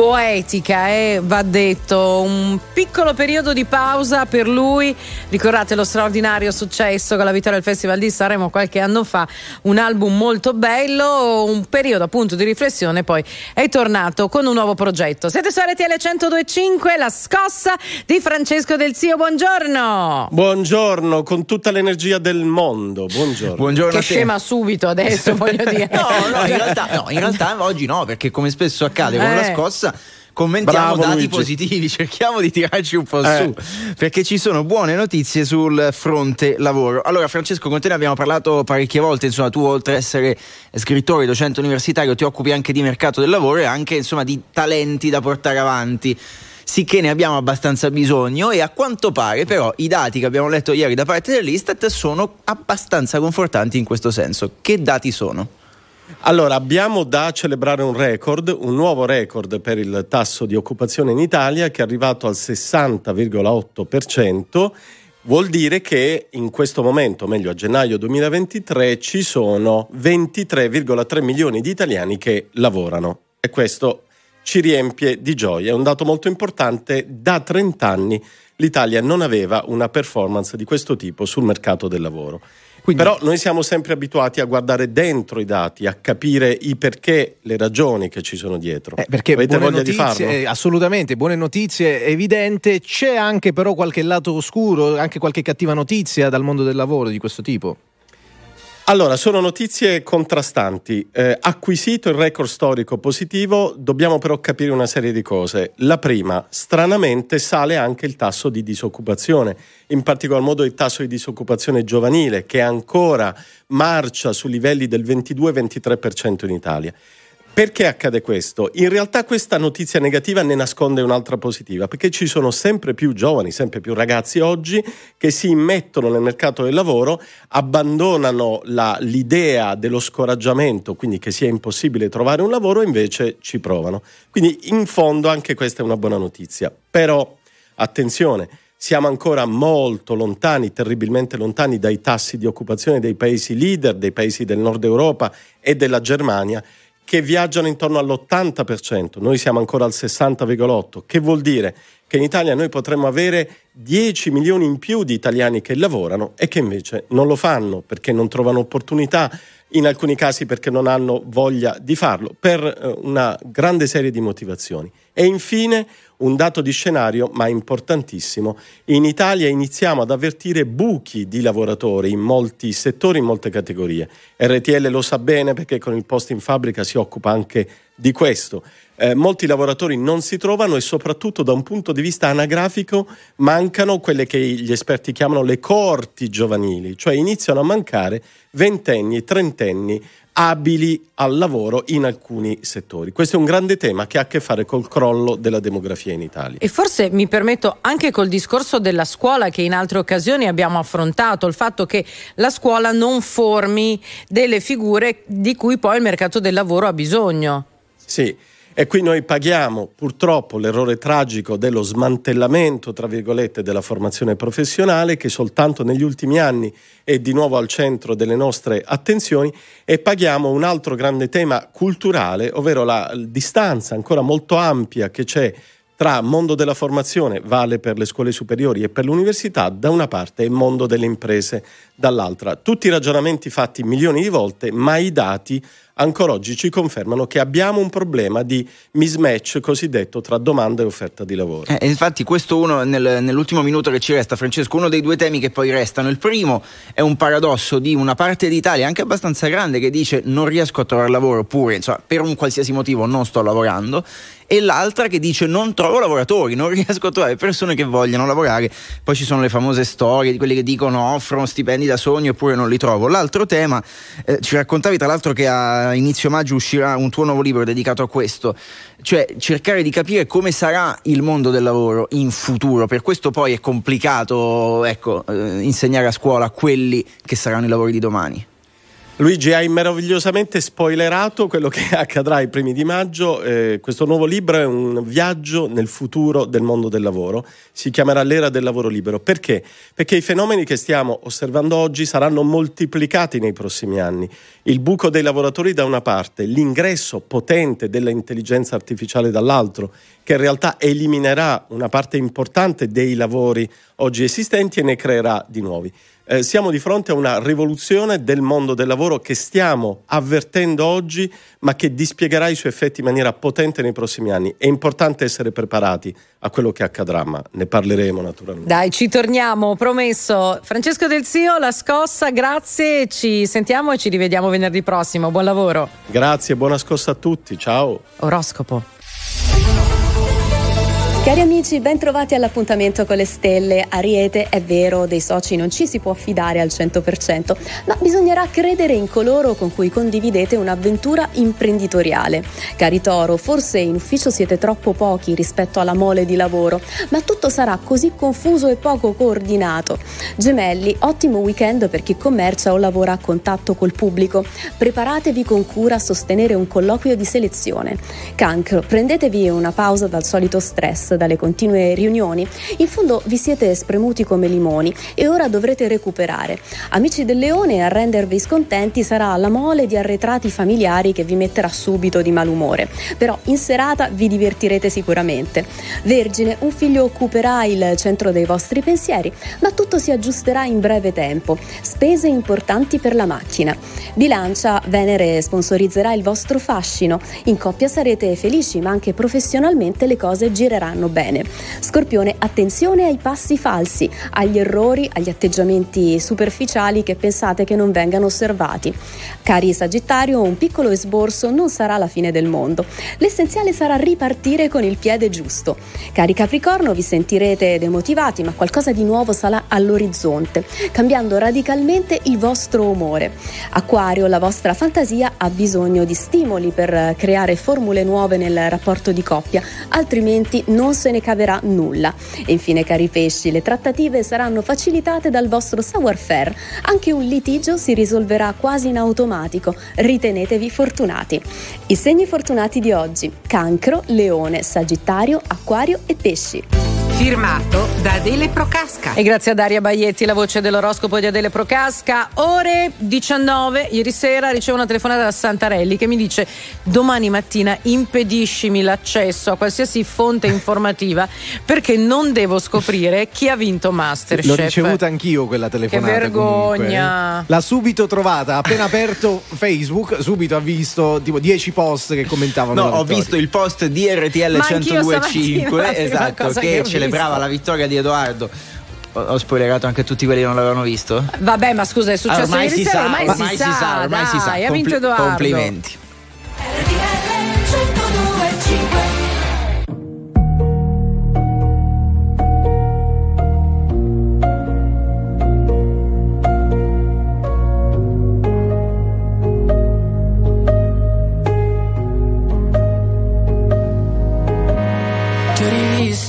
poetica, eh, va detto. Un piccolo periodo di pausa per lui. Ricordate lo straordinario successo con la vittoria del Festival di Sanremo qualche anno fa. Un album molto bello, un periodo appunto di riflessione. Poi è tornato con un nuovo progetto. Siete su RTL 1025, la scossa di Francesco Del Zio. Buongiorno. Buongiorno, con tutta l'energia del mondo. Buongiorno. Buongiorno che scema subito adesso, voglio dire. (laughs) no, no, in (laughs) realtà, no, in realtà oggi no, perché come spesso accade con la Eh. Scossa commentiamo Bravo, dati Luigi. positivi, (laughs) cerchiamo di tirarci un po' Eh. su, perché ci sono buone notizie sul fronte lavoro. Allora, Francesco, con te ne abbiamo parlato parecchie volte, insomma, tu oltre ad essere scrittore, docente universitario, ti occupi anche di mercato del lavoro e anche, insomma, di talenti da portare avanti. Sicché ne abbiamo abbastanza bisogno e a quanto pare però i dati che abbiamo letto ieri da parte dell'Istat sono abbastanza confortanti in questo senso. Che dati sono? Allora, abbiamo da celebrare un record, un nuovo record per il tasso di occupazione in Italia che è arrivato al 60,8%. Vuol dire che in questo momento, meglio a gennaio 2023, ci sono 23,3 milioni di italiani che lavorano e questo ci riempie di gioia. È un dato molto importante. Da 30 anni l'Italia non aveva una performance di questo tipo sul mercato del lavoro. Però noi siamo sempre abituati a guardare dentro i dati, a capire i perché, le ragioni che ci sono dietro. Eh, perché Avete buone voglia di notizie, farlo? eh, assolutamente, buone notizie, evidente. C'è anche però qualche lato oscuro, anche qualche cattiva notizia dal mondo del lavoro di questo tipo. Allora, sono notizie contrastanti. Eh, acquisito il record storico positivo, dobbiamo però capire una serie di cose. La prima, stranamente sale anche il tasso di disoccupazione, in particolar modo il tasso di disoccupazione giovanile, che ancora marcia su livelli del 22-23% in Italia. Perché accade questo? In realtà questa notizia negativa ne nasconde un'altra positiva, perché ci sono sempre più giovani, sempre più ragazzi oggi che si immettono nel mercato del lavoro, abbandonano la, l'idea dello scoraggiamento, quindi che sia impossibile trovare un lavoro, e invece ci provano. Quindi in fondo anche questa è una buona notizia. Però attenzione, siamo ancora molto lontani, terribilmente lontani dai tassi di occupazione dei paesi leader, dei paesi del nord Europa e della Germania che viaggiano intorno all'80%, noi siamo ancora al 60,8%, che vuol dire che in Italia noi potremmo avere 10 milioni in più di italiani che lavorano e che invece non lo fanno perché non trovano opportunità, in alcuni casi perché non hanno voglia di farlo, per eh, una grande serie di motivazioni. E infine un dato di scenario, ma importantissimo. In Italia iniziamo ad avvertire buchi di lavoratori in molti settori, in molte categorie. RTL lo sa bene perché con il post in fabbrica si occupa anche di questo. Eh, molti lavoratori non si trovano e soprattutto da un punto di vista anagrafico mancano quelle che gli esperti chiamano le coorti giovanili, cioè iniziano a mancare ventenni, trentenni abili al lavoro in alcuni settori. Questo è un grande tema che ha a che fare col crollo della demografia in Italia. E forse mi permetto anche col discorso della scuola che in altre occasioni abbiamo affrontato, il fatto che la scuola non formi delle figure di cui poi il mercato del lavoro ha bisogno. Sì, e qui noi paghiamo purtroppo l'errore tragico dello smantellamento, tra virgolette, della formazione professionale che soltanto negli ultimi anni è di nuovo al centro delle nostre attenzioni e paghiamo un altro grande tema culturale, ovvero la distanza ancora molto ampia che c'è tra mondo della formazione, vale per le scuole superiori e per l'università, da una parte e mondo delle imprese dall'altra. Tutti i ragionamenti fatti milioni di volte, ma i dati ancora oggi ci confermano che abbiamo un problema di mismatch cosiddetto tra domanda e offerta di lavoro. Eh, infatti questo uno nel, nell'ultimo minuto che ci resta, Francesco, uno dei due temi che poi restano. Il primo è un paradosso di una parte d'Italia anche abbastanza grande che dice non riesco a trovare lavoro oppure insomma, per un qualsiasi motivo non sto lavorando e l'altra che dice non trovo lavoratori, non (laughs) riesco a trovare persone che vogliano lavorare. Poi ci sono le famose storie di quelli che dicono offrono stipendi da sogno oppure non li trovo. L'altro tema, eh, ci raccontavi tra l'altro che a inizio maggio uscirà un tuo nuovo libro dedicato a questo, cioè cercare di capire come sarà il mondo del lavoro in futuro. Per questo poi è complicato ecco, eh, insegnare a scuola quelli che saranno i lavori di domani. Luigi, hai meravigliosamente spoilerato quello che (laughs) accadrà ai primi di maggio. Eh, questo nuovo libro è un viaggio nel futuro del mondo del lavoro. Si chiamerà L'era del lavoro libero. Perché? Perché i fenomeni che stiamo osservando oggi saranno moltiplicati nei prossimi anni. Il buco dei lavoratori da una parte, l'ingresso potente dell'intelligenza artificiale dall'altro, che in realtà eliminerà una parte importante dei lavori oggi esistenti e ne creerà di nuovi eh, siamo di fronte a una rivoluzione del mondo del lavoro che stiamo avvertendo oggi, ma che dispiegherà i suoi effetti in maniera potente nei prossimi anni. È importante essere preparati a quello che accadrà, ma ne parleremo naturalmente. Dai, ci torniamo, promesso. Francesco Del Zio, la scossa, grazie, ci sentiamo e ci rivediamo venerdì prossimo. Buon lavoro. Grazie, buona scossa a tutti, ciao. Oroscopo. Cari amici, ben trovati all'appuntamento con le stelle. Ariete, è vero, dei soci non ci si può fidare al 100%, ma bisognerà credere in coloro con cui condividete un'avventura imprenditoriale. Cari Toro, forse in ufficio siete troppo pochi rispetto alla mole di lavoro, ma tutto sarà così confuso e poco coordinato. Gemelli, ottimo weekend per chi commercia o lavora a contatto col pubblico. Preparatevi con cura a sostenere un colloquio di selezione. Cancro, prendetevi una pausa dal solito stress dalle continue riunioni. In fondo vi siete spremuti come limoni e ora dovrete recuperare. Amici del leone, a rendervi scontenti sarà la mole di arretrati familiari che vi metterà subito di malumore. Però in serata vi divertirete sicuramente. Vergine, un figlio occuperà il centro dei vostri pensieri, ma tutto si aggiusterà in breve tempo. Spese importanti per la macchina. Bilancia, Venere sponsorizzerà il vostro fascino. In coppia sarete felici, ma anche professionalmente le cose gireranno vanno bene. Scorpione, attenzione ai passi falsi, agli errori, agli atteggiamenti superficiali che pensate che non vengano osservati. Cari Sagittario, un piccolo esborso non sarà la fine del mondo. L'essenziale sarà ripartire con il piede giusto. Cari Capricorno, vi sentirete demotivati, ma qualcosa di nuovo sarà all'orizzonte, cambiando radicalmente il vostro umore. Acquario, la vostra fantasia ha bisogno di stimoli per creare formule nuove nel rapporto di coppia, altrimenti non se ne caverà nulla. E infine, cari pesci, le trattative saranno facilitate dal vostro savoir-faire. Anche un litigio si risolverà quasi in automatico. Ritenetevi fortunati. I segni fortunati di oggi: Cancro, Leone, Sagittario, Acquario e Pesci. Firmato da Adele Procasca. E grazie a Daria Baietti, la voce dell'oroscopo di Adele Procasca. Ore 19, ieri sera ricevo una telefonata da Santarelli che mi dice domani mattina impediscimi l'accesso a qualsiasi fonte informativa perché non devo scoprire chi ha vinto Masterchef. L'ho ricevuta anch'io quella telefonata. Che vergogna. comunque. L'ha subito trovata, appena aperto Facebook, subito ha visto tipo 10 post che commentavano. No, ho vittoria. visto il post di RTL Ma anch'io 1025 stamattina, la prima esatto, che, che ho celebrava visto. la vittoria di Edoardo. Ho, spoilerato anche a tutti quelli che non l'avevano visto? Vabbè, ma scusa, è successo ormai ieri si sera, sa, ormai, ormai si, si sa, ormai si sa. dai, ha vinto Compli- Edoardo. complimenti.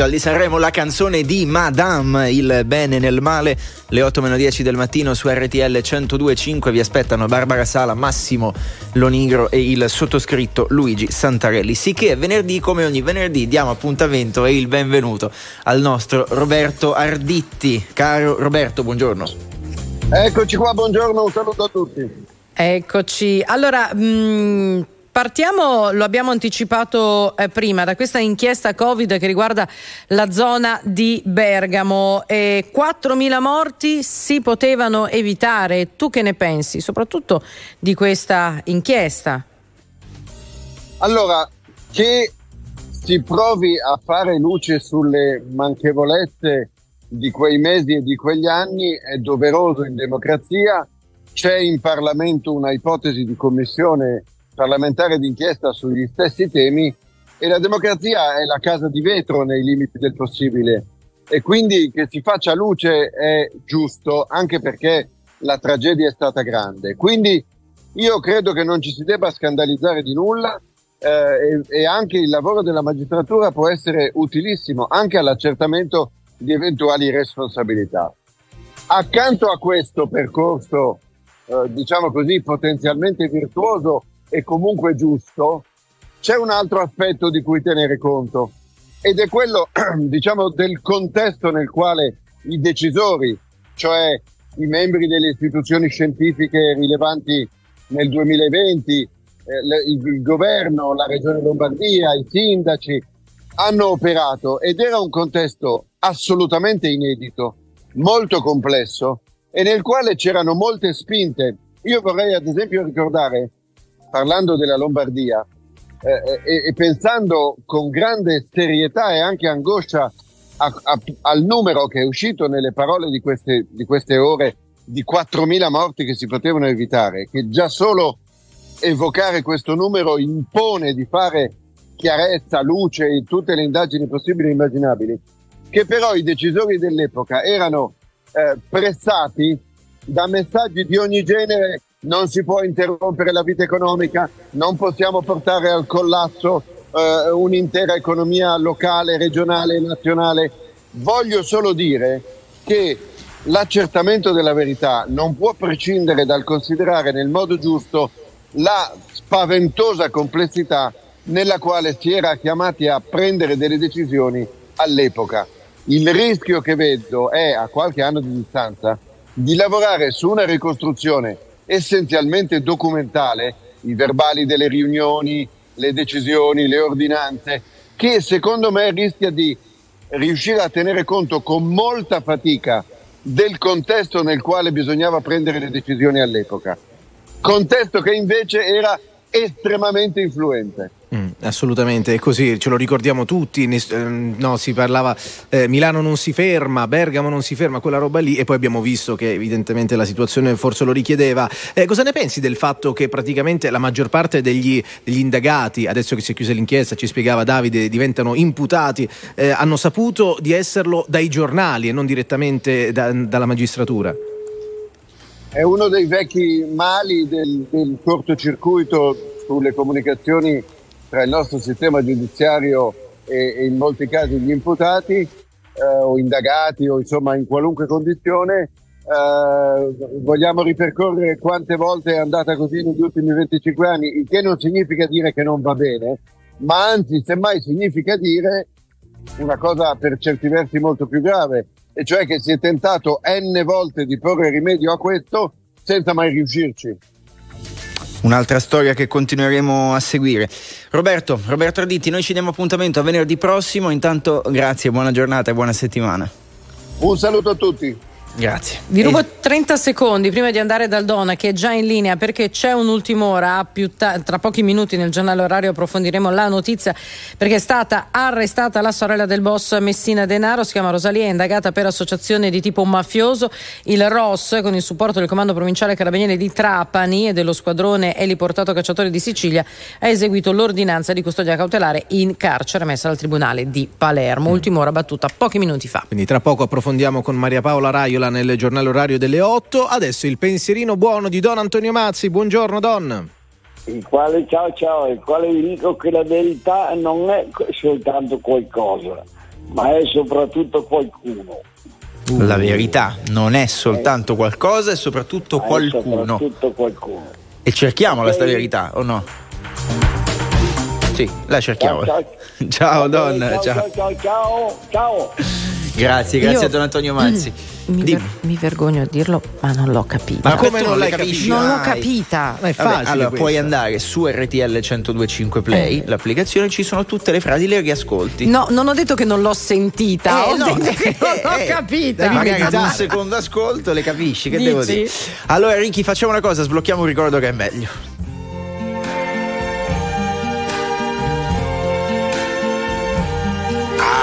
Festival di Sanremo la canzone di Madame, il bene nel male le 8 meno 10 del mattino su RTL 102.5 vi aspettano Barbara Sala, Massimo Lonigro e il sottoscritto Luigi Santarelli. Sicché venerdì, come ogni venerdì, diamo appuntamento e il benvenuto al nostro Roberto Arditti. Caro Roberto, buongiorno. Eccoci qua, buongiorno, un saluto a tutti. Eccoci. Allora, mh, partiamo, lo abbiamo anticipato eh, prima, da questa inchiesta Covid che riguarda la zona di Bergamo. Eh, 4.000 morti si potevano evitare. Tu che ne pensi, soprattutto di questa inchiesta? Allora, che si provi a fare luce sulle manchevolezze di quei mesi e di quegli anni è doveroso in democrazia. C'è in Parlamento una ipotesi di commissione parlamentare d'inchiesta sugli stessi temi e la democrazia è la casa di vetro nei limiti del possibile e quindi che si faccia luce è giusto anche perché la tragedia è stata grande. Quindi io credo che non ci si debba scandalizzare di nulla eh, e, e anche il lavoro della magistratura può essere utilissimo anche all'accertamento di eventuali responsabilità. Accanto a questo percorso, eh, diciamo così, potenzialmente virtuoso e comunque giusto, c'è un altro aspetto di cui tenere conto ed è quello, (clears throat) diciamo, del contesto nel quale i decisori, cioè i membri delle istituzioni scientifiche rilevanti nel 2020, eh, il, il governo, la regione Lombardia, i sindaci, hanno operato ed era un contesto assolutamente inedito, molto complesso e nel quale c'erano molte spinte. Io vorrei ad esempio ricordare, parlando della Lombardia eh, e, e, pensando con grande serietà e anche angoscia a, a, al numero che è uscito nelle parole di queste, di queste ore di 4.000 morti che si potevano evitare, che già solo evocare questo numero impone di fare chiarezza, luce in tutte le indagini possibili e immaginabili, che però i decisori dell'epoca erano eh, pressati da messaggi di ogni genere non si può interrompere la vita economica, non possiamo portare al collasso eh, un'intera economia locale, regionale e nazionale. Voglio solo dire che l'accertamento della verità non può prescindere dal considerare nel modo giusto la spaventosa complessità nella quale si era chiamati a prendere delle decisioni all'epoca. Il rischio che vedo è, a qualche anno di distanza, di lavorare su una ricostruzione essenzialmente documentale, i verbali delle riunioni, le decisioni, le ordinanze, che secondo me rischia di riuscire a tenere conto con molta fatica del contesto nel quale bisognava prendere le decisioni all'epoca. Contesto che invece era estremamente influente. Mm, assolutamente, è così, ce lo ricordiamo tutti, ehm, no, si parlava eh, Milano non si ferma, Bergamo non si ferma, quella roba lì e poi abbiamo visto che evidentemente la situazione forse lo richiedeva. Eh, cosa ne pensi del fatto che praticamente la maggior parte degli, degli, indagati, adesso che si è chiusa l'inchiesta, ci spiegava Davide, diventano imputati, eh, hanno saputo di esserlo dai giornali e non direttamente da, dalla magistratura? È uno dei vecchi mali del, del cortocircuito sulle comunicazioni tra il nostro sistema giudiziario e, e in molti casi gli imputati eh, o indagati o insomma in qualunque condizione. Eh, vogliamo ripercorrere quante volte è andata così negli ultimi 25 anni, il che non significa dire che non va bene, ma anzi semmai significa dire una cosa per certi versi molto più grave, e cioè che si è tentato n volte di porre rimedio a questo senza mai riuscirci. Un'altra storia che continueremo a seguire. Roberto, Roberto Arditti, noi ci diamo appuntamento a venerdì prossimo. Intanto grazie, buona giornata e buona settimana. Un saluto a tutti. Grazie. Vi rubo 30 secondi prima di andare dal Dona che è già in linea perché c'è un'ultima ora, ta- tra pochi minuti nel giornale orario approfondiremo la notizia perché è stata arrestata la sorella del boss Messina Denaro, si chiama Rosalia, è indagata per associazione di tipo mafioso. Il ROS con il supporto del comando provinciale carabinieri di Trapani e dello squadrone eliportato cacciatori di Sicilia ha eseguito l'ordinanza di custodia cautelare in carcere messa dal tribunale di Palermo. Mm. Ultima ora battuta pochi minuti fa. Quindi tra poco approfondiamo con Maria Paola Raio Viola nel giornale orario delle 8. Adesso il pensierino buono di Don Antonio Mazzi. Buongiorno Don. Il quale, ciao ciao, il quale vi dico che la verità non è soltanto qualcosa, ma è soprattutto qualcuno. La verità non è soltanto qualcosa, è soprattutto è qualcuno. soprattutto qualcuno. E cerchiamola Ok. sta verità, o no? Sì, la cerchiamo. Ciao, Ciao, (laughs) Don, ciao, ciao. ciao, ciao, ciao, ciao. Grazie, grazie Io- a Don Antonio Mazzi. (clears throat) Mi, ver- mi vergogno a dirlo, ma non l'ho capita. Ma come non l'hai capita? Non l'ho capita. Vabbè, allora puoi andare su RTL 1025 Play, Eh. l'applicazione, ci sono tutte le frasi, le riascolti. No, non ho detto che non l'ho sentita, Eh, ho no. detto che non l'ho (laughs) Eh, capita. Magari ad un secondo ascolto le capisci, che Dici? devo dire? Allora, Ricky, facciamo una cosa, sblocchiamo un ricordo che è meglio.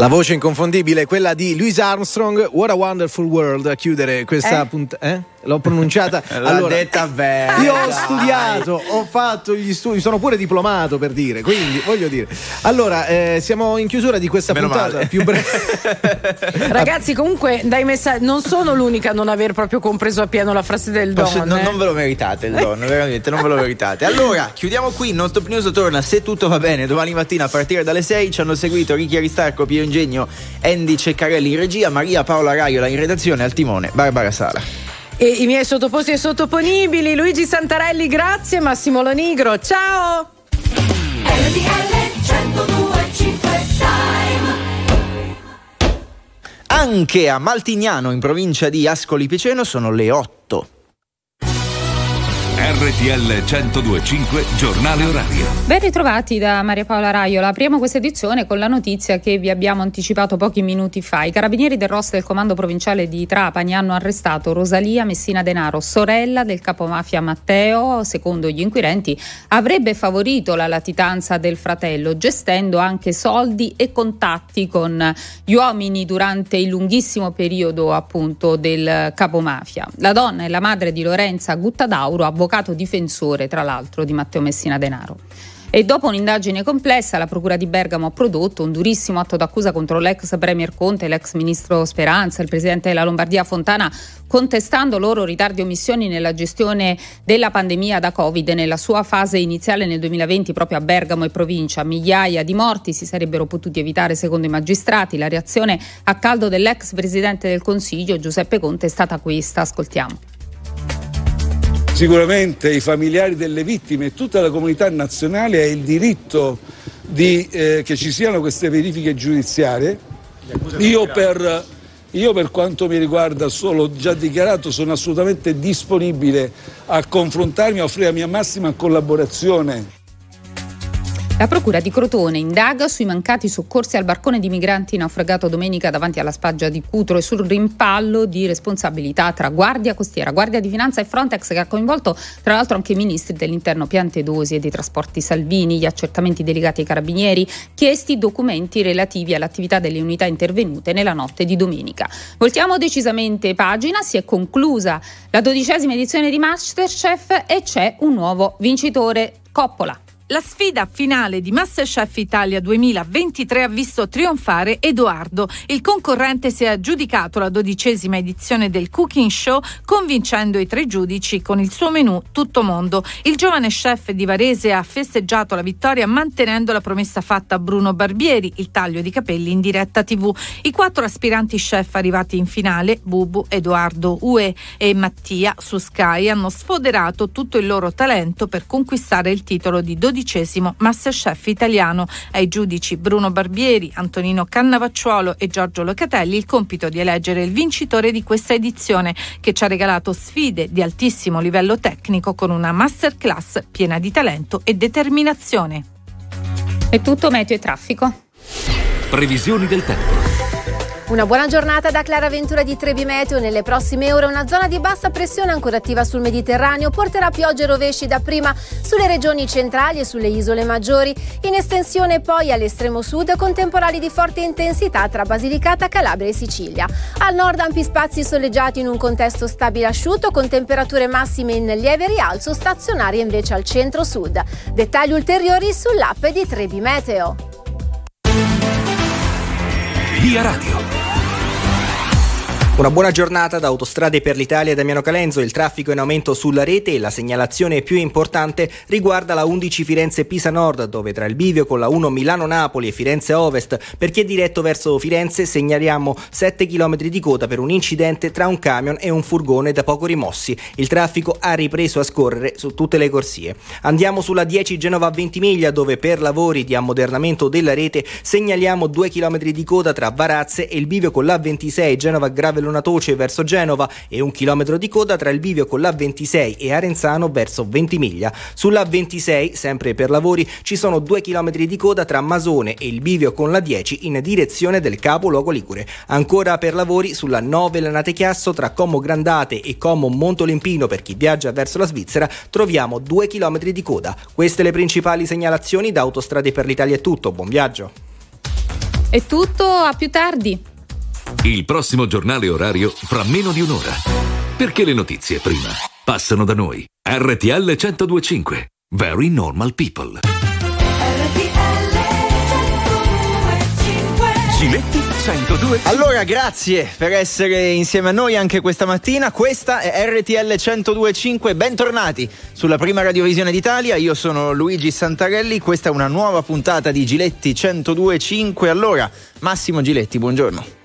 La voce inconfondibile è quella di Louis Armstrong, What a Wonderful World, a chiudere questa Eh? puntata. Eh? L'ho pronunciata. (laughs) L'ha detta bene, Io ho studiato, ho fatto gli studi, sono pure diplomato per dire, quindi voglio dire. Allora, eh, siamo in chiusura di questa Meno puntata male. più breve. (laughs) Ragazzi, comunque dai messaggi, non sono l'unica a non aver proprio compreso appieno la frase del don. Posso- non, eh. non ve lo meritate il dono, veramente non ve lo meritate. Allora, chiudiamo qui. Non Stop News torna se tutto va bene domani mattina a partire dalle 6. Ci hanno seguito Ricchi Aristarco, Pio Ingegno, Andy Ceccarelli in regia, Maria Paola Raiola in redazione, al timone, Barbara Sala. E i miei sottoposti e sottoponibili, Luigi Santarelli, grazie, Massimo Lonigro, ciao! Anche a Maltignano, in provincia di Ascoli Piceno, sono le 8. RTL 1025 Giornale Orario. Ben ritrovati da Maria Paola Raiola. Apriamo questa edizione con la notizia che vi abbiamo anticipato pochi minuti fa. I carabinieri del ROS del comando provinciale di Trapani hanno arrestato Rosalia Messina Denaro, sorella del capomafia Matteo. Secondo gli inquirenti avrebbe favorito la latitanza del fratello, gestendo anche soldi e contatti con gli uomini durante il lunghissimo periodo appunto del capomafia. La donna è la madre di Lorenza Guttadauro, avvocato difensore tra l'altro di Matteo Messina Denaro. E dopo un'indagine complessa, la Procura di Bergamo ha prodotto un durissimo atto d'accusa contro l'ex Premier Conte, l'ex Ministro Speranza, il Presidente della Lombardia Fontana, contestando loro ritardi e omissioni nella gestione della pandemia da Covid nella sua fase iniziale nel 2020 proprio a Bergamo e provincia. Migliaia di morti si sarebbero potuti evitare secondo i magistrati. La reazione a caldo dell'ex Presidente del Consiglio, Giuseppe Conte, è stata questa. Ascoltiamo. Sicuramente i familiari delle vittime e tutta la comunità nazionale ha il diritto di, eh, che ci siano queste verifiche giudiziarie. Io per, io per quanto mi riguarda, solo già dichiarato, sono assolutamente disponibile a confrontarmi, a offrire la mia massima collaborazione La Procura di Crotone indaga sui mancati soccorsi al barcone di migranti naufragato domenica davanti alla spaggia di Cutro e sul rimpallo di responsabilità tra Guardia Costiera, Guardia di Finanza e Frontex che ha coinvolto tra l'altro anche i ministri dell'interno Piantedosi e dei trasporti Salvini, gli accertamenti delegati ai carabinieri, chiesti documenti relativi all'attività delle unità intervenute nella notte di domenica. Voltiamo decisamente pagina, si è conclusa la dodicesima edizione di Masterchef e c'è un nuovo vincitore, Coppola. La sfida finale di Masterchef Italia 2023 ha visto trionfare Edoardo. Il concorrente si è aggiudicato la dodicesima edizione del Cooking Show convincendo i tre giudici con il suo menù Tutto Mondo. Il giovane chef di Varese ha festeggiato la vittoria mantenendo la promessa fatta a Bruno Barbieri, il taglio di capelli in diretta tv. I quattro aspiranti chef arrivati in finale, Bubu, Edoardo, Ue e Mattia su Sky, hanno sfoderato tutto il loro talento per conquistare il titolo di dodicesimo Masterchef italiano. Ai giudici Bruno Barbieri, Antonino Cannavacciuolo e Giorgio Locatelli il compito di eleggere il vincitore di questa edizione che ci ha regalato sfide di altissimo livello tecnico con una masterclass piena di talento e determinazione. È tutto meteo e traffico. Previsioni del tempo. Una buona giornata da Clara Ventura di Trebi Meteo. Nelle prossime ore una zona di bassa pressione ancora attiva sul Mediterraneo porterà piogge e rovesci dapprima sulle regioni centrali e sulle isole maggiori, in estensione poi all'estremo sud con temporali di forte intensità tra Basilicata, Calabria e Sicilia. Al nord ampi spazi soleggiati in un contesto stabile asciutto con temperature massime in lieve rialzo, stazionarie invece al centro-sud. Dettagli ulteriori sull'app di Trebi Meteo. Via Radio. Una buona giornata da Autostrade per l'Italia Damiano Calenzo. Il traffico in aumento sulla rete e la segnalazione più importante riguarda la 11 Firenze-Pisa Nord, dove tra il bivio con la 1 Milano-Napoli e Firenze Ovest, per chi è diretto verso Firenze, segnaliamo 7 km di coda per un incidente tra un camion e un furgone da poco rimossi. Il traffico ha ripreso a scorrere su tutte le corsie. Andiamo sulla 10 Genova Ventimiglia, dove per lavori di ammodernamento della rete segnaliamo 2 km di coda tra Varazze e il bivio con la 26 Genova Gravello Toce verso Genova e un chilometro di coda tra il bivio con l'A26 e Arenzano verso Ventimiglia. Sulla 26, sempre per lavori, ci sono due chilometri di coda tra Masone e il bivio con la 10 in direzione del capoluogo Ligure. Ancora per lavori sulla 9 Lanate Chiasso tra Como Grandate e Como Montolimpino per chi viaggia verso la Svizzera troviamo due chilometri di coda. Queste le principali segnalazioni da Autostrade per l'Italia è tutto. Buon viaggio! È tutto, a più tardi. Il prossimo giornale orario fra meno di un'ora. Perché le notizie prima passano da noi. RTL 1025. Very normal people. Giletti 102. Allora, grazie per essere insieme a noi anche questa mattina. Questa è RTL 1025. Bentornati sulla prima radiovisione d'Italia. Io sono Luigi Santarelli. Questa è una nuova puntata di Giletti 1025. Allora, Massimo Giletti, buongiorno.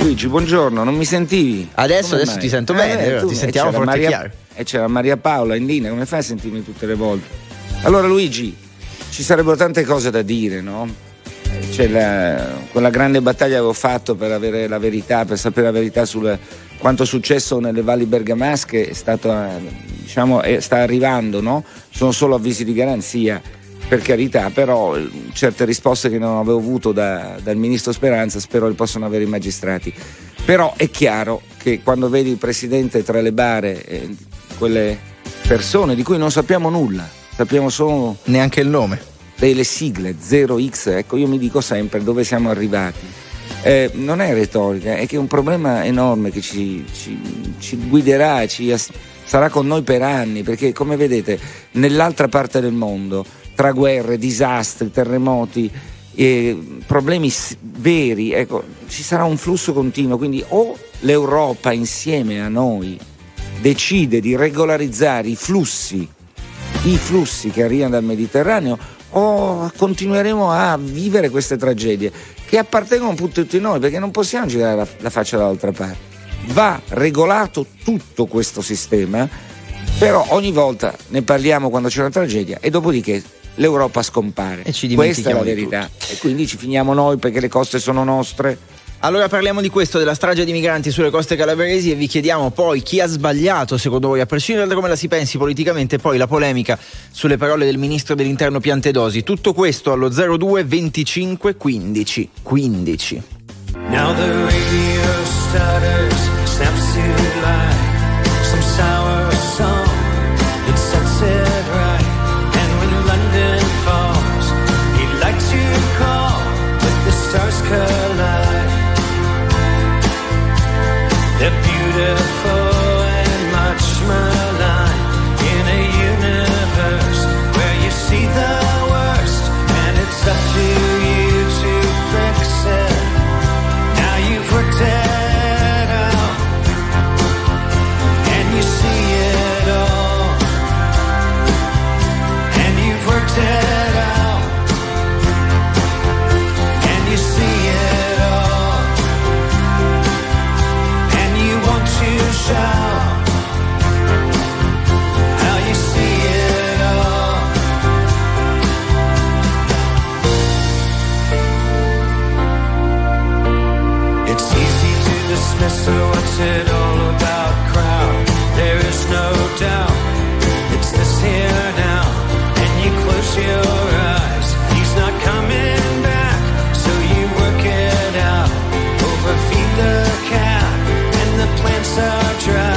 Luigi, buongiorno, non mi sentivi? Adesso, adesso ti sento Eh, bene, tu- ti e sentiamo forte e Maria- chiaro. E c'era Maria Paola in linea, come fai a sentirmi tutte le volte? Allora Luigi, ci sarebbero tante cose da dire, no? C'è la- quella grande battaglia che avevo fatto per avere la verità, per sapere la verità su quanto è successo nelle valli bergamasche è stato, eh, diciamo, è- sta arrivando, no? Sono solo avvisi di garanzia, per carità, però eh, certe risposte che non avevo avuto da- dal ministro Speranza spero le possano avere i magistrati. Però è chiaro che quando vedi il presidente tra le bare, eh, quelle persone di cui non sappiamo nulla, sappiamo solo neanche il nome, delle sigle 0x, ecco io mi dico sempre dove siamo arrivati. Eh, non è retorica, è che è un problema enorme che ci, ci- ci guiderà, ci sarà con noi per anni, perché come vedete nell'altra parte del mondo, tra guerre, disastri, terremoti, eh, problemi veri, ecco, ci sarà un flusso continuo, quindi o l'Europa insieme a noi decide di regolarizzare i flussi, i flussi che arrivano dal Mediterraneo o continueremo a vivere queste tragedie che appartengono a tutti noi perché non possiamo girare la, la faccia dall'altra parte. Va regolato tutto questo sistema, però ogni volta ne parliamo quando c'è una tragedia e dopodiché l'Europa scompare. E ci Questa è la verità. E quindi ci finiamo noi perché le coste sono nostre. Allora parliamo di questo, della strage di migranti sulle coste calabresi e vi chiediamo poi chi ha sbagliato secondo voi, a prescindere da come la si pensi politicamente, poi la polemica sulle parole del ministro dell'interno Piantedosi. Tutto questo allo 02 25 15 15. Now the radio stutters, snaps to life. Some sour song, the it all about crowd? There is no doubt. It's this here now. And you close your eyes. He's not coming back. So you work it out. Overfeed the cat. And the plants are dry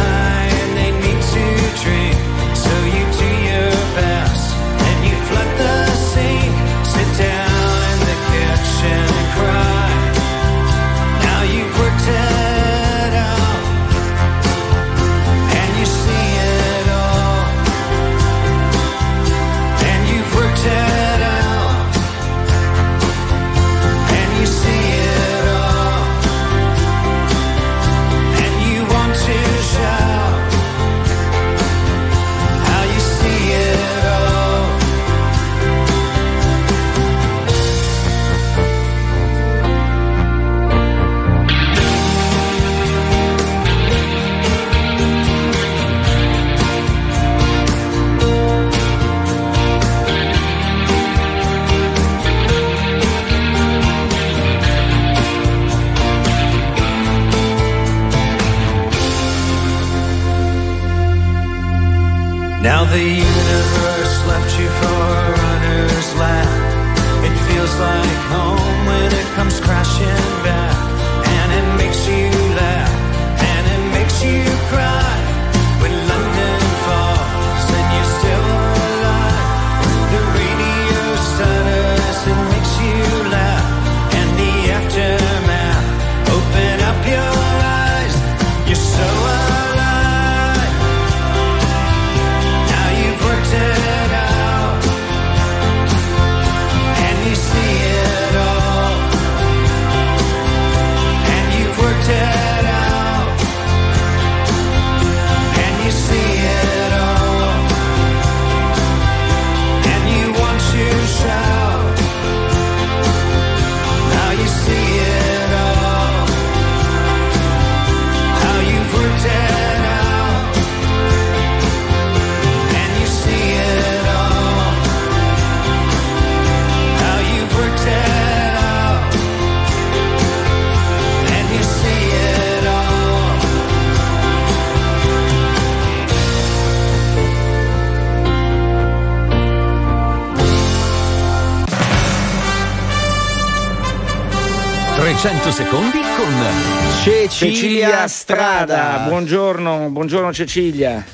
Cecilia Strada. Buongiorno, buongiorno Cecilia.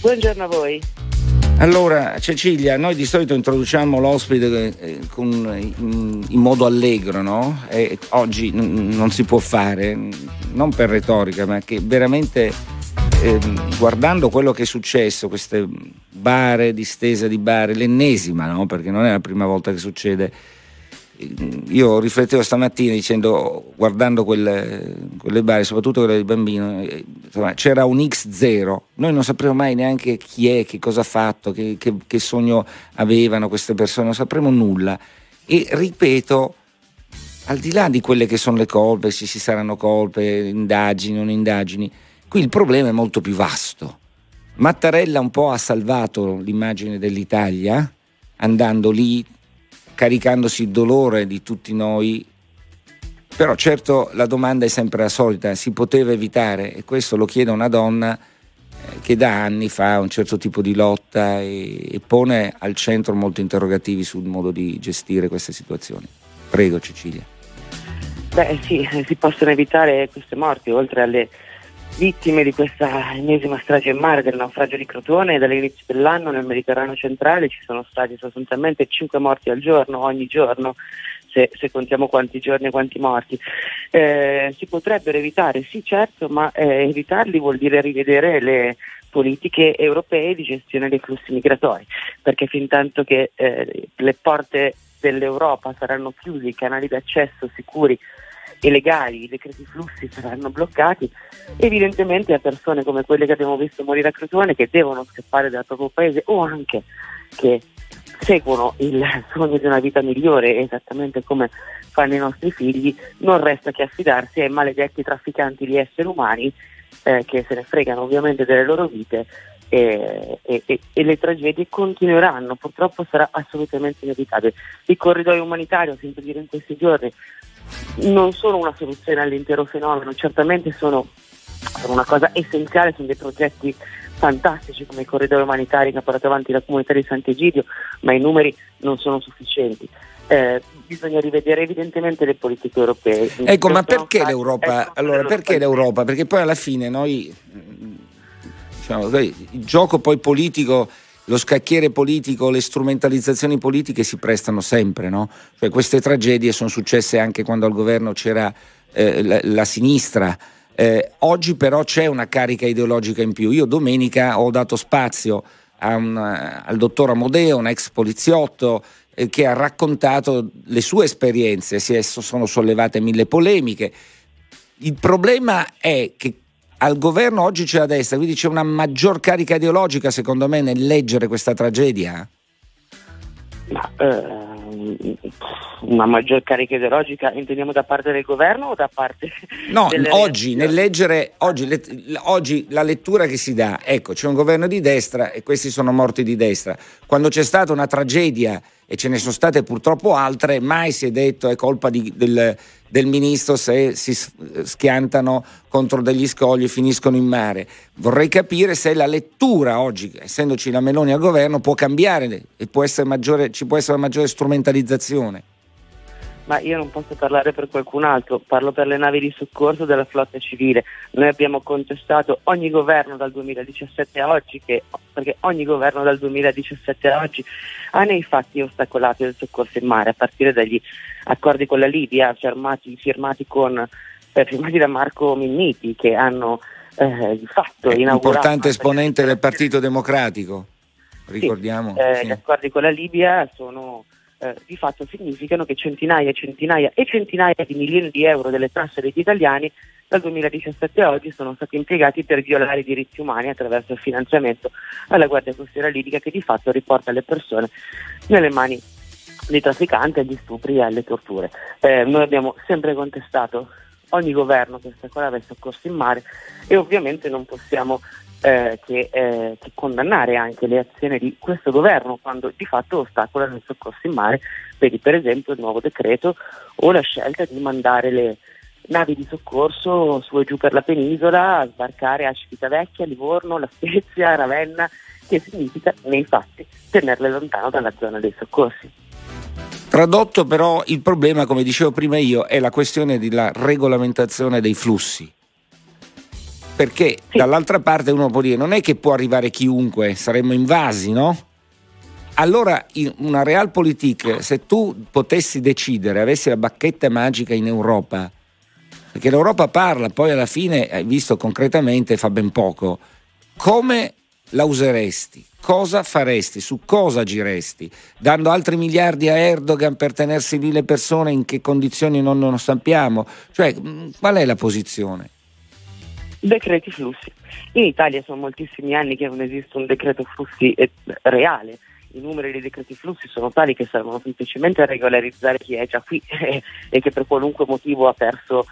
Buongiorno a voi. Allora, Cecilia, noi di solito introduciamo l'ospite eh, con- in, in modo allegro, no? E oggi n- non si può fare, non per retorica, ma che veramente ehm, guardando quello che è successo, queste bare, distesa di bare, l'ennesima, no? Perché non è la prima volta che succede. Io riflettevo stamattina dicendo, guardando quelle, quelle bare, soprattutto quelle del bambino, insomma, c'era un X0, noi non sapremo mai neanche chi è, che cosa ha fatto, che, che- che sogno avevano queste persone, non sapremo nulla. E ripeto, al di là di quelle che sono le colpe, se ci saranno colpe, indagini, non indagini, qui il problema è molto più vasto. Mattarella un po' ha salvato l'immagine dell'Italia andando lì, caricandosi il dolore di tutti noi Però certo la domanda è sempre la solita, si poteva evitare e questo lo chiede una donna eh, che da anni fa un certo tipo di lotta e, e pone al centro molti interrogativi sul modo di gestire queste situazioni. Prego Cecilia. Beh sì, si possono evitare queste morti, oltre alle vittime di questa ennesima strage in mare del naufragio di Crotone dall'inizio dell'anno nel Mediterraneo centrale ci sono stati sostanzialmente 5 morti al giorno, ogni giorno, se, se contiamo quanti giorni e quanti morti. Eh, si potrebbero evitare, sì certo, ma eh, evitarli vuol dire rivedere le politiche europee di gestione dei flussi migratori, perché fin tanto che eh, le porte dell'Europa saranno chiuse, i canali d'accesso sicuri e legali, i decreti flussi saranno bloccati, evidentemente a persone come quelle che abbiamo visto morire a Crotone che devono scappare dal proprio paese o anche che seguono il sogno di una vita migliore esattamente come fanno i nostri figli, non resta che affidarsi ai maledetti trafficanti di esseri umani eh, che se ne fregano ovviamente delle loro vite e, e, e, le tragedie continueranno, purtroppo sarà assolutamente inevitabile. I corridoi umanitari, ho sentito dire in questi giorni, non sono una soluzione all'intero fenomeno, certamente sono, sono una cosa essenziale, sono dei progetti fantastici come i corridoi umanitari che ha portato avanti la comunità di Sant'Egidio, ma i numeri non sono sufficienti. Eh, bisogna rivedere evidentemente le politiche europee. Ecco, ma perché l'Europa? Ecco, allora, perché l'Europa? Perché poi alla fine noi, diciamo, il gioco poi politico lo scacchiere politico, le strumentalizzazioni politiche si prestano sempre, no? Cioè, queste tragedie sono successe anche quando al governo c'era eh, la, la, sinistra. Eh, oggi però c'è una carica ideologica in più. Io domenica ho dato spazio un, al dottor Amodeo, un ex poliziotto, eh, che ha raccontato le sue esperienze, si sono sollevate mille polemiche. Il problema è che al governo oggi c'è la destra, quindi c'è una maggior carica ideologica secondo me nel leggere questa tragedia? Ma, eh, una maggior carica ideologica intendiamo da parte del governo o da parte no oggi nel leggere oggi, le, oggi, la lettura che si dà ecco c'è un governo di destra e questi sono morti di destra quando c'è stata una tragedia e ce ne sono state purtroppo altre mai si è detto è colpa di, del, del ministro se si schiantano contro degli scogli e finiscono in mare. Vorrei capire se la lettura oggi, essendoci la Meloni al governo, può cambiare e può maggiore, ci può essere una maggiore strumentalizzazione ma io non posso parlare per qualcun altro, parlo per le navi di soccorso della flotta civile. Noi abbiamo contestato ogni governo dal 2017 a oggi, che, perché ogni governo dal 2017 a oggi ha nei fatti ostacolato il soccorso in mare, a partire dagli accordi con la Libia firmati, firmati, con, eh, firmati da Marco Minniti, che hanno eh, di fatto inaugurato... Importante esponente del Partito Democratico, ricordiamo. Sì, eh, sì. Gli accordi con la Libia sono eh, di fatto significano che centinaia e centinaia e centinaia di milioni di euro delle tasse degli italiani dal 2017 a oggi sono stati impiegati per violare i diritti umani attraverso il finanziamento alla Guardia Costiera Libica che di fatto riporta le persone nelle mani dei trafficanti agli stupri e alle torture. Eh, noi abbiamo sempre contestato ogni governo che ostacolava il soccorso in mare e ovviamente non possiamo eh, che, eh, che, condannare anche le azioni di questo governo quando di fatto ostacolano il soccorso in mare, vedi per esempio il nuovo decreto o la scelta di mandare le navi di soccorso su e giù per la penisola a sbarcare a Civitavecchia, Livorno, La Spezia, Ravenna, che significa nei fatti tenerle lontano dalla zona dei soccorsi. Tradotto però il problema, come dicevo prima io, è la questione della regolamentazione dei flussi perché sì. dall'altra parte uno può dire non è che può arrivare chiunque, saremmo invasi, no? Allora in una realpolitik, se tu potessi decidere, avessi la bacchetta magica in Europa, perché l'Europa parla, poi alla fine, hai visto concretamente, fa ben poco, come la useresti? Cosa faresti? Su cosa agiresti? Dando altri miliardi a Erdogan per tenersi lì le persone in che condizioni non, non sappiamo? Cioè, qual è la posizione? Decreti flussi. In Italia sono moltissimi anni che non esiste un decreto flussi eh, reale. I numeri dei decreti flussi sono tali che servono semplicemente a regolarizzare chi è già qui (laughs) e che per qualunque motivo ha perso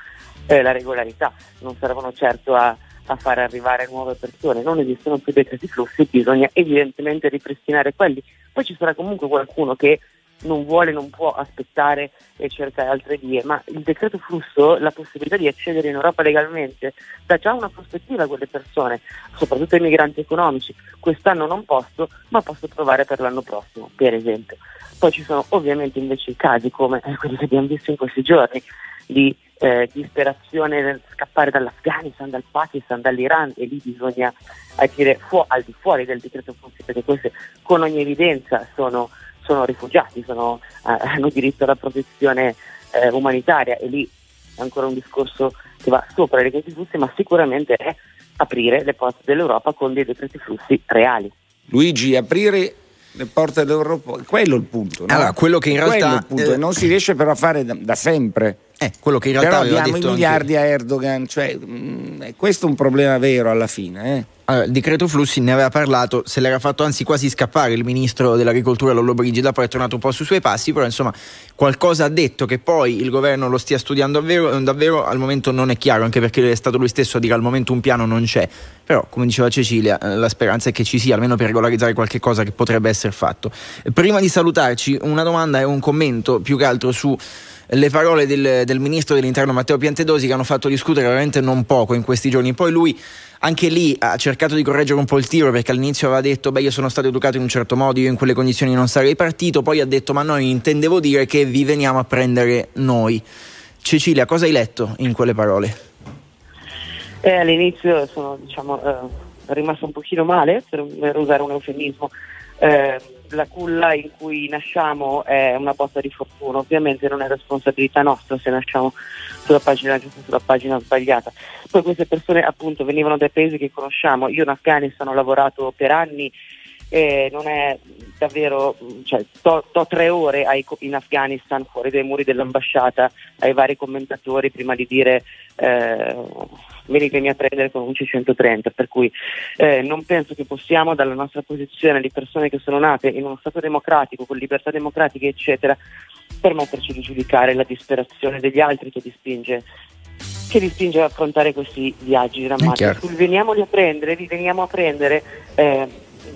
eh, la regolarità. Non servono certo a, a fare arrivare nuove persone. Non esistono più decreti flussi, bisogna evidentemente ripristinare quelli. Poi ci sarà comunque qualcuno che non vuole, non può aspettare e cercare altre vie, ma il decreto flusso, la possibilità di accedere in Europa legalmente, dà già una prospettiva a quelle persone, soprattutto ai migranti economici. Quest'anno non posso, ma posso provare per l'anno prossimo, per esempio. Poi ci sono ovviamente invece i casi come eh, quelli che abbiamo visto in questi giorni di eh, disperazione nel scappare dall'Afghanistan, dal Pakistan, dall'Iran e lì bisogna agire fu- al di fuori del decreto flussi perché queste con ogni evidenza sono sono rifugiati, sono, eh, hanno diritto alla protezione eh, umanitaria e lì è ancora un discorso che va sopra i decreti flussi, ma sicuramente è aprire le porte dell'Europa con dei decreti flussi reali. Luigi, aprire le porte dell'Europa, quello è il punto. No? Allora, quello che in realtà eh, non si riesce però a fare da, da sempre. Eh, quello che in realtà però diamo detto i miliardi anche... a Erdogan, cioè, mh, questo è un problema vero alla fine. Eh? Il decreto flussi ne aveva parlato, se l'era fatto anzi quasi scappare il ministro dell'agricoltura Lollo Brigida, poi è tornato un po' sui suoi passi, però insomma qualcosa ha detto che poi il governo lo stia studiando davvero, davvero al momento non è chiaro, anche perché è stato lui stesso a dire al momento un piano non c'è, però come diceva Cecilia eh, la speranza è che ci sia almeno per regolarizzare qualche cosa che potrebbe essere fatto. Prima di salutarci una domanda e un commento più che altro su le parole del, del, ministro dell'interno Matteo Piantedosi che hanno fatto discutere veramente non poco in questi giorni. Poi lui anche lì ha cercato di correggere un po' il tiro perché all'inizio aveva detto beh io sono stato educato in un certo modo, io in quelle condizioni non sarei partito, poi ha detto ma noi intendevo dire che vi veniamo a prendere noi. Cecilia, cosa hai letto in quelle parole? Eh, all'inizio sono diciamo, eh, rimasto un pochino male, per, per usare un eufemismo. Eh, la culla in cui nasciamo è una botta di fortuna, ovviamente non è responsabilità nostra se nasciamo sulla pagina giusta, sulla pagina sbagliata. Poi queste persone appunto venivano dai paesi che conosciamo, io in Afghanistan ho lavorato per anni e non è davvero, cioè, to, to tre ore ai, in Afghanistan fuori dai muri dell'ambasciata ai vari commentatori prima di dire eh, venitemi a prendere con un C130, per cui eh, non penso che possiamo dalla nostra posizione di persone che sono nate in uno Stato democratico, con libertà democratiche, eccetera, permetterci di giudicare la disperazione degli altri che li spinge che li spinge ad affrontare questi viaggi drammatici. Veniamoli a prendere, li veniamo a prendere, eh,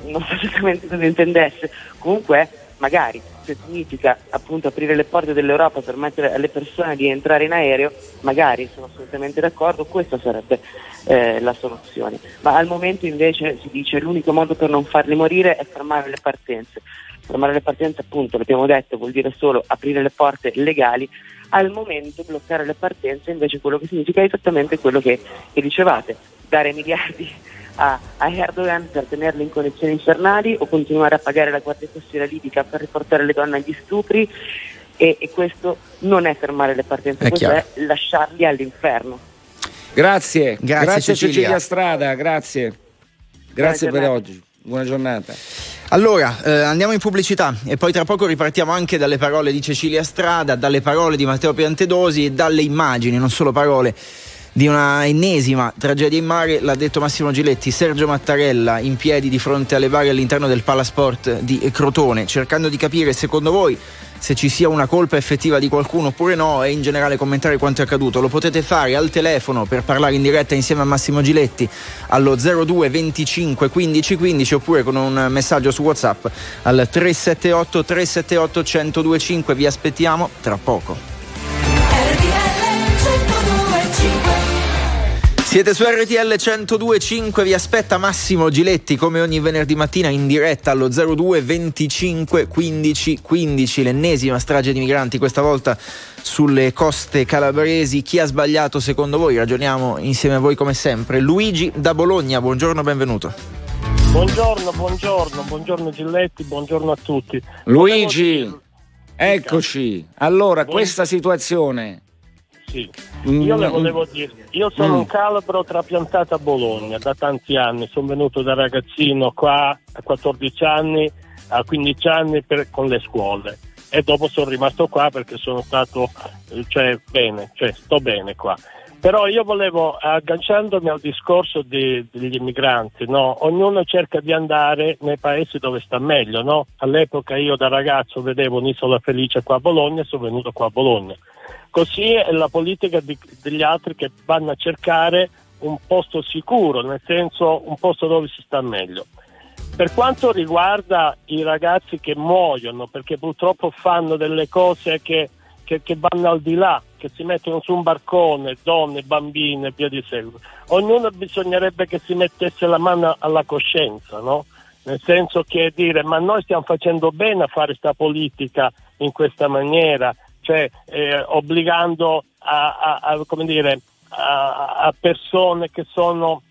non so esattamente cosa intendesse, comunque magari se significa appunto aprire le porte dell'Europa per permettere alle persone di entrare in aereo, magari sono assolutamente d'accordo, questa sarebbe eh, la soluzione. Ma al momento invece si dice che l'unico modo per non farli morire è fermare le partenze. Fermare le partenze appunto, l'abbiamo detto, vuol dire solo aprire le porte legali. Al momento bloccare le partenze invece quello che significa esattamente quello che, che dicevate, dare miliardi a, a, Erdogan per tenerli in condizioni infernali o continuare a pagare la Guardia Costiera libica per riportare le donne agli stupri e, e questo non è fermare le partenze, è questo chiaro. è lasciarli all'inferno. Grazie, grazie, grazie Cecilia. Cecilia Strada, grazie. Grazie per oggi. Buona giornata. Allora, eh, andiamo in pubblicità e poi tra poco ripartiamo anche dalle parole di Cecilia Strada, dalle parole di Matteo Piantedosi e dalle immagini, non solo parole di una ennesima tragedia in mare, l'ha detto Massimo Giletti, Sergio Mattarella in piedi di fronte alle barre all'interno del Palasport di Crotone, cercando di capire secondo voi se ci sia una colpa effettiva di qualcuno oppure no e in generale commentare quanto è accaduto. Lo potete fare al telefono per parlare in diretta insieme a Massimo Giletti allo 02 25 15 15 oppure con un messaggio su WhatsApp al 378 378 1025. Vi aspettiamo tra poco. Siete su RTL 1025, vi aspetta Massimo Giletti come ogni venerdì mattina in diretta allo 02 25 15 15, l'ennesima strage di migranti, questa volta sulle coste calabresi. Chi ha sbagliato secondo voi? Ragioniamo insieme a voi come sempre. Luigi da Bologna, buongiorno, benvenuto. Buongiorno, buongiorno, buongiorno Giletti, buongiorno a tutti. Luigi, eccoci. Allora, questa situazione sì. Io le volevo dire, io sono mm. un calabro trapiantato a Bologna da tanti anni, sono venuto da ragazzino qua a 14 anni, a 15 anni per, con le scuole e dopo sono rimasto qua perché sono stato, cioè, bene, cioè, sto bene qua. Però io volevo, agganciandomi al discorso di, degli immigranti, no? ognuno cerca di andare nei paesi dove sta meglio. No? All'epoca io da ragazzo vedevo un'isola felice qua a Bologna e sono venuto qua a Bologna. Così è la politica di, degli altri che vanno a cercare un posto sicuro, nel senso un posto dove si sta meglio. Per quanto riguarda i ragazzi che muoiono, perché purtroppo fanno delle cose che, che, che vanno al di là, che si mettono su un barcone, donne, bambine e via di seguito, ognuno bisognerebbe che si mettesse la mano alla coscienza, no? Nel senso che dire ma noi stiamo facendo bene a fare questa politica in questa maniera, cioè eh, obbligando a, a, a, come dire, a, persone che sono,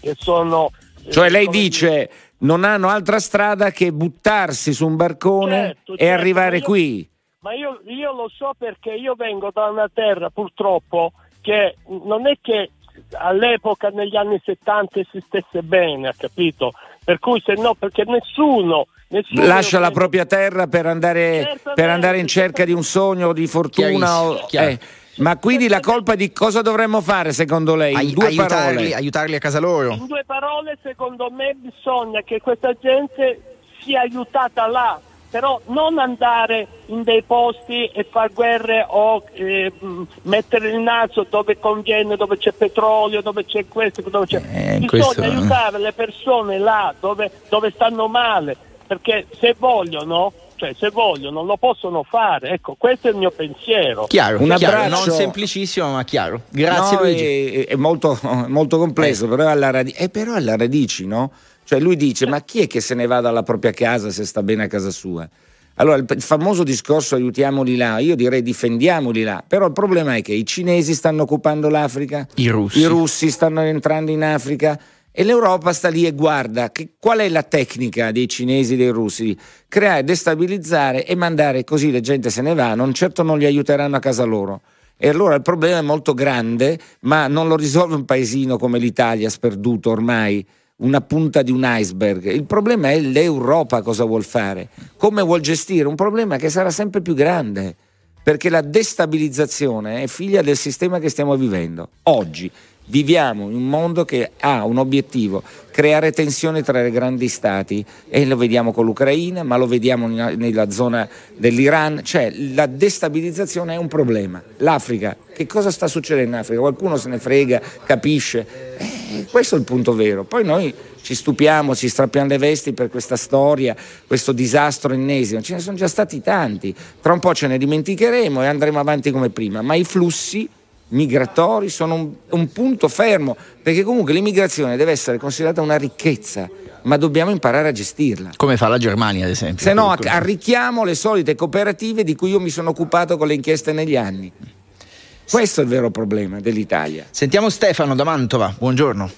che sono cioè lei dice non hanno altra strada che buttarsi su un barcone certo, e certo, arrivare io, qui. Ma io, io lo so perché io vengo da una terra purtroppo che non è che all'epoca negli anni 70 esistesse bene, ha capito? Per cui se no, perché nessuno, nessuno lascia la propria terra per andare, per andare in cerca di un sogno di fortuna. O, eh, ma quindi la colpa di cosa dovremmo fare secondo lei? In due aiutarli, parole. aiutarli a casa loro? In due parole, secondo me bisogna che questa gente sia aiutata là, però non andare in dei posti e fare guerre o eh, mettere il naso dove conviene, dove c'è petrolio, dove c'è questo, dove c'è... Eh, bisogna questo... aiutare le persone là dove, dove stanno male, perché se vogliono cioè se vogliono lo possono fare. Ecco, questo è il mio pensiero. Chiaro, un chiaro, non semplicissimo ma chiaro. Grazie no, Luigi. È, è molto, (laughs) molto, complesso, eh. però, è alla radice, eh, però alla radici, no? Cioè lui dice, ma chi è che se ne va dalla propria casa se sta bene a casa sua? Allora, il famoso discorso aiutiamoli là, io direi difendiamoli là, però il problema è che i cinesi stanno occupando l'Africa, i russi, i russi stanno entrando in Africa, e l'Europa sta lì e guarda che, qual è la tecnica dei cinesi e dei russi? Creare, destabilizzare e mandare così la gente se ne va, non certo non li aiuteranno a casa loro. E allora il problema è molto grande, ma non lo risolve un paesino come l'Italia, sperduto ormai, una punta di un iceberg. Il problema è l'Europa cosa vuol fare, come vuol gestire un problema che sarà sempre più grande, perché la destabilizzazione è figlia del sistema che stiamo vivendo oggi. Viviamo in un mondo che ha un obiettivo, creare tensione tra i grandi stati e lo vediamo con l'Ucraina, ma lo vediamo nella zona dell'Iran, cioè la destabilizzazione è un problema. L'Africa, che cosa sta succedendo in Africa? Qualcuno se ne frega, capisce? Eh, questo è il punto vero. Poi noi ci stupiamo, ci strappiamo le vesti per questa storia, questo disastro ennesimo, ce ne sono già stati tanti, tra un po' ce ne dimenticheremo e andremo avanti come prima, ma i flussi migratori sono un, un punto fermo, perché comunque l'immigrazione deve essere considerata una ricchezza ma dobbiamo imparare a gestirla. Come fa la Germania, ad esempio. Se no, arricchiamo le solite cooperative di cui io mi sono occupato con le inchieste negli anni. Questo è il vero problema dell'Italia. Sentiamo Stefano da Mantova, buongiorno.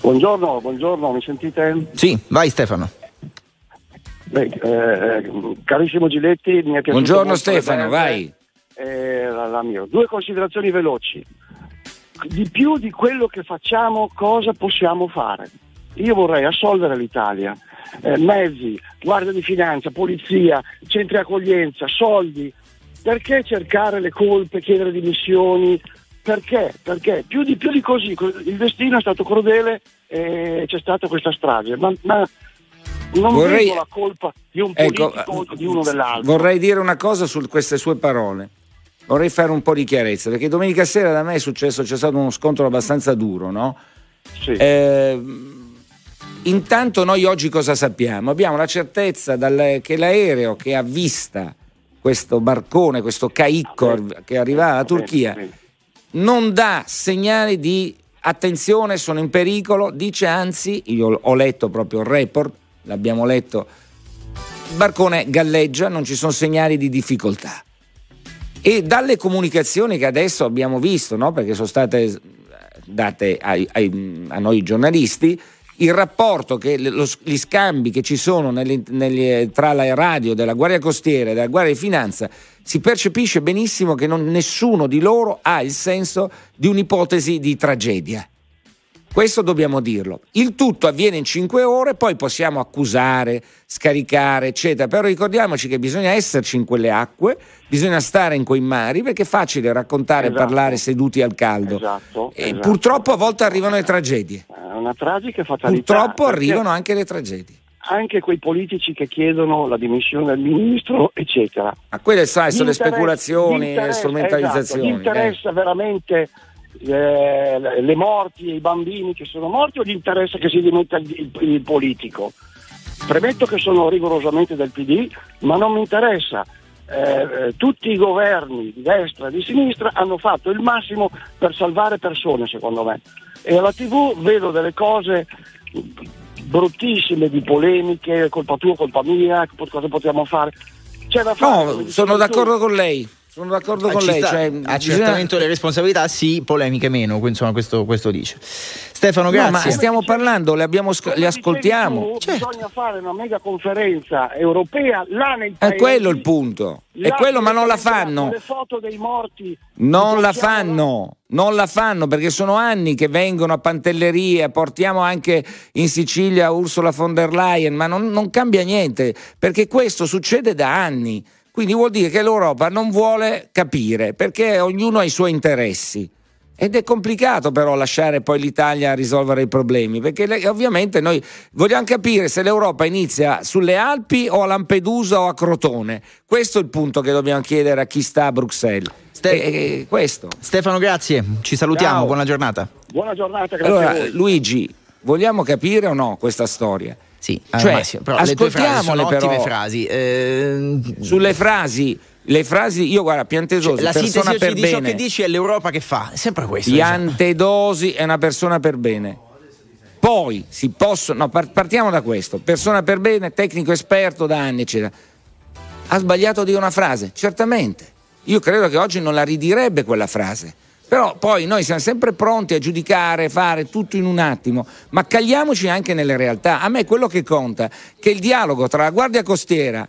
Buongiorno, buongiorno, mi sentite? Sì, vai Stefano. Beh, eh, carissimo Giletti, mi è piaciuto. Buongiorno Stefano, vai eh, la, la mia. Due considerazioni veloci. Di più di quello che facciamo, cosa possiamo fare? Io vorrei assolvere l'Italia. Eh, mezzi, guardia di finanza, polizia, centri accoglienza, soldi. Perché cercare le colpe, chiedere dimissioni? Perché? Perché più di, più di così il destino è stato crudele e c'è stata questa strage. Ma, ma non vorrei... vedo la colpa di un ecco, politico o di uno dell'altro. Vorrei dire una cosa su queste sue parole vorrei fare un po' di chiarezza, perché domenica sera da me è successo, c'è stato uno scontro abbastanza duro, no? Sì. Eh, intanto noi oggi cosa sappiamo? Abbiamo la certezza dal, che l'aereo che ha vista questo barcone, questo caicco che arriva dalla Turchia, non dà segnali di attenzione, sono in pericolo, dice anzi, io ho letto proprio il report, l'abbiamo letto, il barcone galleggia, non ci sono segnali di difficoltà. E dalle comunicazioni che adesso abbiamo visto, no? perché sono state date ai, ai, a noi giornalisti, il rapporto, che, lo, gli scambi che ci sono nelle, nelle, tra la radio della Guardia Costiera e della Guardia di Finanza, si percepisce benissimo che non, nessuno di loro ha il senso di un'ipotesi di tragedia. Questo dobbiamo dirlo. Il tutto avviene in cinque ore, poi possiamo accusare, scaricare, eccetera. Però ricordiamoci che bisogna esserci in quelle acque, bisogna stare in quei mari, perché è facile raccontare esatto. e parlare seduti al caldo. Esatto, e esatto. purtroppo a volte arrivano le tragedie. È una tragica fatalità. Purtroppo arrivano anche le tragedie anche quei politici che chiedono la dimissione del ministro, eccetera. Ma quelle sai, sono le speculazioni, le strumentalizzazioni. Esatto, interessa eh. veramente eh, le morti e i bambini che sono morti o gli interessa che si dimetta il, il, il politico? Premetto che sono rigorosamente del PD, ma non mi interessa. Eh, tutti i governi di destra e di sinistra hanno fatto il massimo per salvare persone, secondo me. E alla TV vedo delle cose bruttissime di polemiche, colpa tua, colpa mia, cosa possiamo fare. C'è da fare, no, sono d'accordo tu. con lei. Sono d'accordo Ah, con ci lei. sta. Cioè, accertamento bisogna- delle responsabilità, sì, polemiche meno. quindi, Insomma, questo, questo dice. Stefano, No, grazie. ma stiamo parlando, le, abbiamo sc- le ascoltiamo. Tu, Certo. Bisogna fare una mega conferenza europea là nei È paesi. quello il punto. È quello, ma non la fanno. Le foto dei morti. Non la fanno, non la fanno perché sono anni che vengono a Pantelleria, portiamo anche in Sicilia Ursula von der Leyen, ma non, non cambia niente perché questo succede da anni. Quindi vuol dire che l'Europa non vuole capire perché ognuno ha i suoi interessi. Ed è complicato però lasciare poi l'Italia a risolvere i problemi, perché le- ovviamente noi vogliamo capire se l'Europa inizia sulle Alpi o a Lampedusa o a Crotone. Questo è il punto che dobbiamo chiedere a chi sta a Bruxelles. E- e- questo. Stefano, grazie. Ci salutiamo. Ciao. Buona giornata. Buona giornata, grazie Allora, a voi. Luigi, vogliamo capire o no questa storia? Sì, cioè, Massimo, però le tue frasi ascoltiamole però. frasi. Eh, Sulle frasi, le frasi, io guarda, Piantedosi, cioè, la persona per di ciò bene. che dici è l'Europa che fa. È sempre questo. diciamo. Piantedosi è una persona per bene. Poi si possono, no, par- partiamo da questo, persona per bene, tecnico esperto da anni, eccetera. Ha sbagliato dire una frase, certamente. Io credo che oggi non la ridirebbe quella frase. Però poi noi siamo sempre pronti a giudicare, fare tutto in un attimo, ma cagliamoci anche nelle realtà. A me quello che conta è che il dialogo tra la Guardia Costiera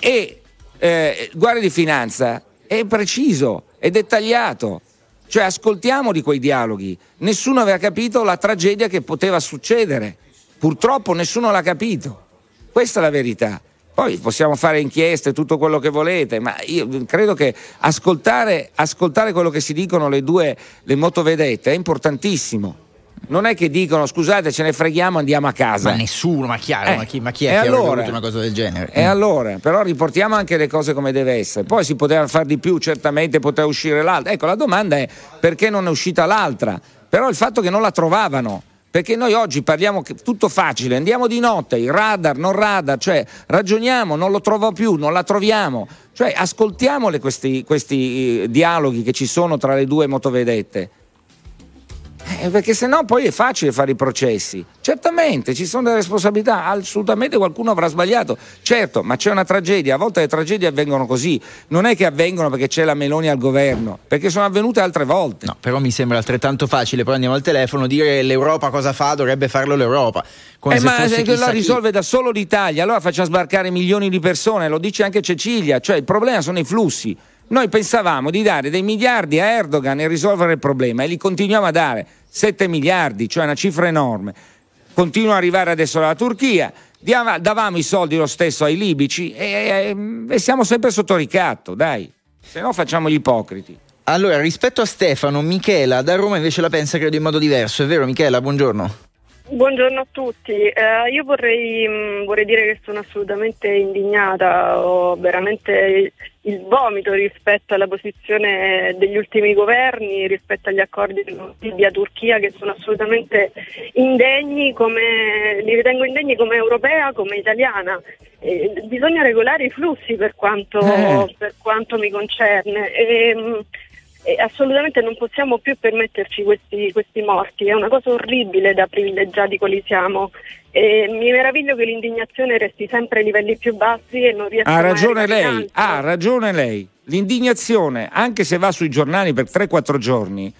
e eh, Guardia di Finanza è preciso, è dettagliato. Cioè ascoltiamo di quei dialoghi. Nessuno aveva capito la tragedia che poteva succedere. Purtroppo nessuno l'ha capito. Questa è la verità. Poi possiamo fare inchieste, tutto quello che volete, ma io credo che ascoltare, ascoltare quello che si dicono le due le motovedette è importantissimo. Non è che dicono scusate ce ne freghiamo andiamo a casa. Ma nessuno, ma chiaro, Eh, ma chi, ma chi è che allora? voluto una cosa del genere? E allora, però riportiamo anche le cose come deve essere. Poi si poteva fare di più, certamente poteva uscire l'altra. Ecco, la domanda è perché non è uscita l'altra? Però il fatto che non la trovavano. Perché noi oggi parliamo tutto facile, andiamo di notte, il radar, non radar, cioè ragioniamo, non lo trovo più, non la troviamo. Cioè ascoltiamole questi, questi eh, dialoghi che ci sono tra le due motovedette. Eh, perché sennò poi è facile fare i processi. Certamente ci sono delle responsabilità, assolutamente qualcuno avrà sbagliato. Certo, ma c'è una tragedia, a volte le tragedie avvengono così, non è che avvengono perché c'è la Meloni al governo, perché sono avvenute altre volte. No, però mi sembra altrettanto facile, poi andiamo al telefono, dire l'Europa cosa fa, dovrebbe farlo l'Europa. Eh, ma se la chi. risolve da solo l'Italia, allora facciamo sbarcare milioni di persone, lo dice anche Cecilia, cioè il problema sono i flussi. Noi pensavamo di dare dei miliardi a Erdogan e risolvere il problema e li continuiamo a dare 7 miliardi, cioè una cifra enorme. Continua ad arrivare adesso dalla Turchia, diava- davamo i soldi lo stesso ai libici e, e- e siamo sempre sotto ricatto, dai. Se no facciamo gli ipocriti. Allora, rispetto a Stefano, Michela da Roma invece la pensa credo in modo diverso, è vero Michela? Buongiorno. Buongiorno a tutti, Eh, io vorrei, mh, vorrei dire che sono assolutamente indignata, ho veramente il vomito rispetto alla posizione degli ultimi governi, rispetto agli accordi con Libia-Turchia che sono assolutamente indegni, come, li ritengo indegni come europea, come italiana. Eh, bisogna regolare i flussi per quanto, Eh. per quanto mi concerne. E, mh, e assolutamente non possiamo più permetterci questi, questi morti, è una cosa orribile da privilegiati quali siamo. E mi meraviglio che l'indignazione resti sempre ai livelli più bassi e non riesca Ha a ragione arrivare in lei, ha ragione lei. L'indignazione, anche se va sui giornali per 3-4 giorni,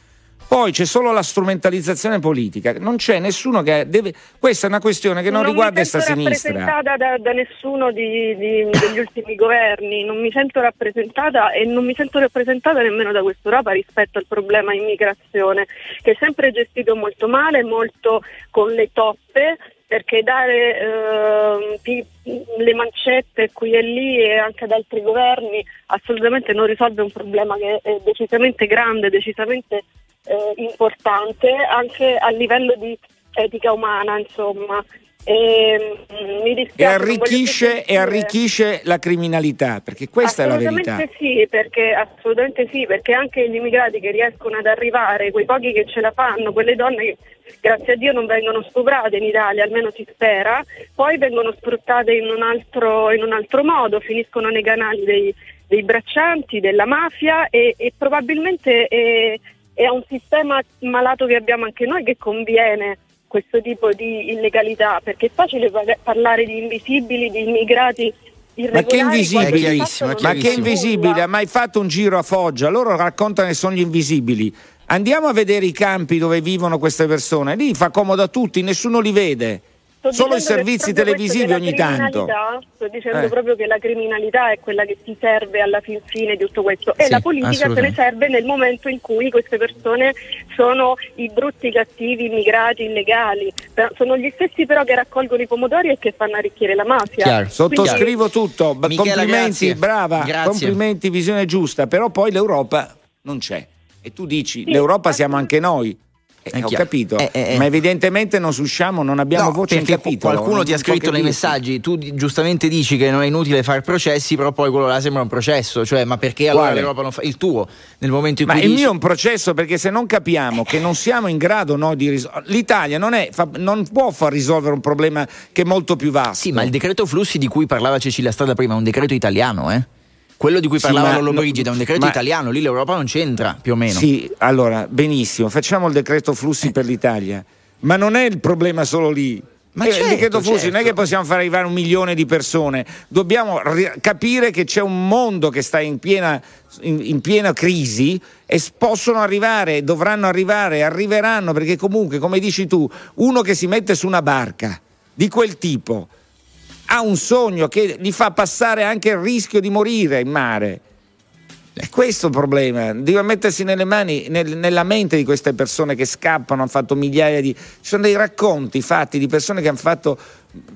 poi c'è solo la strumentalizzazione politica, non c'è nessuno che deve... Questa è una questione che non, riguarda mi sta sento sinistra. rappresentata da, da nessuno di- di- degli ultimi governi, non mi sento rappresentata e non mi sento rappresentata nemmeno da quest'Europa rispetto al problema immigrazione, che è sempre gestito molto male, molto con le toppe, perché dare pi- le mancette qui e lì e anche ad altri governi assolutamente non risolve un problema che è decisamente grande, decisamente eh, importante anche a livello di etica umana, insomma. E, mm, mi dispiace, E arricchisce, e arricchisce la criminalità, perché questa è la verità. Assolutamente sì, perché assolutamente sì, perché anche gli immigrati che riescono ad arrivare, quei pochi che ce la fanno, quelle donne che grazie a Dio non vengono stuprate in Italia, almeno si spera, poi vengono sfruttate in un altro, in un altro modo, finiscono nei canali dei, dei braccianti, della mafia e, e probabilmente è, è un sistema malato che abbiamo anche noi che conviene questo tipo di illegalità, perché è facile pa- parlare di invisibili, di immigrati Ma che fatto non Ma è che invisibili? nulla. Ha mai fatto un giro a Foggia? Loro raccontano che sono gli invisibili. Andiamo a vedere i campi dove vivono queste persone. Lì fa comodo a tutti, nessuno li vede. Solo i servizi televisivi ogni tanto. criminalità, Sto dicendo Eh. proprio che la criminalità è quella che ti serve alla fin fine di tutto questo e Sì, la politica se ne serve nel momento in cui queste persone sono i brutti cattivi immigrati illegali. Sono gli stessi però che raccolgono i pomodori e che fanno arricchire la mafia. Sottoscrivo tutto. B- Michela, complimenti, grazie. brava. Grazie. Complimenti, visione giusta. Però poi l'Europa non c'è. E tu dici, l'Europa siamo anche noi. Eh, ho chiaro. capito, Eh, eh, eh. ma evidentemente non usciamo, non abbiamo No, voce in capitolo. qualcuno ti ha scritto nei messaggi, tu giustamente dici che non è inutile fare processi, però poi quello là sembra un processo, cioè ma perché allora Quale? l'Europa non fa il tuo nel momento in Ma cui il dici- mio è un processo perché se non capiamo che non siamo in grado noi di risolvere. L'Italia non, è, fa- non può far risolvere un problema che è molto più vasto. Sì, ma il decreto flussi di cui parlava Cecilia Strada prima è un decreto italiano, eh? Quello di cui Sì, parlava ma- Lollo Brigida è un decreto ma- italiano, lì l'Europa non c'entra, più o meno. Sì, allora, benissimo, facciamo il decreto flussi per l'Italia, ma non è il problema solo lì. Ma Eh, certo, il decreto flussi non è certo. che possiamo far arrivare un milione di persone, dobbiamo ri- capire che c'è un mondo che sta in piena, in, in piena crisi e possono arrivare, dovranno arrivare, arriveranno, perché comunque, come dici tu, uno che si mette su una barca di quel tipo ha un sogno che gli fa passare anche il rischio di morire in mare. È questo il problema, deve mettersi nelle mani, nel- nella mente di queste persone che scappano, hanno fatto migliaia di... Ci sono dei racconti fatti di persone che hanno fatto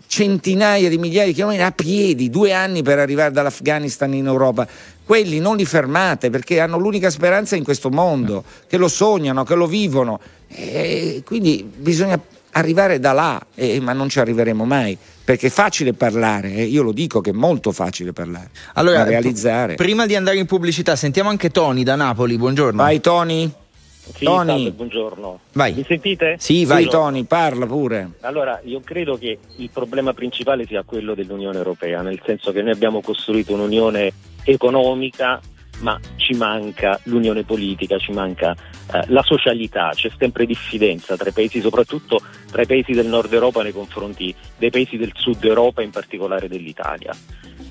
centinaia di migliaia di chilometri a piedi, due anni per arrivare dall'Afghanistan in Europa. Quelli non li fermate perché hanno l'unica speranza in questo mondo, che lo sognano, che lo vivono. E quindi bisogna arrivare da là, eh, ma non ci arriveremo mai. Perché è facile parlare, eh, io lo dico che è molto facile parlare, Allora, realizzare. Prima di andare in pubblicità, sentiamo anche Tony da Napoli, buongiorno. Vai Tony. Sì, Tony. salve, buongiorno. Vai. Mi sentite? Sì, Buongiorno. Tony, parla pure. Allora, io credo che il problema principale sia quello dell'Unione Europea, nel senso che noi abbiamo costruito un'unione economica, ma ci manca l'unione politica, ci manca eh, la socialità, c'è sempre diffidenza tra i paesi, soprattutto tra i paesi del nord Europa nei confronti dei paesi del sud Europa, in particolare dell'Italia.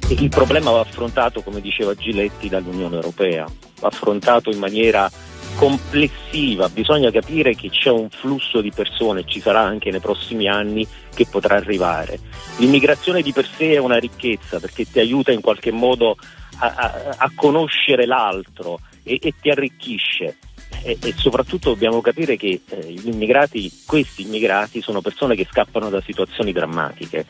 E il problema va affrontato, come diceva Giletti, dall'Unione Europea, va affrontato in maniera complessiva, bisogna capire che c'è un flusso di persone, ci sarà anche nei prossimi anni, che potrà arrivare. L'immigrazione di per sé è una ricchezza perché ti aiuta in qualche modo a, a- conoscere l'altro e, e ti arricchisce. E, e soprattutto dobbiamo capire che eh, gli immigrati, questi immigrati sono persone che scappano da situazioni drammatiche.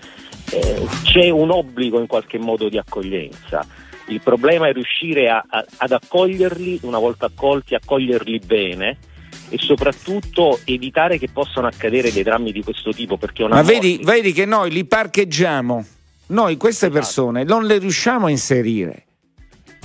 Eh, c'è un obbligo in qualche modo di accoglienza. Il problema è riuscire a- a- ad accoglierli, una volta accolti, accoglierli bene e soprattutto evitare che possano accadere dei drammi di questo tipo. Perché una Ma vedi, vedi che noi li parcheggiamo, noi queste Esatto. persone non le riusciamo a inserire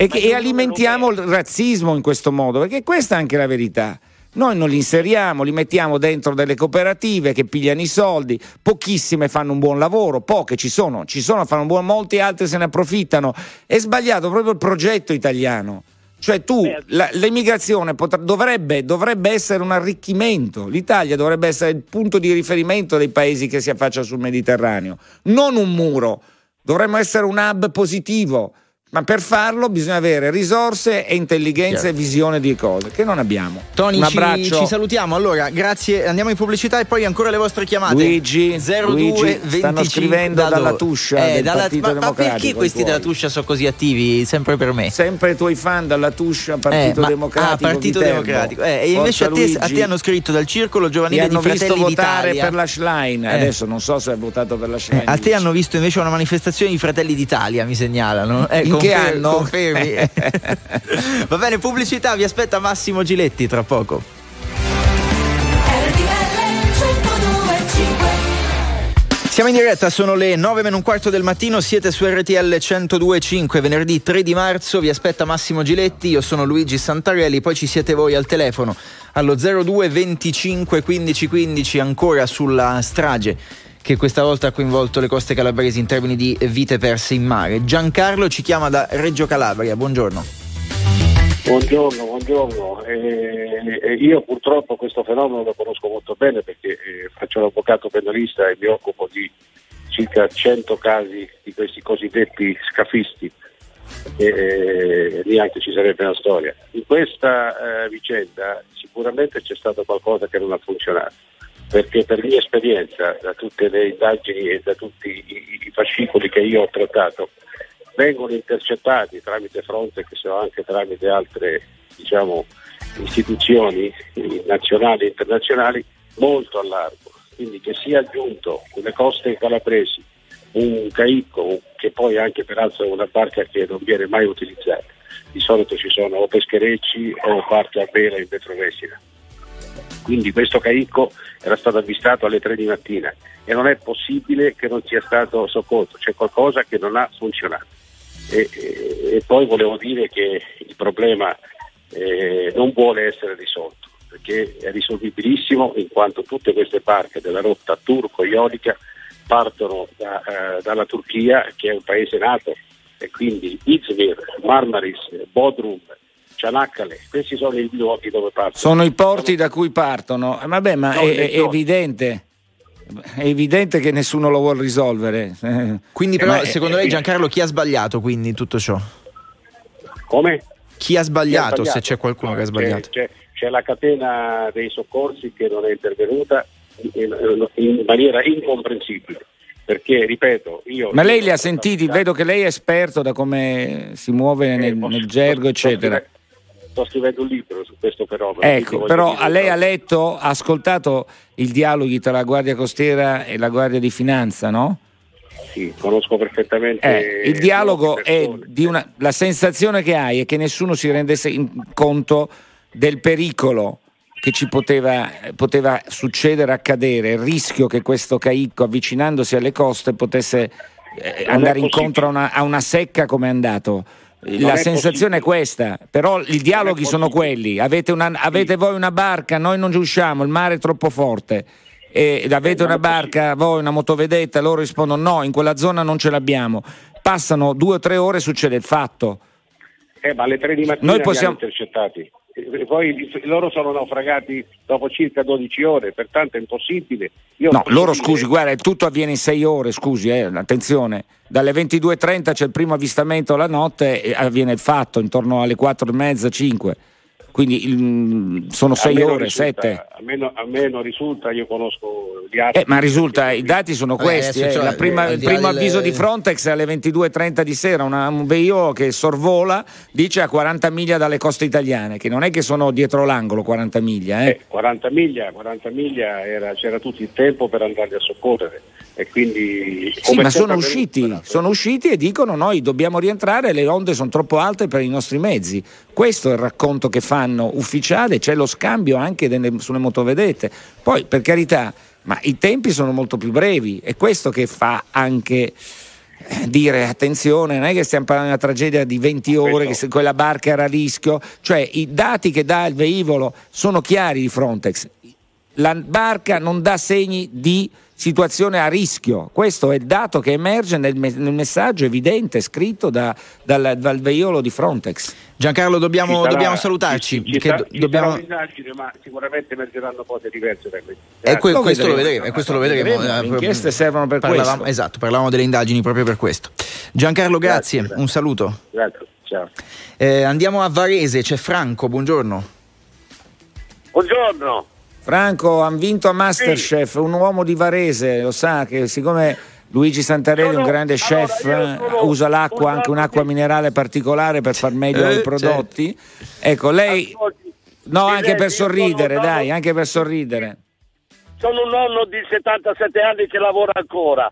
e, che- e alimentiamo il razzismo in questo modo, perché questa è anche la verità. Noi non li inseriamo, li mettiamo dentro delle cooperative che pigliano i soldi, pochissime fanno un buon lavoro, poche ci sono, ci sono, fanno un buon, molti altri se ne approfittano. È sbagliato proprio il progetto italiano. Cioè tu, la- l'immigrazione potrà- dovrebbe, dovrebbe essere un arricchimento, l'Italia dovrebbe essere il punto di riferimento dei paesi che si affacciano sul Mediterraneo, non un muro, dovremmo essere un hub positivo, ma per farlo bisogna avere risorse e intelligenza e visione di cose che non abbiamo. Tony, un ci, abbraccio. ci salutiamo. Allora, grazie. Andiamo in pubblicità e poi ancora le vostre chiamate. Luigi, 02 Luigi, 25 stanno scrivendo da dalla? Tuscia Eh, dalla- ma, ma perché questi della Tuscia sono così attivi sempre per me? Sempre i tuoi fan dalla Tuscia, Partito Eh, ma- Democratico. Ah, Partito. Democratico. Eh, e invece a te, a te hanno scritto dal Circolo Giovanile di hanno visto Fratelli votare d'Italia. per la Schlein. Eh. Adesso non so se hai votato per la Schlein. Eh, a te hanno visto invece una manifestazione di Fratelli d'Italia, mi segnalano. Eh, In che confer- anno? Confermi. (laughs) Va bene, pubblicità, vi aspetta Massimo Giletti tra poco. Siamo in diretta, sono le 9 meno un quarto del mattino, siete su RTL 1025, venerdì 3 di marzo, vi aspetta Massimo Giletti, io sono Luigi Santarelli, poi ci siete voi al telefono allo 02 25 15 15 ancora sulla strage che questa volta ha coinvolto le coste calabresi in termini di vite perse in mare. Giancarlo ci chiama da Reggio Calabria, buongiorno. Buongiorno, buongiorno. Eh, io purtroppo questo fenomeno lo conosco molto bene perché eh, faccio l'avvocato penalista e mi occupo di circa 100 casi di questi cosiddetti scafisti e eh, neanche ci sarebbe una storia. In questa eh, vicenda sicuramente c'è stato qualcosa che non ha funzionato perché per mia esperienza da tutte le indagini e da tutti i, i fascicoli che io ho trattato vengono intercettati tramite Frontex o anche tramite altre diciamo, istituzioni nazionali e internazionali molto a largo. Quindi che sia aggiunto sulle coste calabresi un caicco, che poi anche peraltro è una barca che non viene mai utilizzata. Di solito ci sono o pescherecci o barche a vela in vetrovesina. Quindi questo caicco era stato avvistato alle 3 di mattina e non è possibile che non sia stato soccorso, c'è qualcosa che non ha funzionato. E, e, e poi volevo dire che il problema eh, non vuole essere risolto perché è risolvibilissimo in quanto tutte queste barche della rotta turco-iolica partono da, eh, dalla Turchia che è un paese nato e quindi Izmir, Marmaris, Bodrum, Cianaccale, questi sono i luoghi dove partono. Sono i porti da cui partono. Eh, vabbè, ma è, è evidente è evidente che nessuno lo vuole risolvere. (laughs) Quindi, però, Ma- secondo lei, Giancarlo, chi ha sbagliato quindi in tutto ciò? Come? Chi ha sbagliato, Chi ha se c'è qualcuno che ha C'è, sbagliato? c'è- c'è la catena dei soccorsi che non è intervenuta in, in maniera incomprensibile. Perché, ripeto, io. Ma lei li ha sentiti? Vedo che lei è esperto da come si muove nel, nel gergo, eccetera. Sto scrivendo un libro su questo fenomeno. Ecco, però dire- a lei ha letto, ha ascoltato i dialoghi tra la Guardia Costiera e la Guardia di Finanza, no? Sì, conosco perfettamente. Eh, il dialogo è di una. La sensazione che hai è che nessuno si rendesse conto del pericolo che ci poteva, poteva succedere, accadere, il rischio che questo caicco avvicinandosi alle coste potesse eh, andare incontro a una, a una secca come è andato. La sensazione è questa, però i dialoghi sono quelli. Avete, una- avete voi una barca, noi non ci usciamo, il mare è troppo forte. E avete una barca, voi una motovedetta, loro rispondono no, in quella zona non ce l'abbiamo. Passano due o tre ore e succede il fatto. Eh, ma alle 3 di mattina Noi possiamo- intercettati. E Poi loro sono naufragati dopo circa 12 ore, pertanto è impossibile. Io No, loro dire- scusi, guarda, tutto avviene in sei ore, scusi, eh, attenzione. Dalle 22.30 c'è il primo avvistamento la notte e avviene il fatto intorno alle 4 e mezza, 5. Quindi il- sono A sei me non ore, risulta- sette. A a me non risulta, io conosco gli altri. Eh, ma risulta, i dati sono Vabbè, questi. eh. cioè, La prima- il primo avviso di Frontex è alle 22.30 di sera. Una- un VIO che sorvola dice a 40 miglia dalle coste italiane, che non è che sono dietro l'angolo 40 miglia. Eh. 40 miglia, 40 miglia era- c'era tutto il tempo per andarli a soccorrere e quindi Sì, ma sono usciti, sono usciti e dicono noi dobbiamo rientrare, le onde sono troppo alte per i nostri mezzi. Questo è il racconto che fanno ufficiale, c'è lo scambio anche delle- sulle motovedette. Poi, per carità, ma i tempi sono molto più brevi, è questo che fa anche eh, dire attenzione, non è che stiamo parlando di una tragedia di 20 ore, che quella barca era a rischio, cioè i dati che dà il velivolo sono chiari di Frontex. La barca non dà segni di situazione a rischio, questo è il dato che emerge nel, me- nel messaggio evidente scritto da- dal, dal veiolo di Frontex. Giancarlo, dobbiamo, Ci sarà- dobbiamo salutarci. Ci, ci do- ci dobbiamo- sarà un'indagine, ma sicuramente emergeranno cose diverse da queste. E que- Grazie. questo lo vedremo, e questo lo vedremo. Le eh, inchieste servono per parlavamo- questo. Esatto, parlavamo delle indagini proprio per questo. Giancarlo, grazie, un saluto. Grazie, ciao. Eh, andiamo a Varese, c'è Franco, buongiorno. Buongiorno. Franco, hanno vinto a Masterchef, un uomo di Varese, lo sa che siccome Luigi Santarelli è un grande chef, eh, usa l'acqua, anche un'acqua minerale particolare per far meglio Eh, i prodotti. Ecco, lei... No, Sì, anche per sorridere, dai, anche per sorridere. Sono un nonno di 77 anni che lavora ancora.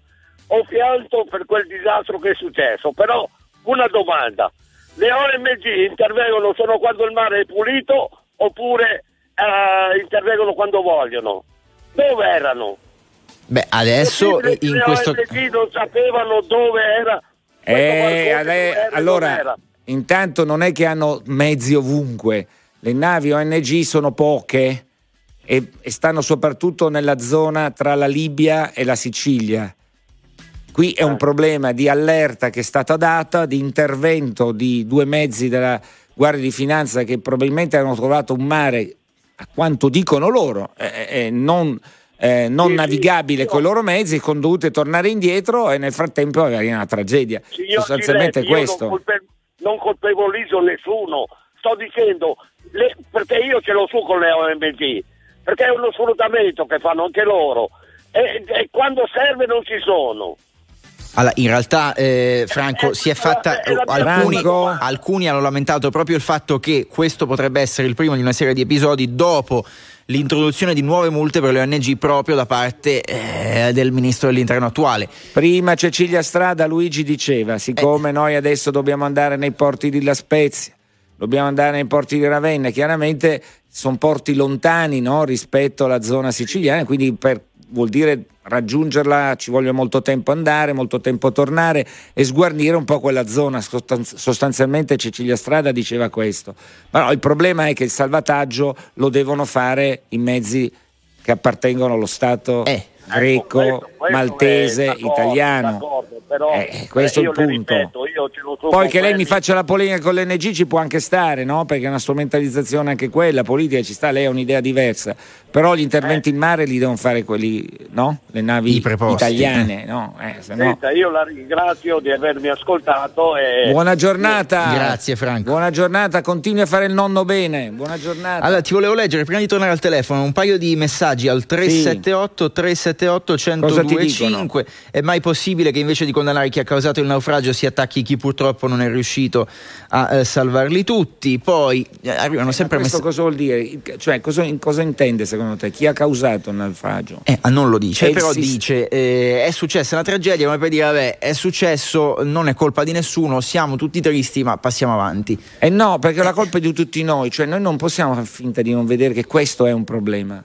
Ho pianto per quel disastro che è successo, però una domanda. Le OMG intervengono solo quando il mare è pulito oppure eh, intervengono quando vogliono? Dove erano? Beh, adesso Le in questo ONG non sapevano dove era. Eh, ade- dove allora, era. intanto non è che hanno mezzi ovunque, le navi ONG sono poche e, e stanno soprattutto nella zona tra la Libia e la Sicilia. Qui è un problema di allerta che è stata data, di intervento di due mezzi della Guardia di Finanza che probabilmente hanno trovato un mare, a quanto dicono loro, eh, eh, non, eh, non navigabile con i loro mezzi, con dovute tornare indietro e nel frattempo è una tragedia. Signor Sostanzialmente Giletti, questo. Non, colpe- non colpevolizzo nessuno, sto dicendo le- perché io ce l'ho su con le OMG, perché è uno sfruttamento che fanno anche loro e, e quando serve non ci sono. Allora, in realtà, eh, Franco, si è fatta. mia alcuni, alcuni hanno lamentato proprio il fatto che questo potrebbe essere il primo di una serie di episodi dopo l'introduzione di nuove multe per le ONG proprio da parte eh, del ministro dell'interno attuale. Prima Cecilia Strada, Luigi diceva, siccome noi adesso dobbiamo andare nei porti di La Spezia, dobbiamo andare nei porti di Ravenna, chiaramente sono porti lontani no, rispetto alla zona siciliana, quindi per- vuol dire raggiungerla ci voglio molto tempo andare, molto tempo tornare e sguarnire un po' quella zona. Sostan- sostanzialmente Cecilia Strada diceva questo. Però il problema è che il salvataggio lo devono fare i mezzi che appartengono allo Stato greco, Ecco, questo- questo maltese, è d'accordo, italiano. d'accordo, però, Eh, questo è io il punto. ripeto, Poi che lei mi faccia la polemica con l'NG ci può anche stare, no? Perché è una strumentalizzazione anche quella, politica ci sta, lei ha un'idea diversa. Però gli interventi in mare li devono fare quelli, no? Le navi italiane, no? Eh, se no- Senta, io la ringrazio di avermi ascoltato e Buona giornata. Grazie, Franco. Buona giornata, continui a fare il nonno bene. Buona giornata. Allora, ti volevo leggere prima di tornare al telefono un paio di messaggi al 378 378 Cosa ti 1025. È mai possibile che invece di condannare chi ha causato il naufragio si attacchi chi purtroppo non è riuscito a eh, salvarli tutti? Poi eh, arrivano sempre Questo messaggi. cosa vuol dire? Cioè, cosa, cosa intende secondo te? Chi ha causato il naufragio? Eh, ah, non lo dice, però sis- dice eh, è successa una tragedia come per dire vabbè è successo, non è colpa di nessuno, siamo tutti tristi ma passiamo avanti. Eh no, perché la colpa è di tutti noi, cioè noi non possiamo far finta di non vedere che questo è un problema.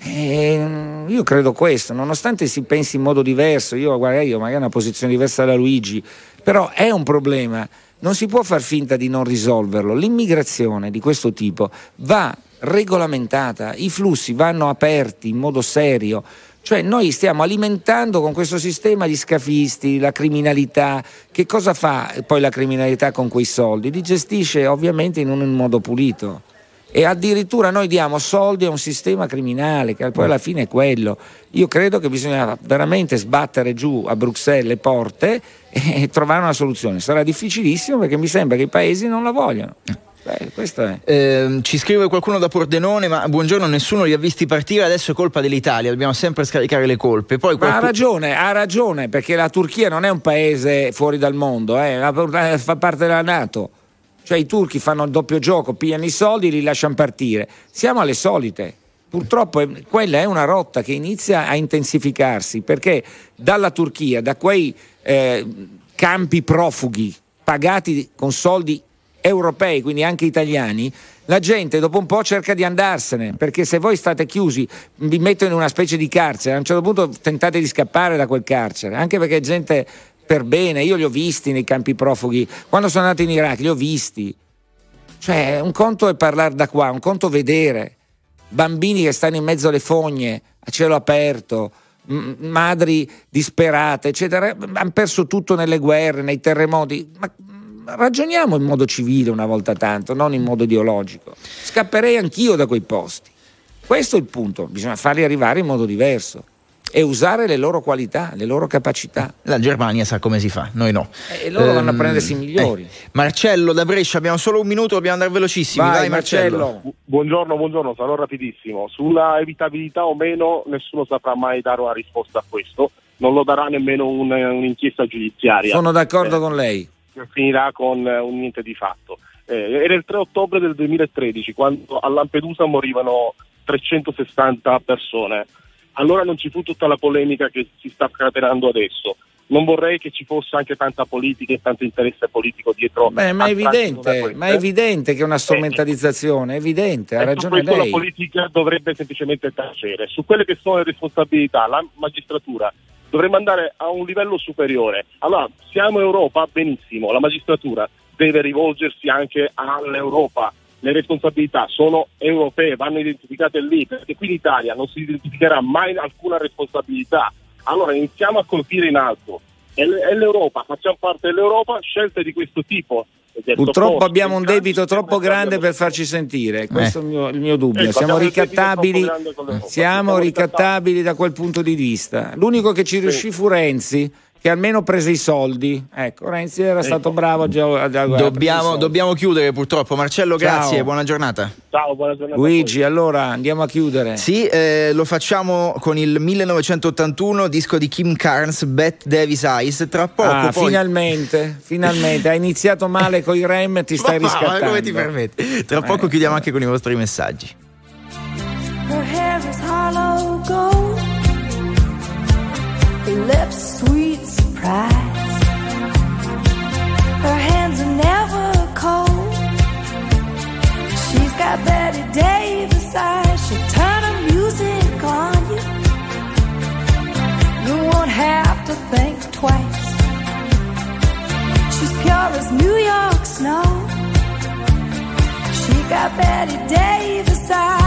Eh, io credo questo, nonostante si pensi in modo diverso, io guarda, io magari una posizione diversa da Luigi, però è un problema, non si può far finta di non risolverlo. L'immigrazione di questo tipo va regolamentata, i flussi vanno aperti in modo serio. Cioè noi stiamo alimentando con questo sistema gli scafisti, la criminalità. Che cosa fa poi la criminalità con quei soldi? Li gestisce ovviamente in un modo pulito. E addirittura noi diamo soldi a un sistema criminale, che poi alla fine è quello. Io credo che bisogna veramente sbattere giù a Bruxelles le porte e (laughs) trovare una soluzione. Sarà difficilissimo perché mi sembra che i paesi non la vogliono. Beh. Ehm, ci scrive qualcuno da Pordenone, ma buongiorno, nessuno li ha visti partire, adesso è colpa dell'Italia, dobbiamo sempre scaricare le colpe. Poi Ma ha ragione, ha ragione, perché la Turchia non è un paese fuori dal mondo, eh, la- fa parte della Nato. Cioè i turchi fanno il doppio gioco, pigliano i soldi e li lasciano partire. Siamo alle solite. Purtroppo quella è una rotta che inizia a intensificarsi perché dalla Turchia, da quei eh, campi profughi pagati con soldi europei, quindi anche italiani, la gente dopo un po' cerca di andarsene, perché se voi state chiusi, vi mettono in una specie di carcere, a un certo punto tentate di scappare da quel carcere, anche perché gente per bene, io li ho visti nei campi profughi, quando sono andato in Iraq li ho visti. Cioè, un conto è parlare da qua, un conto vedere bambini che stanno in mezzo alle fogne, a cielo aperto, madri disperate, eccetera, hanno perso tutto nelle guerre, nei terremoti. Ma ma ragioniamo in modo civile una volta tanto, non in modo ideologico. Scapperei anch'io da quei posti. Questo è il punto, bisogna farli arrivare in modo diverso e usare le loro qualità, le loro capacità. La Germania sa come si fa, noi no. E loro vanno a Ehm, prendersi i migliori. eh, Marcello da Brescia, abbiamo solo un minuto, dobbiamo andare velocissimi. Vai, Vai, Marcello. Buongiorno, buongiorno, sarò rapidissimo. Sulla evitabilità o meno nessuno saprà mai dare una risposta a questo, non lo darà nemmeno un- un'inchiesta giudiziaria. Sono d'accordo Eh, con lei. finirà con eh, un niente di fatto. Eh, era il 3 ottobre del 2013 quando a Lampedusa morivano 360 persone. Allora non ci fu tutta la polemica che si sta scatenando adesso. non vorrei che ci fosse anche tanta politica e tanto interesse politico dietro. Beh, ma è evidente, ma è evidente che è una strumentalizzazione, è evidente, ha E ragione lei. la politica dovrebbe semplicemente tacere. Su quelle che sono le responsabilità, la magistratura dovremmo andare a un livello superiore. Allora, siamo Europa, benissimo, la magistratura deve rivolgersi anche all'Europa. Le responsabilità sono europee, vanno identificate lì, perché qui in Italia non si identificherà mai alcuna responsabilità. Allora iniziamo a colpire in alto. È, l'Europa, facciamo parte dell'Europa, scelte di questo tipo. Purtroppo abbiamo un debito troppo grande per farci sentire, questo è il mio, il mio dubbio. Ecco, Siamo ricattabili, siamo Siamo ricattabili da quel punto di vista. L'unico che ci riuscì fu Renzi, che almeno prese i soldi. Ecco, Renzi era stato bravo già a, i Dobbiamo, dobbiamo chiudere purtroppo. Marcello, Ciao. grazie, buona giornata. Ciao, buona giornata. Luigi, allora andiamo a chiudere. Sì, eh, lo facciamo con il 1981, disco di Kim Carnes, Bette Davis Eyes. Tra poco Ah, poi... finalmente, finalmente. Hai iniziato male con i rem, ti stai (laughs) Ma- ma riscattando. come ti permetti? Tra poco Eh. chiudiamo anche con i vostri messaggi. Her hair is hollow gold. Betty Davis eyes.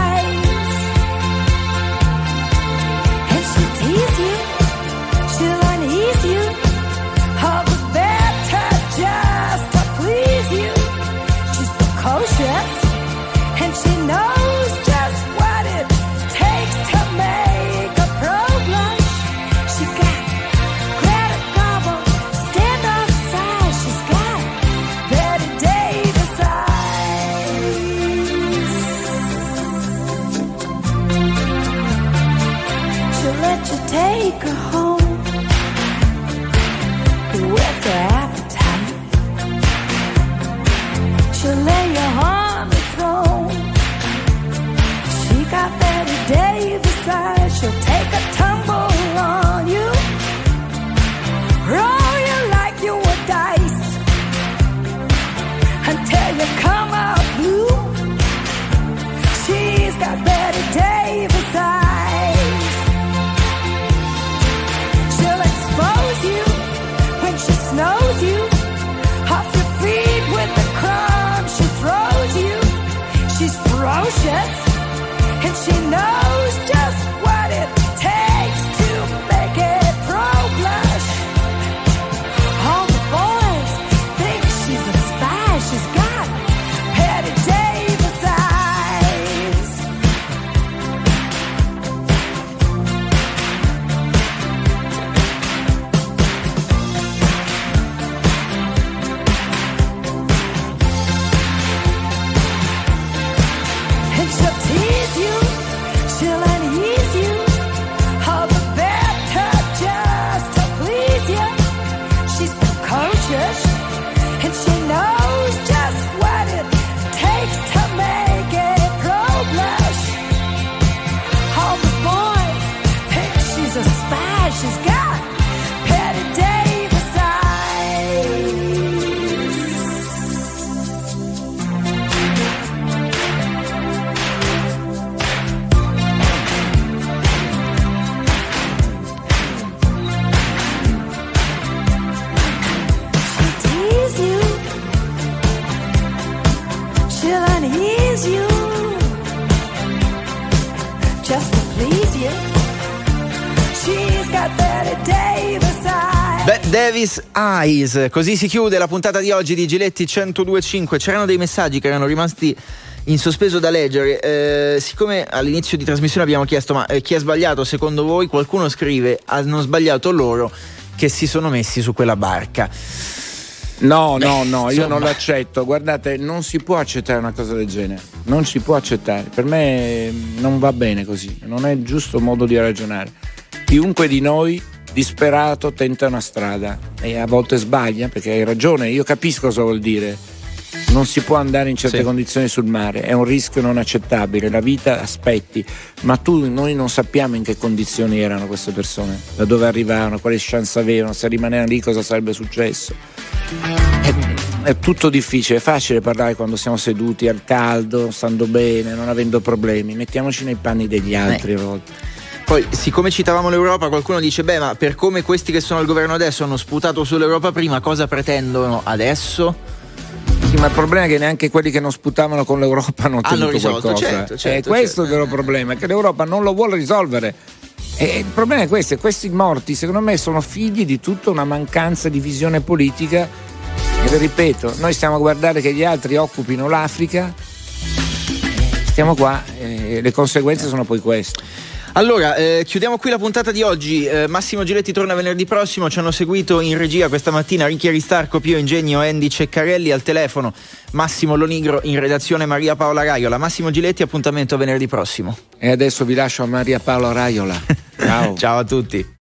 Bette Davis Eyes, così si chiude la puntata di oggi di Giletti 1025. C'erano dei messaggi che erano rimasti in sospeso da leggere. Eh, siccome all'inizio di trasmissione abbiamo chiesto ma eh, chi ha sbagliato secondo voi, qualcuno scrive hanno sbagliato loro che si sono messi su quella barca. No, no, no, (laughs) io non l'accetto. Guardate, non si può accettare una cosa del genere. Non si può accettare. Per me mm, non va bene così. Non è il giusto modo di ragionare. Chiunque di noi disperato tenta una strada e a volte sbaglia perché hai ragione. Io capisco cosa vuol dire. Non si può andare in certe Sì. condizioni sul mare, è un rischio non accettabile. La vita aspetti, ma tu, noi non sappiamo in che condizioni erano queste persone, da dove arrivavano, quali chance avevano, se rimanevano lì cosa sarebbe successo. È, è tutto difficile, è facile parlare quando siamo seduti al caldo, stando bene, non avendo problemi. Mettiamoci nei panni degli altri a volte. Poi, siccome citavamo l'Europa, qualcuno dice: Beh, ma per come questi che sono al governo adesso hanno sputato sull'Europa prima, cosa pretendono adesso? Sì, ma il problema è che neanche quelli che non sputavano con l'Europa hanno Hanno ottenuto risolto, qualcosa. certo, certo, è questo certo. il vero problema, che l'Europa non lo vuole risolvere. E il problema è questo, questi morti secondo me sono figli di tutta una mancanza di visione politica. E ripeto, noi stiamo a guardare che gli altri occupino l'Africa, stiamo qua e le conseguenze sono poi queste. Allora, eh, chiudiamo qui la puntata di oggi. Eh, Massimo Giletti torna venerdì prossimo. Ci hanno seguito in regia questa mattina Ricchi Aristarco, Pio Ingegno, Andy Ceccarelli al telefono. Massimo Lonigro in redazione Maria Paola Raiola. Massimo Giletti, appuntamento venerdì prossimo. E adesso vi lascio a Maria Paola Raiola. (laughs) Ciao. Ciao a tutti.